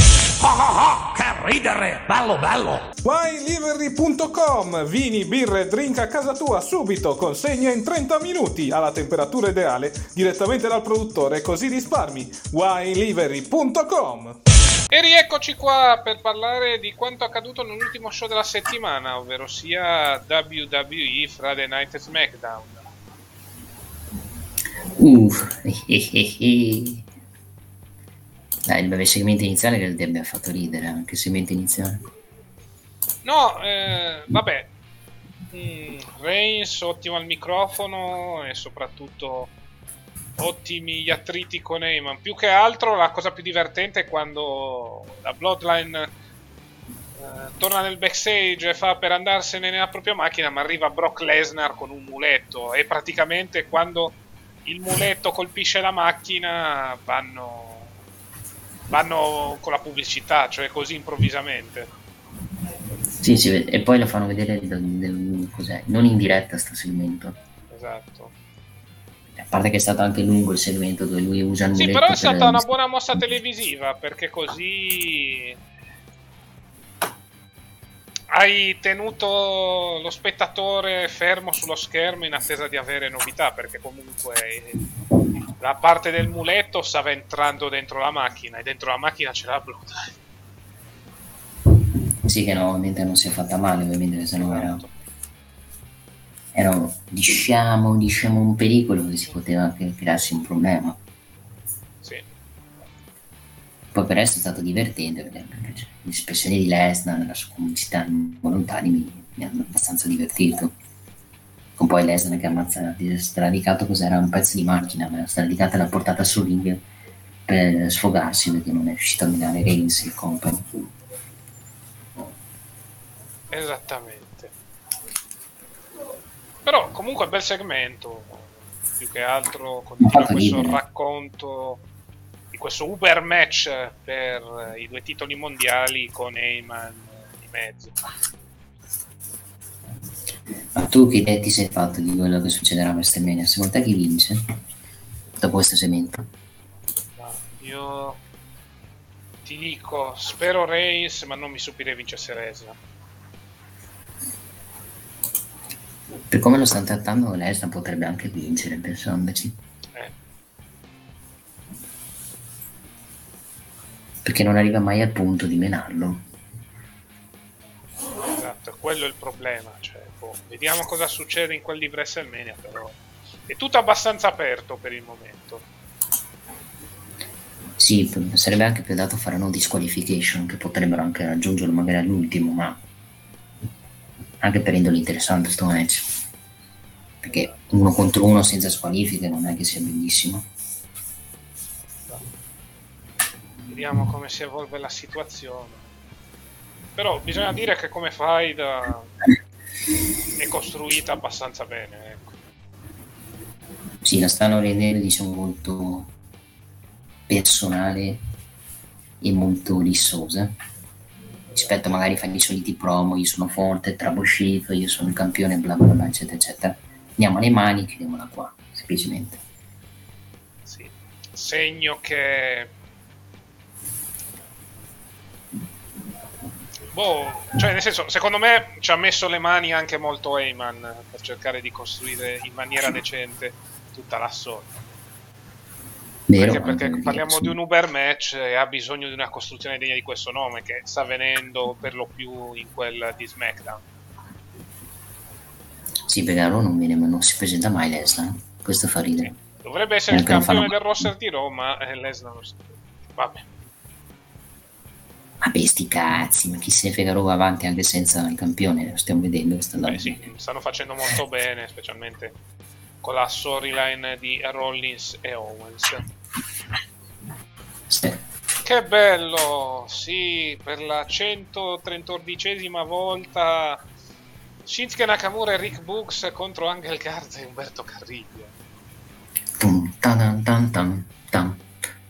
Ah ah ah, che ridere, bello bello! WineLivery.com Vini, birre, drink a casa tua subito, consegna in 30 minuti alla temperatura ideale direttamente dal produttore così risparmi. WineLivery.com E rieccoci qua per parlare di quanto accaduto nell'ultimo show della settimana, ovvero sia WWE Friday Night SmackDown. Uff, (laughs) Dai, il breve segmento iniziale che ti abbia fatto ridere, anche il segmento iniziale. No, eh, vabbè. Mm, Reigns ottimo al microfono e soprattutto ottimi gli attriti con Heyman. Più che altro la cosa più divertente è quando la Bloodline eh, torna nel backstage e fa per andarsene nella propria macchina, ma arriva Brock Lesnar con un muletto e praticamente quando il muletto colpisce la macchina vanno, vanno con la pubblicità, cioè così improvvisamente. Sì, sì, e poi lo fanno vedere del, del, cos'è, non in diretta sto segmento. Esatto. A parte che è stato anche lungo il segmento dove lui usa il Sì, però è per- stata una buona mossa televisiva perché così hai tenuto lo spettatore fermo sullo schermo in attesa di avere novità perché comunque la parte del muletto stava entrando dentro la macchina e dentro la macchina c'era Bloodline. Sì, che no, ovviamente non si è fatta male, ovviamente, perché sennò era, era diciamo, diciamo un pericolo che si poteva anche crearsi un problema. Sì. Poi per il resto è stato divertente, perché cioè, l'espressione di Lesnar, la sua comicità involontaria mi, mi hanno abbastanza divertito. Con poi Lesnar che ammazza, è stradicato cos'era un pezzo di macchina, ma stradicata l'ha portata sul ring per sfogarsi perché non è riuscito a minare Reigns e company. Esattamente. Però comunque bel segmento, più che altro continua questo ridere. racconto di questo Uber match per i due titoli mondiali con Heyman di mezzo. Ma tu che idea ti sei fatto di quello che succederà a WrestleMania? Secondo te chi vince? Dopo questo segmento? Io ti dico, spero Reigns, ma non mi stupirei vincesse Lesnar. Per come lo stanno trattando, Lesnar potrebbe anche vincere, pensandoci. Eh, Perché non arriva mai al punto di menarlo. esatto, quello è il problema. Cioè, boh, vediamo cosa succede in quel di WrestleMania, però è tutto abbastanza aperto per il momento. Sì, sarebbe anche più dato fare una disqualification, che potrebbero anche raggiungerlo magari all'ultimo, ma anche per renderlo interessante sto match. Perché uno contro uno senza squalifiche non è che sia bellissimo. Vediamo come si evolve la situazione. Però bisogna dire che come fai da... è costruita abbastanza bene. Ecco. Sì, la stanno rendendo diciamo molto personale e molto rissosa rispetto magari fare i soliti promo io sono forte, traboscito, io sono il campione bla bla bla eccetera eccetera andiamo alle mani chiudiamola qua semplicemente Sì. Segno che... Boh, cioè nel senso, secondo me ci ha messo le mani anche molto Heyman per cercare di costruire in maniera decente tutta la storia. Vero, Perché, perché anche parliamo di un Uber match e ha bisogno di una costruzione degna di questo nome che sta avvenendo per lo più in quel di SmackDown. sì perché a Raw non viene ma non si presenta mai Lesnar questo fa ridere. Dovrebbe essere il Anche campione del roster di Roma e Lesnar Vabbè. vabbè sti cazzi ma chi se ne frega va avanti anche senza il campione? Lo stiamo vedendo sta Beh, sì, stanno facendo molto bene, specialmente con la storyline di Rollins e Owens. Sì. Che bello! Sì, per la 134esima volta Shinsuke Nakamura e Rick Books contro Angel Garza e Umberto Carrillo. Tum, tan, tan, tan, tan,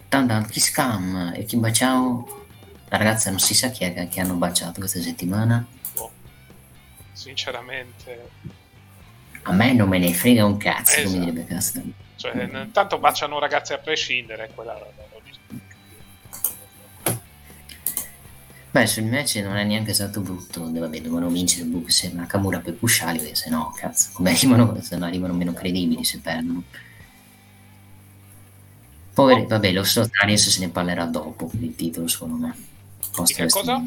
tan, tan, chi scam e chi baciao la ragazza non si sa chi è che- hanno baciato questa settimana Boh, sinceramente, a me non me ne frega un cazzo come Esatto. direbbe Casta cioè, n- tanto baciano ragazze a prescindere, quella dico. beh sul match non è neanche stato brutto vabbè dovevano vincere Book se Nakamura per pushali perché se no cazzo come arrivano se no arrivano meno credibili se perdono poi vabbè lo Starius se ne parlerà dopo per il titolo secondo me Post che cosa?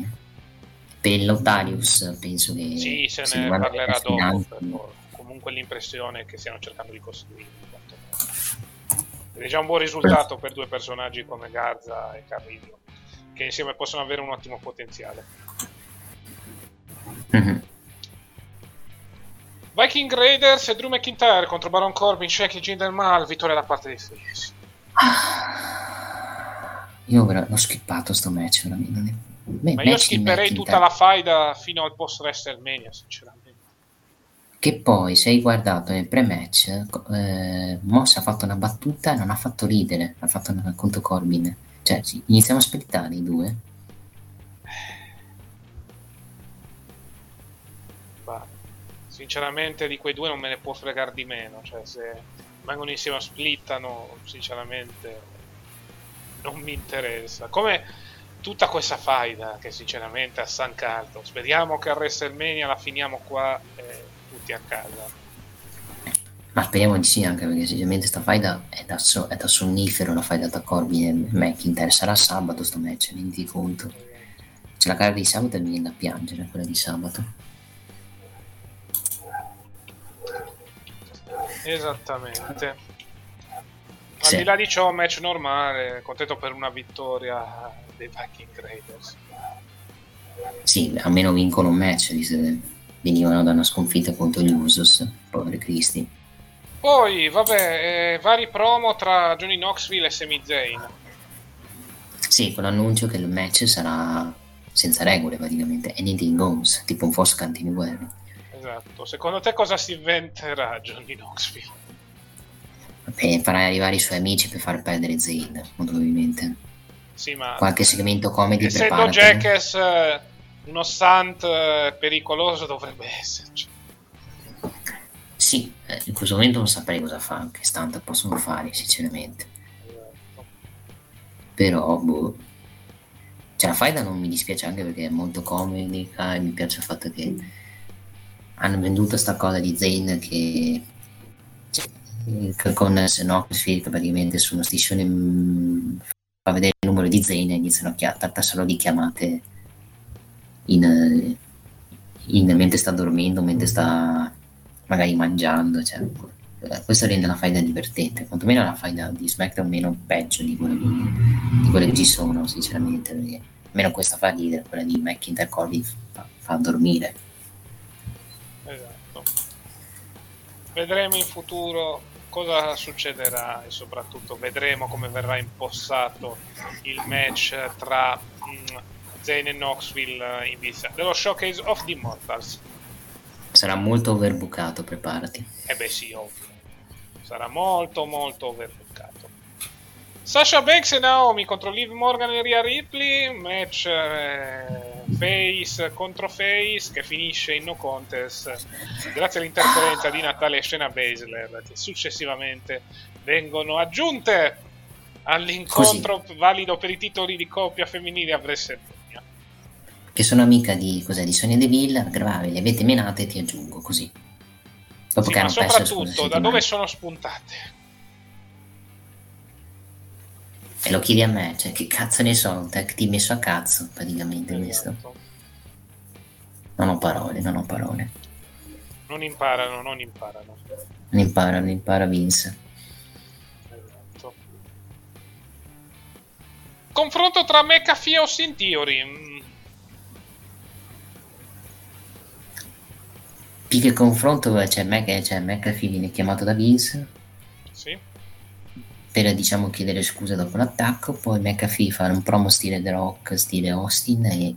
Per Lotarius penso che Sì, se ne parlerà dopo. però Comunque l'impressione che stiano cercando di costruire. Ed è già un buon risultato per due personaggi come Garza e Carrillo, che insieme possono avere un ottimo potenziale. Mhm. Viking Raiders e Drew McIntyre contro Baron Corbin, Shaq e Jinder Mahal, vittoria da parte dei Face. Io vera- l'ho skippato sto match veramente. Ma io skipperei tutta la faida fino al post WrestleMania, sinceramente. Che poi, se hai guardato nel pre-match, eh, Moss ha fatto una battuta e non ha fatto ridere, ha fatto una contro Corbin. Cioè, sì, iniziamo a aspettare i due. Ma sinceramente di quei due non me ne può fregare di meno. Cioè, se Vengono insieme, splittano, sinceramente non mi interessa. Come tutta questa faida che sinceramente a San Carlos. Speriamo che a WrestleMania la finiamo qua e tutti a casa. Ma speriamo di sì, anche perché sinceramente sta faida è da, so- è da sonnifero la faida tra Corbin e McIntyre. Sarà sabato sto match, rendi conto. C'è la gara di sabato e mi viene da piangere quella di sabato. Esattamente. Al Sì. di là di ciò, match normale, contento per una vittoria dei Viking Raiders. Sì, almeno vincono un match, che venivano da una sconfitta contro gli Usos, poveri cristi. Poi, vabbè, eh, vari promo tra Johnny Knoxville e Sami Zayn. Sì, con l'annuncio che il match sarà senza regole praticamente, anything goes, tipo un Force Cantini Guerra. Esatto. Secondo te cosa si inventerà Johnny Knoxville? Per far arrivare i suoi amici per far perdere Zayn, probabilmente. Sì, ma Qualche segmento comedy essendo. Jackass uno stunt eh, pericoloso dovrebbe esserci. Sì, eh, in questo momento non saprei cosa fare, che stunt possono fare, sinceramente. Però, boh. Cioè, la faida non mi dispiace anche perché è molto comica e mi piace il fatto che hanno venduto sta cosa di Zane che, cioè, con che praticamente su una striscione mm, fa vedere il numero di Zane e iniziano a chia- trattarselo di chiamate in, eh, in- mentre sta dormendo, mentre sta magari mangiando, cioè, eh, questo rende la faida divertente, quantomeno la faida di SmackDown meno peggio di quelle, di quelle che ci sono, sinceramente, almeno questa fa ridere, quella di McIntyre Corbin fa, fa dormire. Esatto. Vedremo in futuro cosa succederà e soprattutto vedremo come verrà impostato il match tra mm, Zayn e Knoxville in vista dello Showcase of the Immortals. Sarà molto overbookato, preparati. Eh beh sì, ovvio. Sarà molto molto overbookato. Sasha Banks e Naomi contro Liv Morgan e Rhea Ripley, match eh, face contro face che finisce in no contest grazie all'interferenza di Natalia e Shayna Baszler che successivamente vengono aggiunte all'incontro valido per i titoli di coppia femminile a WrestleMania. Che sono amica di, cos'è, di Sonia Deville, grave, le avete menate e ti aggiungo, così. Dopo Sì, che ma hanno perso soprattutto da settimana. dove sono spuntate? E lo chiedi a me, cioè che cazzo ne so, team messo a cazzo, praticamente questo. Non ho parole, non ho parole. Non imparano, non imparano. Non impara, non impara Vince. Esatto. Confronto tra McAfee e Austin Theory. Più che confronto c'è, Mac, c'è McAfee viene chiamato da Vince sì. per diciamo chiedere scusa dopo l'attacco, poi McAfee fa un promo stile The Rock, stile Austin e,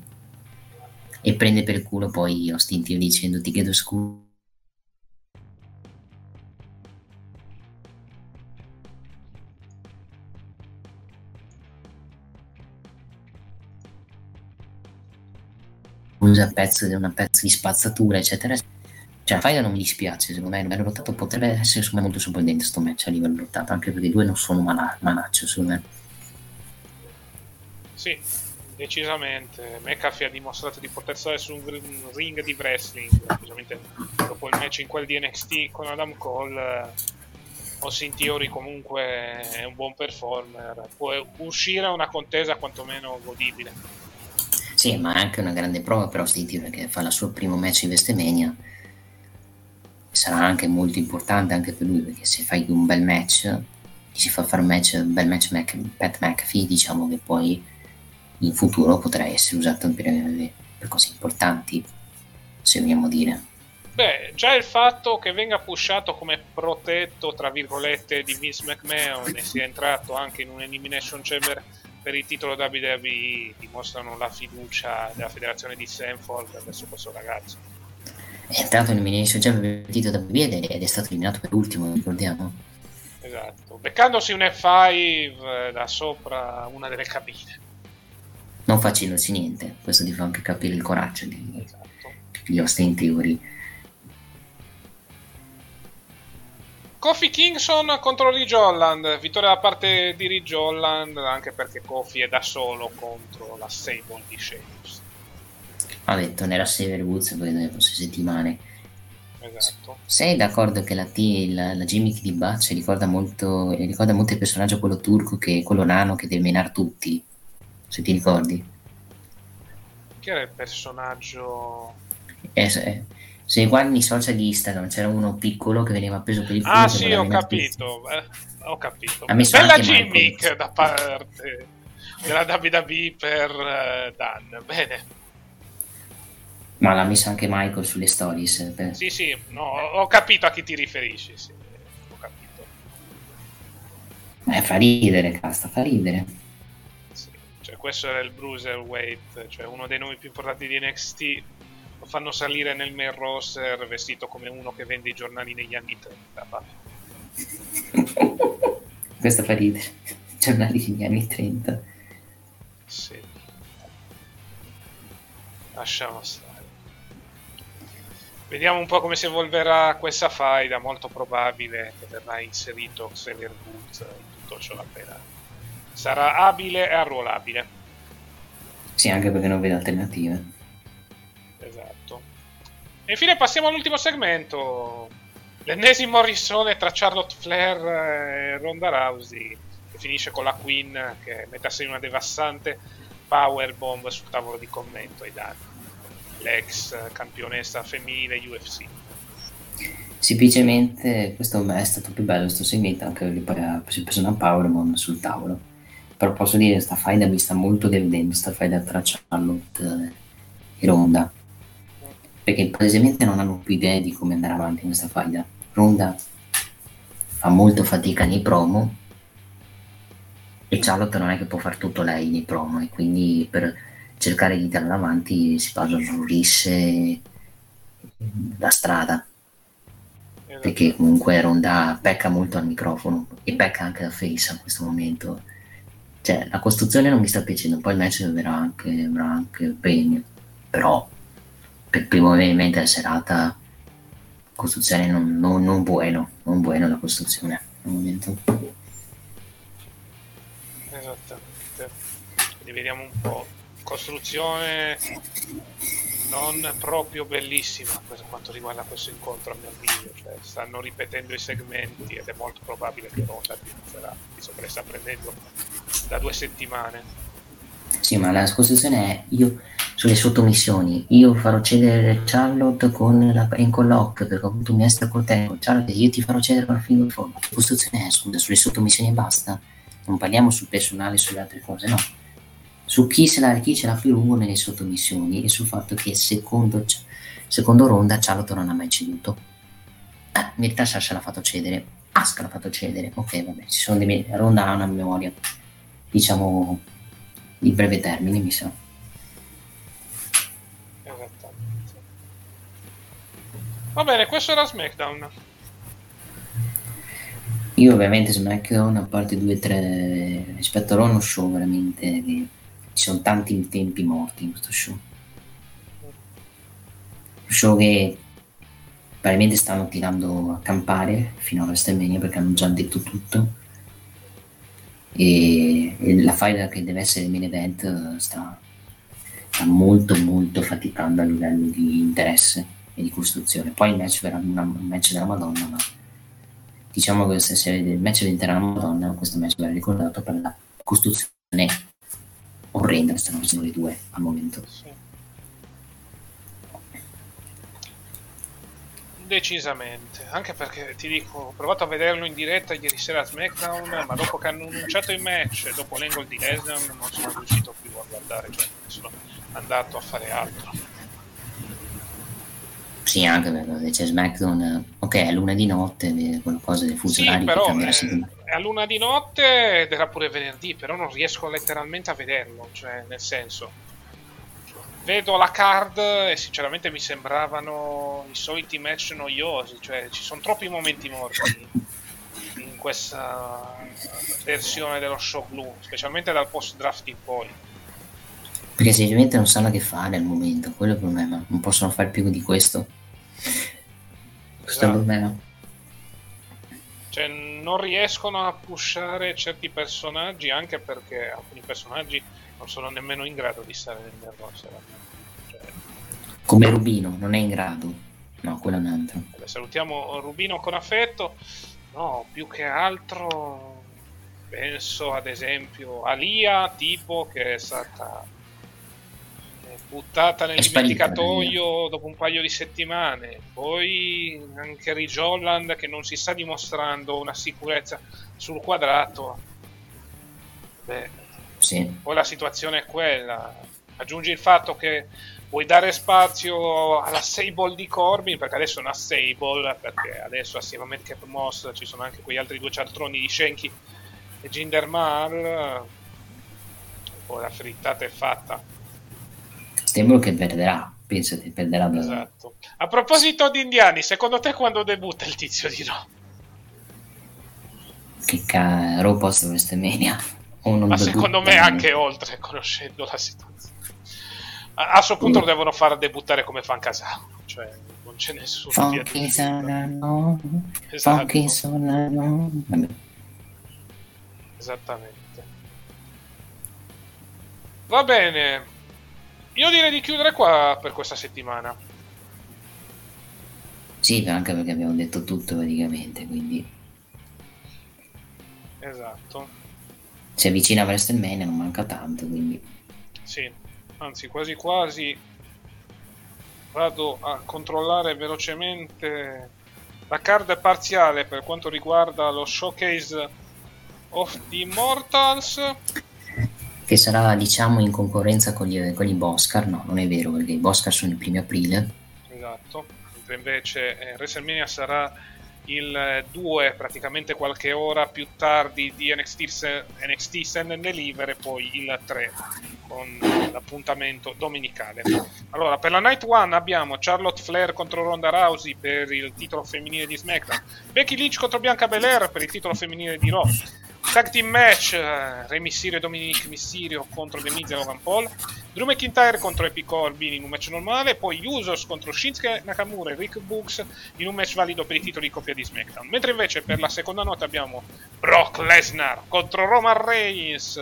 e prende per culo poi Austin Theory dicendo ti chiedo scusa. Usa pezzo di una pezzo di spazzatura, eccetera. Cioè, faida non mi dispiace, secondo me, a livello lottato potrebbe essere me, molto sorprendente sto match a livello lottato, anche perché i due non sono mala- malaccio, secondo me. Sì, decisamente. McAfee ha dimostrato di poter stare su un ring di wrestling. Dopo il match in quel di NXT con Adam Cole. eh, Austin Theory comunque è un buon performer. Può uscire a una contesa quantomeno godibile. Sì, ma è anche una grande prova per Austin Theory che fa il suo primo match in WrestleMania. Sarà anche molto importante anche per lui perché se fai un bel match, si fa fare un match, un bel match Mac, Pat McAfee, diciamo che poi in futuro potrà essere usato per, per cose importanti, se vogliamo dire. Beh, già il fatto che venga pushato come protetto, tra virgolette, di Vince McMahon e sia entrato anche in un Elimination Chamber per il titolo WWE dimostrano la fiducia della federazione di Stanford verso questo ragazzo. È entrato in per il titolo da WWE ed è stato eliminato per ultimo, ricordiamo. Esatto, beccandosi un F5 eh, da sopra una delle cabine. Non facendosi niente, questo ti fa anche capire il coraggio di, di Austin Theory. Kofi Kingston contro Ridge Holland, vittoria da parte di Ridge Holland, anche perché Kofi è da solo contro la Sable di Sheamus. Detto nella Saver Woods poi nelle prossime settimane. Esatto. Sei d'accordo che la, T, la, la gimmick di Butch ricorda molto, ricorda molto il personaggio quello turco, che, quello nano che deve menare tutti? Se ti ricordi? Chi era il personaggio? Eh, se, se guardi i social di Instagram c'era uno piccolo che veniva preso per il culo. Ah sì, voleva ho capito. Eh, ho capito. Ha messo Bella gimmick da parte della WWE per eh, Dan. Bene. Ma l'ha messo anche Michael sulle stories. eh, per- Sì, sì, no, ho capito a chi ti riferisci. Sì. Ho capito. Eh, fa ridere, casta, fa ridere. Sì. Cioè, questo era il Bruiserweight, cioè uno dei nomi più importanti di NXT. Lo fanno salire nel main roster vestito come uno che vende i giornali negli anni 30. Vabbè. (laughs) Questo fa ridere. Giornali degli anni 30. Sì. Lasciamo stare. Vediamo un po' come si evolverà questa faida. Molto probabile che verrà inserito Xavier Woods in tutto ciò appena. Sarà abile e arruolabile. Sì, anche perché non vedo alternative. Esatto. E infine passiamo all'ultimo segmento. L'ennesimo rissone tra Charlotte Flair e Ronda Rousey. Che finisce con la Queen che mette a segno una devastante powerbomb sul tavolo di commento ai danni. L'ex campionessa femminile UFC. Semplicemente questo è stato più bello questo segmento anche perché poi ha preso una powerbomb sul tavolo. Però posso dire che sta faida mi sta molto deludendo, sta faida tra Charlotte e Ronda. Perché palesemente non hanno più idea di come andare avanti in questa faida. Ronda fa molto fatica nei promo e Charlotte non è che può fare tutto lei nei promo e quindi per cercare di tirare avanti si basano su risse da strada perché comunque Ronda pecca molto al microfono e pecca anche da face a questo momento cioè la costruzione non mi sta piacendo poi il match avrà anche, avrà anche premio però per il primo evento della serata costruzione non, non, non buono non buono la costruzione al momento Esattamente. Quindi vediamo un po'. Costruzione non proprio bellissima per quanto riguarda questo incontro a mio avviso. Cioè, stanno ripetendo i segmenti ed è molto probabile che Ronda vincerà, visto che prendendo da due settimane. Sì, ma la costruzione è io sulle sottomissioni. Io farò cedere Charlotte con la ankle lock perché ho avuto un col tempo. Charlotte, io ti farò cedere con la finger four. La costruzione è scusa, sulle sottomissioni e basta. Non parliamo sul personale e sulle altre cose, no. Su chi ce l'ha, chi ce l'ha più lungo nelle sottomissioni e sul fatto che secondo, secondo Ronda Charlotte non ha mai ceduto. Ah, in verità Sasha l'ha fatto cedere, Asuka l'ha fatto cedere. Ok, vabbè, ci sono dei, Ronda ha una memoria, diciamo, di breve termine, mi sa. Esattamente. Va bene, questo era SmackDown. Io ovviamente SmackDown, a parte due o tre rispetto a Raw, uno show veramente che ci sono tanti tempi morti in questo show. Un show che probabilmente stanno tirando a campare fino a WrestleMania perché hanno già detto tutto. E, e la faida che deve essere il main event eh, sta, sta molto molto faticando a livello di interesse e di costruzione. Poi il match verrà una- un match della Madonna, ma diciamo che se, il match diventerà una Madonna, questo match verrà ricordato per la costruzione orrenda stanno facendo le due al momento. Decisamente, anche perché ti dico, ho provato a vederlo in diretta ieri sera a SmackDown, ma dopo che hanno annunciato il match, dopo l'angle di Lesnar, non sono riuscito più a guardare, cioè sono andato a fare altro. Sì, anche perché c'è SmackDown, eh, ok, è lunedì notte, eh, quella cosa del fuso Sì, orario però eh, settimana. È a luna di notte ed era pure venerdì, però non riesco letteralmente a vederlo, cioè nel senso vedo la card e sinceramente mi sembravano i soliti match noiosi, cioè ci sono troppi momenti morti in questa versione dello show blu, specialmente dal post draft in poi. Perché semplicemente non sanno che fare al momento, quello è il problema. Non possono fare più di questo. Questo è il Esatto. problema. Cioè, non riescono a pushare certi personaggi anche perché alcuni personaggi non sono nemmeno in grado di stare nel main roster. Cioè, Come Rubino, non è in grado. No, quello è un altro. vabbè, salutiamo Rubino con affetto. No, più che altro penso ad esempio a Lia, tipo che è stata buttata nel dimenticatoio dopo un paio di settimane. Poi anche Ridge Holland che non si sta dimostrando una sicurezza sul quadrato. Beh, Sì. poi la situazione è quella. Aggiungi il fatto che vuoi dare spazio alla Sable di Corbin, perché adesso è una Sable, perché adesso assieme a Madcap Moss ci sono anche quegli altri due cialtroni di Shenki e Jinder Mahal. Poi la frittata è fatta. Sembra che perderà. Penso che perderà da... Esatto. A proposito di indiani, secondo te quando debutta il tizio di Raw? Che ca... Raw post WrestleMania. (laughs) Ma secondo me anche oltre, conoscendo la situazione. A, a suo punto lo devono far debuttare come fan casano, cioè non c'è nessuno Funky Solano. Esatto. Funky Solano. Esattamente. Va bene. Io direi di chiudere qua per questa settimana. Sì, anche perché abbiamo detto tutto praticamente, quindi Esatto. si avvicina a WrestleMania, non manca tanto, quindi Sì, anzi quasi quasi vado a controllare velocemente la card parziale per quanto riguarda lo showcase of the Immortals. Che sarà diciamo in concorrenza con gli, con i Boscar, no, non è vero perché i Boscar sono il primo aprile, Esatto, mentre invece eh, WrestleMania sarà il eh, 2, praticamente qualche ora più tardi di NXT, NXT Send and Deliver e poi il 3 con l'appuntamento domenicale. Allora, per la Night 1 abbiamo Charlotte Flair contro Ronda Rousey per il titolo femminile di SmackDown, Becky Lynch contro Bianca Belair per il titolo femminile di Raw, Tag Team Match, eh, Rey Mysterio e Dominic Mysterio contro The Miz e Logan Paul, Drew McIntyre contro Epic Corbin in un match normale, poi Usos contro Shinsuke Nakamura e Rick Books in un match valido per i titoli di coppia di SmackDown. Mentre invece per la seconda notte abbiamo Brock Lesnar contro Roman Reigns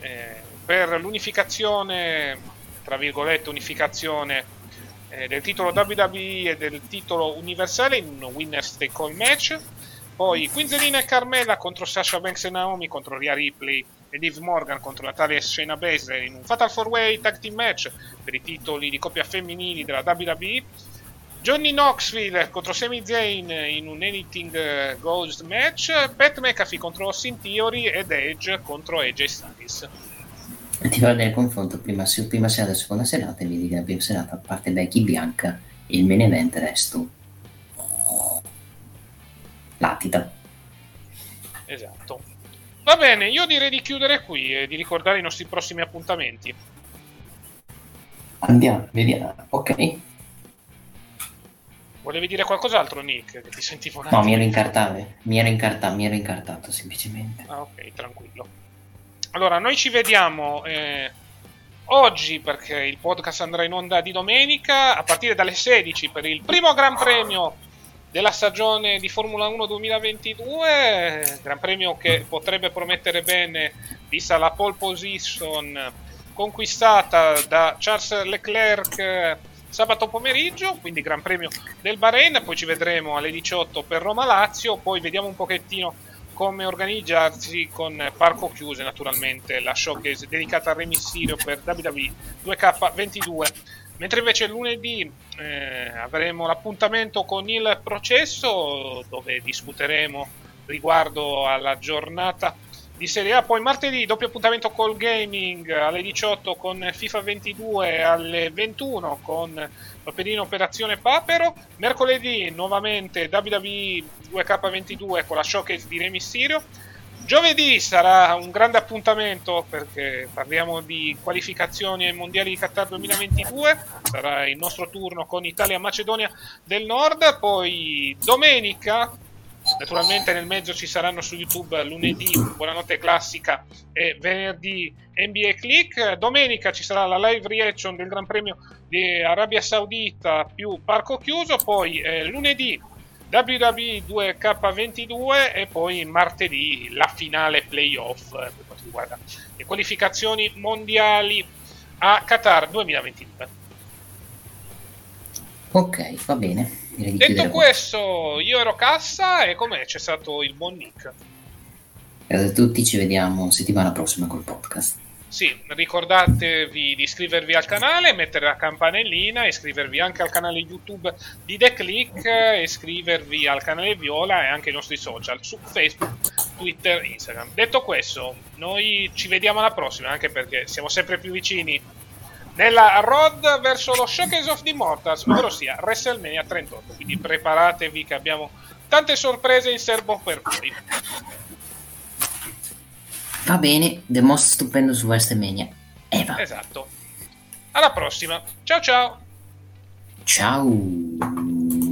eh, per l'unificazione, tra virgolette, unificazione eh, del titolo WWE e del titolo universale in un Winners Take All match. Poi Quinzelina e Carmella contro Sasha Banks e Naomi contro Rhea Ripley e Liv Morgan contro Natalia e Shayna Baszler in un Fatal 4-Way Tag Team Match per i titoli di coppia femminili della WWE. Johnny Knoxville contro Sami Zayn in un Anything eh, Goes match. Pat McAfee contro Austin Theory ed Edge contro AJ Styles. ti va nel confronto prima, prima serata e seconda serata e vedi che la prima serata parte Becky Bianca il main event resto latita Esatto. Va bene, io direi di chiudere qui e di ricordare i nostri prossimi appuntamenti. andiamo vediamo ok Volevi dire qualcos'altro, Nick? Che ti sentivo no mi ero incartato mi ero incartato mi ero incartato semplicemente Ah, ok, tranquillo. Allora, noi ci vediamo eh, oggi perché il podcast andrà in onda di domenica a partire dalle 16 per il primo Gran Premio della stagione di Formula 1 2022. Gran Premio che potrebbe promettere bene, vista la pole position conquistata da Charles Leclerc eh, sabato pomeriggio, quindi Gran Premio del Bahrain, poi ci vedremo alle 18 per Roma Lazio, poi vediamo un pochettino come organizzarsi con Parco Chiuse naturalmente la showcase dedicata al Re Mysterio per WWE 2K22 mentre invece lunedì eh, avremo l'appuntamento con il processo dove discuteremo riguardo alla giornata di Serie A. Poi martedì doppio appuntamento col gaming alle 18 con FIFA 22 alle 21 con Paperino Operazione Papero. Mercoledì nuovamente WWE 2K22 con la showcase di Re Mysterio Giovedì sarà un grande appuntamento perché parliamo di qualificazioni ai mondiali di Qatar 2022, sarà il nostro turno con Italia-Macedonia del Nord, poi domenica, naturalmente nel mezzo ci saranno su YouTube lunedì Buonanotte Classica e venerdì NBA Click, domenica ci sarà la live reaction del Gran Premio di Arabia Saudita più Parco Chiuso, poi eh, lunedì WWE 2K22 e poi martedì la finale playoff eh, per quanto riguarda le qualificazioni mondiali a Qatar 2022. Ok, va bene. Detto questo, io ero Cassa e com'è? C'è stato il buon Nick. Grazie a tutti, ci vediamo settimana prossima col podcast. Sì, ricordatevi di iscrivervi al canale, mettere la campanellina, iscrivervi anche al canale YouTube di The Click, iscrivervi al canale Viola e anche ai nostri social su Facebook, Twitter, Instagram. Detto questo, noi ci vediamo alla prossima, anche perché siamo sempre più vicini nella road verso lo Showcase of the Immortals, ovvero sia WrestleMania 38. Quindi preparatevi che abbiamo tante sorprese in serbo per voi. Va bene, The Most stupendo su WrestleMania. Eva. Esatto. Alla prossima. Ciao ciao. Ciao.